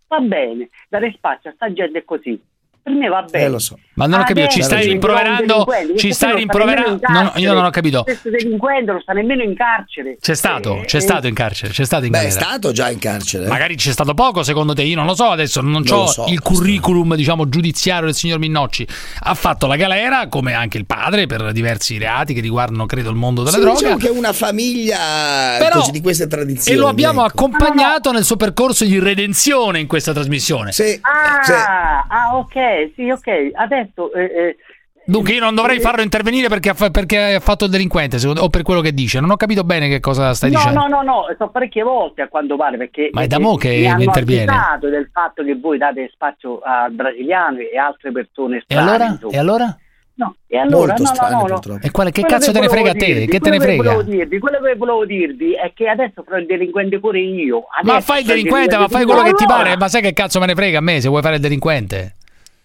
Va bene, dare spazio a sta gente così. Per me va bene. Eh, lo so. Ma non ho capito, ci stai rimproverando? Ci stai rimproverando? No, no, io non ho capito. Questo delinquente non sta nemmeno in carcere. C'è stato, Eh, c'è eh, stato in carcere, c'è stato in Beh, è galera. stato già in carcere. Magari c'è stato poco secondo te, io non lo so, adesso non, Non ho so, il curriculum diciamo giudiziario del signor Minnocci. Ha fatto la galera come anche il padre per diversi reati che riguardano credo il mondo della Sì, droga. diciamo che è una famiglia Però- così, di queste tradizioni. E lo abbiamo ecco. accompagnato nel suo percorso di redenzione in questa trasmissione. Sì, Ah, sì. ah, ok, sì, ok. Adesso eh, eh, Dunque io non dovrei farlo intervenire perché ha, fa- perché ha fatto il delinquente, secondo- o per quello che dice. Non ho capito bene che cosa stai no, dicendo. no, no, no, sono parecchie volte a quanto pare perché Ma è da eh, mo' che mi interviene. avvisato del fatto che voi date spazio al brasiliano e altre persone E strane. allora? insomma. E allora? No, e allora, Molto no, strane, no, no, no. purtroppo. E quale, che Quello cazzo te ne frega a te? dirvi, Che te ne frega? volevo dirvi, quello che volevo dirvi è che adesso farò il delinquente pure io. Ma Adesso fai il farò delinquente, ma fai quello che ti allora. pare. Ma sai che cazzo me ne frega a me se vuoi fare il delinquente?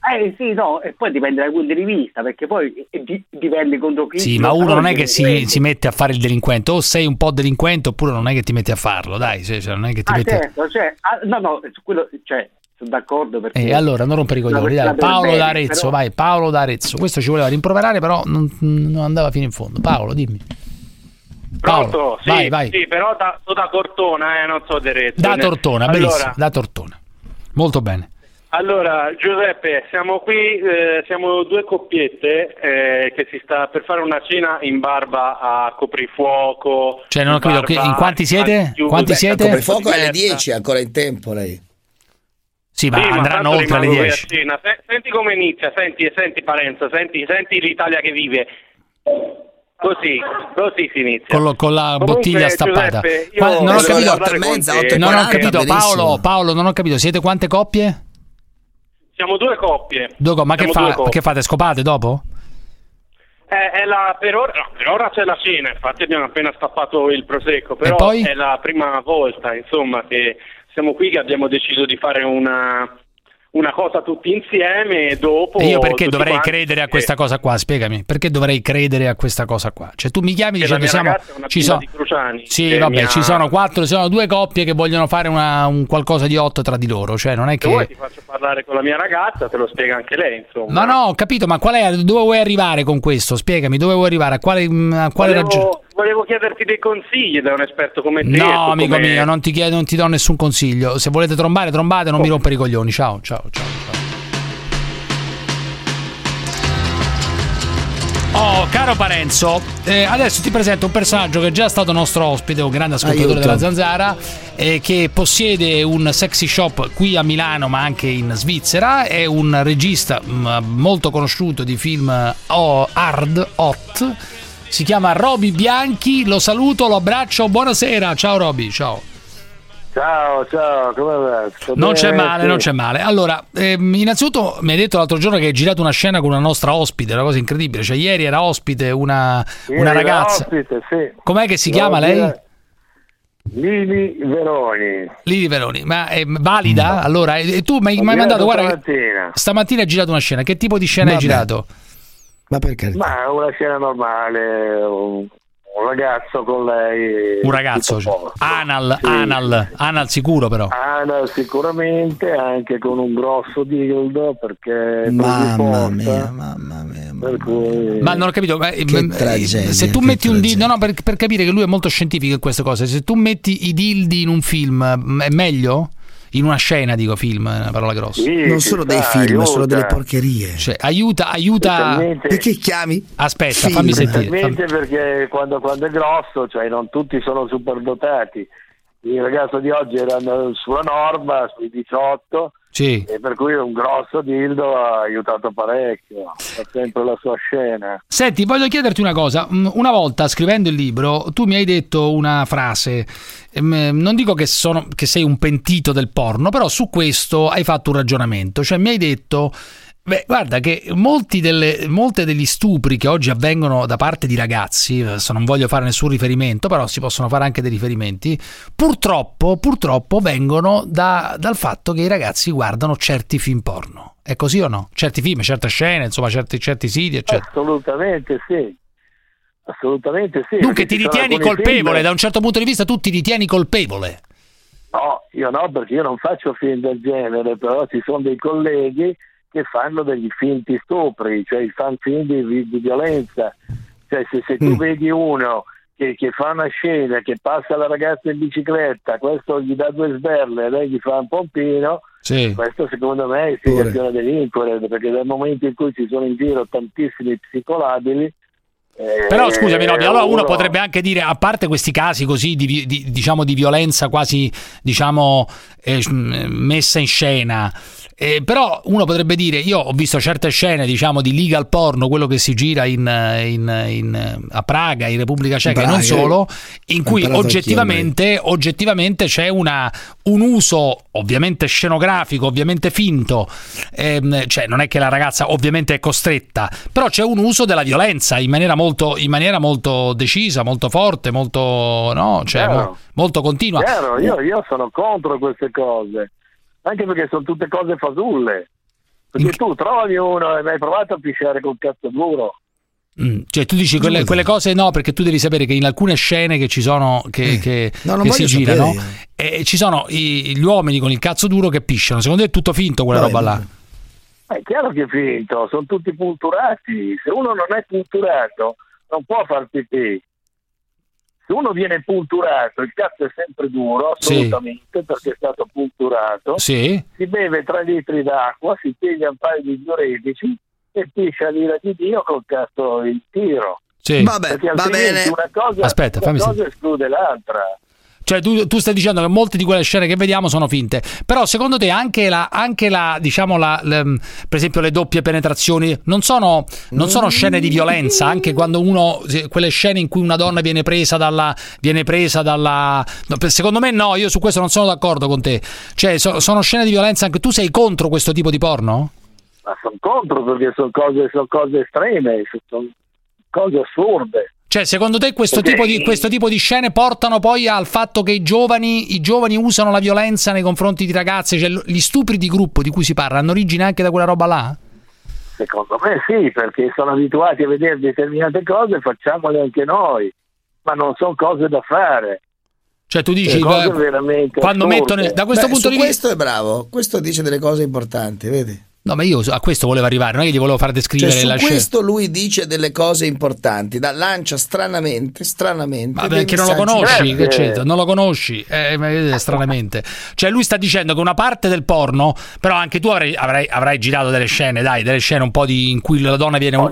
Eh sì, no, e poi dipende dai punti di vista, perché poi eh, di- dipende contro chi. Sì, ma uno non è che si, si mette a fare il delinquente, o sei un po' delinquente oppure non è che ti metti a farlo, dai, cioè, cioè, non è che ti Ah, metti certo, cioè, ah, no, no, su quello, cioè, sono d'accordo perché... E allora non rompere i coglioni, dai. Paolo bene, d'Arezzo, però- vai, Paolo d'Arezzo. Questo ci voleva rimproverare, però non, non andava fino in fondo. Paolo, dimmi. Paolo, Pronto? Sì, vai, vai. sì, però da, so da Cortona, eh, non so Derezzo. Da Tortona, allora, benissimo, da Tortona. Molto bene. Allora, Giuseppe, siamo qui, eh, siamo due coppiette eh, che si sta per fare una cena in barba a coprifuoco. Cioè, non ho capito, in quanti siete? al chiuso. Quanti Beh, siete? Come fuoco alle Diversa. 10, è ancora in tempo lei. Sì, ma Sì, ma andranno tanto oltre le rimango qui a 10. cena. Se- Senti come inizia, senti, senti Parenzo, senti, senti l'Italia che vive. Così, così si inizia. Con, lo- con la Comunque, bottiglia stappata. Giuseppe, io Ma non ho capito, te. non ho capito Paolo, Paolo, non ho capito, siete quante coppie? Siamo due coppie. Due co- ma che, fa- che fate? Scopate dopo? Eh, è la, per, ora, no, per ora c'è la cena, infatti abbiamo appena stappato il prosecco, però è la prima volta insomma che siamo qui che abbiamo deciso di fare una, una cosa tutti insieme e dopo... E io perché dovrei quanti- credere a questa cosa qua? Spiegami, perché dovrei credere a questa cosa qua? Cioè tu mi chiami Che la dicendo mia siamo ci sono Sì, vabbè, mi ha- ci sono quattro, ci sono due coppie che vogliono fare una- un qualcosa di otto tra di loro, cioè non è che ti faccio parlare con la mia ragazza, te lo spiega anche lei insomma. No, no, ho capito, ma qual è dove vuoi arrivare con questo? Spiegami, dove vuoi arrivare? A quale, mm, a quale ragione? Volevo, chiederti dei consigli da un esperto come te. No, amico come- mio, non ti chiedo, non ti do nessun consiglio. Se volete trombare, trombate, non mi rompere i coglioni. Ciao, ciao, ciao. ciao. Oh, caro Parenzo, eh, adesso ti presento un personaggio che è già stato nostro ospite, un grande ascoltatore Aiuto. della Zanzara, eh, che possiede un sexy shop qui a Milano ma anche in Svizzera, è un regista mm, molto conosciuto di film oh, hard, hot, si chiama Roby Bianchi, lo saluto, lo abbraccio, buonasera, ciao Roby, ciao. Ciao, ciao, come va? Non c'è male, sì. non c'è male. Allora, ehm, innanzitutto mi hai detto l'altro giorno che hai girato una scena con una nostra ospite, una cosa incredibile. Cioè, ieri era ospite una, Ieri una ragazza. ospite, sì. Com'è che si No, chiama lei? Lili Veroni. Lili Veroni. Ma è valida? Allora, e tu mi hai hai mandato, guarda, stamattina. stamattina hai girato una scena. Che tipo di scena hai Vabbè. girato? Ma perché? Ma una scena normale, un, un ragazzo con lei. Un ragazzo. cioè. Anal, Sì. anal, anal sicuro però. Ana sicuramente, anche con un grosso dildo perché Mamma mia, mamma mia. per cui... Ma non ho capito, ma, eh, eh, tragedia, se tu metti un dildo, no, no, per, per capire che lui è molto scientifico in queste cose, se tu metti i dildi in un film, è meglio? In una scena, dico film, è una parola grossa. non sono dei film, sono delle porcherie. Cioè, aiuta, aiuta. E che chiami? Aspetta, Film. fammi sentire. Specialmente perché quando, quando è grosso, cioè non tutti sono superdotati. Il ragazzo di oggi era sulla norma, sui 18, Sì. e per cui un grosso dildo ha aiutato parecchio. Fa sempre la sua scena. Senti, voglio chiederti una cosa. Mm, Una volta scrivendo il libro, tu mi hai detto una frase. ehm, Non dico che, sono, che sei un pentito del porno, però su questo hai fatto un ragionamento. Cioè, mi hai detto. Beh, guarda che molti delle, molte degli stupri che oggi avvengono da parte di ragazzi, adesso non voglio fare nessun riferimento, però si possono fare anche dei riferimenti, purtroppo, purtroppo vengono da- dal fatto che i ragazzi guardano certi film porno. È così o no? Certi film, certe scene, insomma, certi, certi siti, eccetera. Assolutamente sì. Assolutamente sì. Dunque ti ritieni colpevole, film- da un certo punto di vista tu ti ritieni colpevole. No, io no, perché io non faccio film del genere, però ci sono dei colleghi che fanno degli finti stupri, cioè fanno film di, di violenza. Cioè se, se tu Mm. vedi uno che, che fa una scena, che passa la ragazza in bicicletta, questo gli dà due sberle e lei gli fa un pompino, Sì. questo secondo me è istigazione a delinquere, perché dal momento in cui ci sono in giro tantissimi psicolabili, Però scusami, Robby, allora uno potrebbe anche dire, a parte questi casi così di, di- diciamo, di violenza quasi diciamo eh, messa in scena. eh, però uno potrebbe dire, io ho visto certe scene diciamo di legal porno, quello che si gira in, eh, in- in- a Praga, in Repubblica Ceca e non solo, in ha cui oggettivamente, oggettivamente c'è una, un uso ovviamente scenografico, ovviamente finto, ehm, cioè non è che la ragazza ovviamente è costretta, però c'è un uso della violenza in maniera molto, in maniera molto decisa, molto forte, molto, no? cioè, mo- molto continua. Chiaro, io, io sono contro queste cose, anche perché sono tutte cose fasulle. Perché tu trovi uno e mi hai provato a pisciare col cazzo duro. Mm, Cioè, tu dici quelle, quelle cose no, perché tu devi sapere che in alcune scene che ci sono, che, che- Eh. No, non che si girano, eh, ci sono i- gli uomini con il cazzo duro che pisciano. Secondo te è tutto finto quella Vabbè, roba là? È chiaro che è finto, sono tutti punturati. Se uno non è punturato, non può far pipì. Se uno viene punturato, il cazzo è sempre duro, Sì. assolutamente, perché è stato punturato. Sì. Si beve 3 litri d'acqua, si piglia un paio di diuretici e piscia l'ira di Dio col cazzo in tiro. Sì. Vabbè, Perché va altrimenti bene. una cosa, Aspetta, una fammi cosa sentire. esclude l'altra. Cioè, tu, tu stai dicendo che molte di quelle scene che vediamo sono finte, però secondo te anche la, anche la diciamo, la, le- per esempio, le doppie penetrazioni non sono, non sono scene di violenza, anche quando uno, quelle scene in cui una donna viene presa dalla, viene presa dalla, secondo me no, io su questo non sono d'accordo con te, cioè so- sono scene di violenza anche tu sei contro questo tipo di porno? Ma sono contro perché sono cose, sono cose estreme, sono cose assurde. Cioè, secondo te questo Perché- tipo, di, questo tipo di scene portano poi al fatto che i giovani, i giovani usano la violenza nei confronti di ragazze? Cioè, gli stupri di gruppo di cui si parla hanno origine anche da quella roba là? Secondo me sì, perché sono abituati a vedere determinate cose, facciamole anche noi, ma non sono cose da fare. Cioè, tu dici, Sono cose veramente quando assurde. mettono, da questo Beh, punto di vista... questo è bravo, questo dice delle cose importanti, vedi? No, ma io a questo volevo arrivare, non è che gli volevo far Cioè, descrivere su la scena. questo lui dice delle cose importanti, da, lancia stranamente, stranamente. Ma perché non lo conosci? C'entra? Non lo conosci? Eh, ma vedete, stranamente. Cioè, lui sta dicendo che una parte del porno, però anche tu avrai, avrai, avrai girato delle scene, dai, delle scene un po' di, in cui la donna viene u-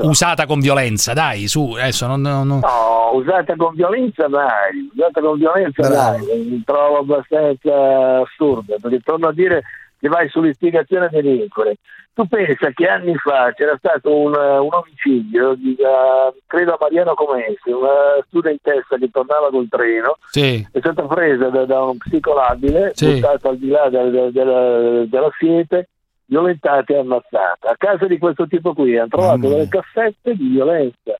usata con violenza, dai, su, adesso non... non- non- No, usata con violenza mai, usata con violenza Bravo. mai, mi trovo abbastanza assurda, perché torno a dire che vai sull'istigazione a delinquere. Tu pensa che anni fa c'era stato un, un omicidio di, eh, credo a Mariano Comensi, una studentessa che tornava col treno, Sì. è stata presa da, da un psicolabile, Sì. buttata al di là del- del- della, della siepe, violentata e ammazzata. A casa di questo tipo qui hanno trovato Mamma delle cassette di violenza.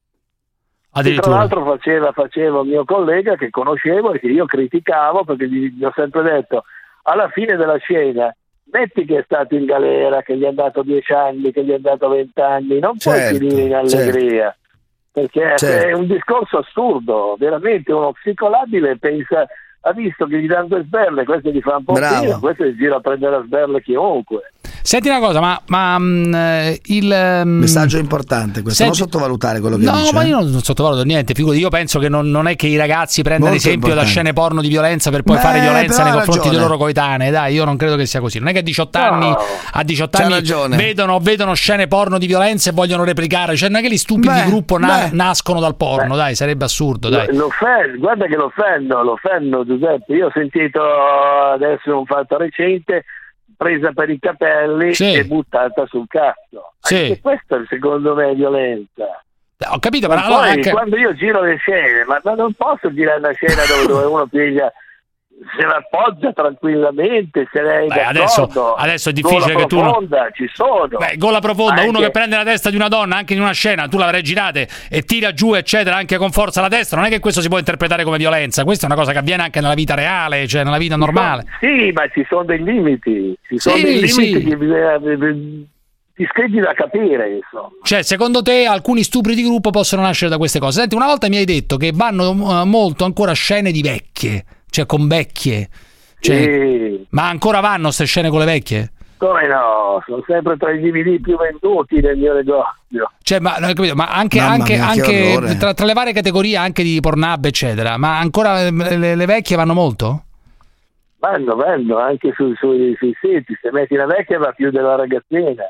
Che tra l'altro faceva, faceva un mio collega che conoscevo e che io criticavo perché gli, gli ho sempre detto alla fine della scena metti che è stato in galera, che gli è andato 10 anni, che gli è andato 20 anni, non Certo, puoi finire in allegria. Perché Certo. è un discorso assurdo, veramente uno psicolabile pensa, ha visto che gli danno due sberle, questo gli fa un po' Bravo. fino, questo gli gira a prendere a sberle chiunque. Senti una cosa, ma, ma mm, eh, il... mm, Messaggio importante questo, Senti- non sottovalutare quello che No, dice. ma eh. io non, sottovaluto niente. Figurati, io penso che non, non è che i ragazzi prendano esempio da importante. scene porno di violenza per poi Beh, fare violenza nei confronti delle ragione. loro coetanee. Dai, io non credo che sia così. Non è che a 18 No. anni, a 18 C'ha anni ragione. vedono, vedono scene porno di violenza e vogliono replicare. Cioè, non è che gli stupidi Beh, di gruppo na- nascono dal porno. Beh. Dai, sarebbe assurdo. Dai. Lo, l'offen- guarda che lo fanno, lo fanno Giuseppe. Io ho sentito adesso un fatto recente, presa per i capelli Sì. e buttata sul cazzo. Sì. Anche questa secondo me è violenza. Ho capito, Ma allora poi anche- quando io giro le scene, ma, ma non posso girare una scena dove, dove uno piglia se la appoggia tranquillamente, se lei Beh, adesso- adesso è difficile gola che tu non- profonda, ci sono. Beh, gola profonda, Anche- uno che prende la testa di una donna anche in una scena, tu l'avrai girate e tira giù, eccetera, anche con forza la testa. Non è che questo si può interpretare come violenza, questa è una cosa che avviene anche nella vita reale, cioè nella vita normale. Sì, ma ci sono dei limiti, ci sono Sì, dei limiti sì. che bisogna discreti da capire, insomma. Cioè, secondo te alcuni stupri di gruppo possono nascere da queste cose? Senti, una volta mi hai detto che vanno eh, molto ancora scene di vecchie, cioè con vecchie. Cioè, Sì, Ma ancora vanno queste scene con le vecchie? come no, sono sempre tra i DVD più venduti del mio negozio. Cioè, ma, ma anche, anche- mia, che anche tra, tra le varie categorie anche di pornab, eccetera, ma ancora eh, le, le vecchie vanno molto? Vanno, vanno anche su- sui, sui siti, se metti la vecchia va più della ragazzina.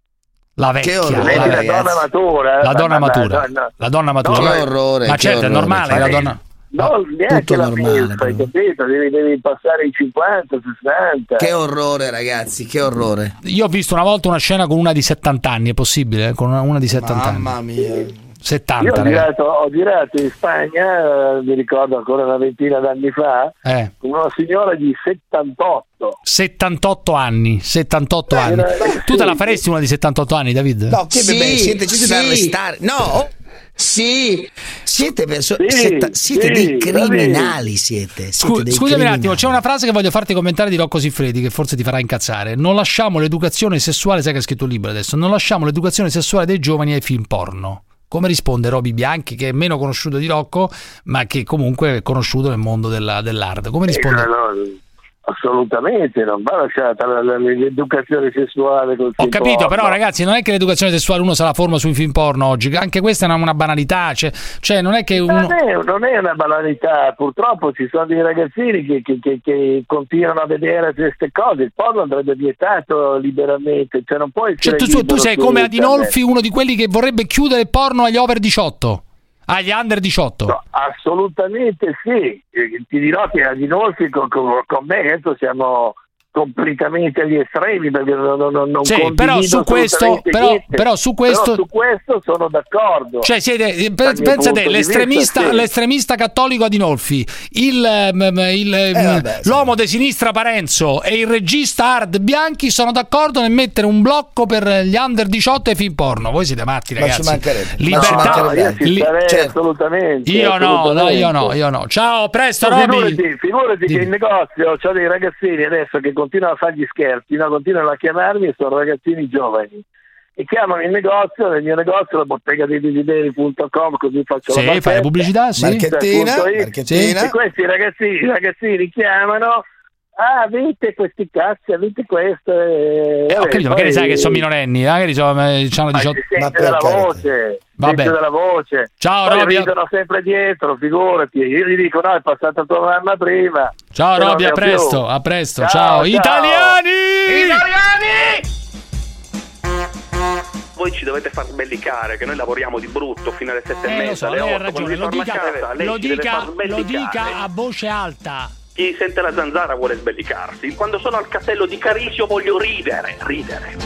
La Che vecchia. orrore, la, la ragazzi. donna matura. La eh, donna ma- ma- matura. no, no. La donna matura. Che ma- orrore, Ma certo, è normale, la donna. No, neanche Tutto la normale, però. capito? Devi, devi passare i 50, 60. Che orrore, ragazzi, che orrore. Io ho visto una volta una scena con una di 70 anni, è possibile? Eh? Con una, una di 70 Mamma anni. mia. 70, Io ho girato, ho girato in Spagna, eh, mi ricordo ancora una ventina d'anni fa, Eh. con una signora di 78. 78 anni, 78 anni. era- Tu te la faresti una di 78 anni, David? No, che Sì, bebè, siete sì. arrestare. No, oh, Sì, siete persone. Sì, siete, siete sì, dei criminali. Siete. siete Scu- dei scusami un attimo, criminali. c'è una frase che voglio farti commentare di Rocco Siffredi che forse ti farà incazzare. Non lasciamo l'educazione sessuale, sai che ha scritto il libro adesso, non lasciamo l'educazione sessuale dei giovani ai film porno. Come risponde Roby Bianchi, che è meno conosciuto di Rocco, ma che comunque è conosciuto nel mondo della- dell'arte? Come risponde? Eh, no, assolutamente, non va lasciata la- la- l'educazione sessuale col Ho capito, porno. però ragazzi, non è che l'educazione sessuale uno se la forma sui film porno oggi, anche questa è una, una banalità, cioè, cioè non è che uno... Non è, non è una banalità, purtroppo ci sono dei ragazzini che, che- che- che continuano a vedere queste cose, il porno andrebbe vietato liberamente, cioè non puoi Cioè, tu, tu- sei come. Adinolfi, uno di quelli che vorrebbe chiudere il porno agli over 18, agli under 18. No, assolutamente sì, Eh, ti dirò che Adinolfi con, con, con me adesso siamo completamente agli estremi perché non, non, non Sì, però su questo- assolutamente però- niente. però su questo- Però su questo sono d'accordo Cioè, siete, eh, Dal pe- mio pensa punto te, di l'estremista, vista, sì. l'estremista cattolico Adinolfi, il, ehm, il, ehm, Eh, vabbè, sì. l'uomo di sinistra Parenzo e il regista Hard Bianchi sono d'accordo nel mettere un blocco per gli under 18 e film porno. Voi siete matti, Ma ci ragazzi. mancherebbe. Ma ci Libertà. mancherebbe io li- certo. assolutamente Io no, no, assolutamente. io no, io no. Ciao, presto, Ma Roby. Figurati, figurati che in negozio ho dei ragazzini adesso che continuano a fargli scherzi, no? continuano a chiamarmi e sono ragazzini giovani. E chiamano il negozio, nel mio negozio, la bottega dei desideri.com, così faccio Sì, la fai la pubblicità, sì. Marchettina, marchettina. E questi ragazzini, i ragazzini chiamano, ah, avete questi cazzi, avete questo. E, Eh, ho capito, magari sai che sono minorenni, magari sono, eh, hanno ma 18. si sente Ma per dalla carità. voce, Vabbè. sente dalla voce. Ciao, Poi Roby. ridono sempre dietro, figurati. Io gli dico, no, è passata tua mamma prima. Ciao E ne a ho più. presto, a presto. Ciao, Ciao, ciao. italiani! Voi ci dovete far sbellicare che noi lavoriamo di brutto fino alle sette e Eh, lo mezza, so, alle lei ha otto, quando ragione, lo dica, casa, lo dica, lo dica a voce alta. Chi sente la zanzara vuole sbellicarsi. Quando sono al castello di Carisio voglio ridere, ridere.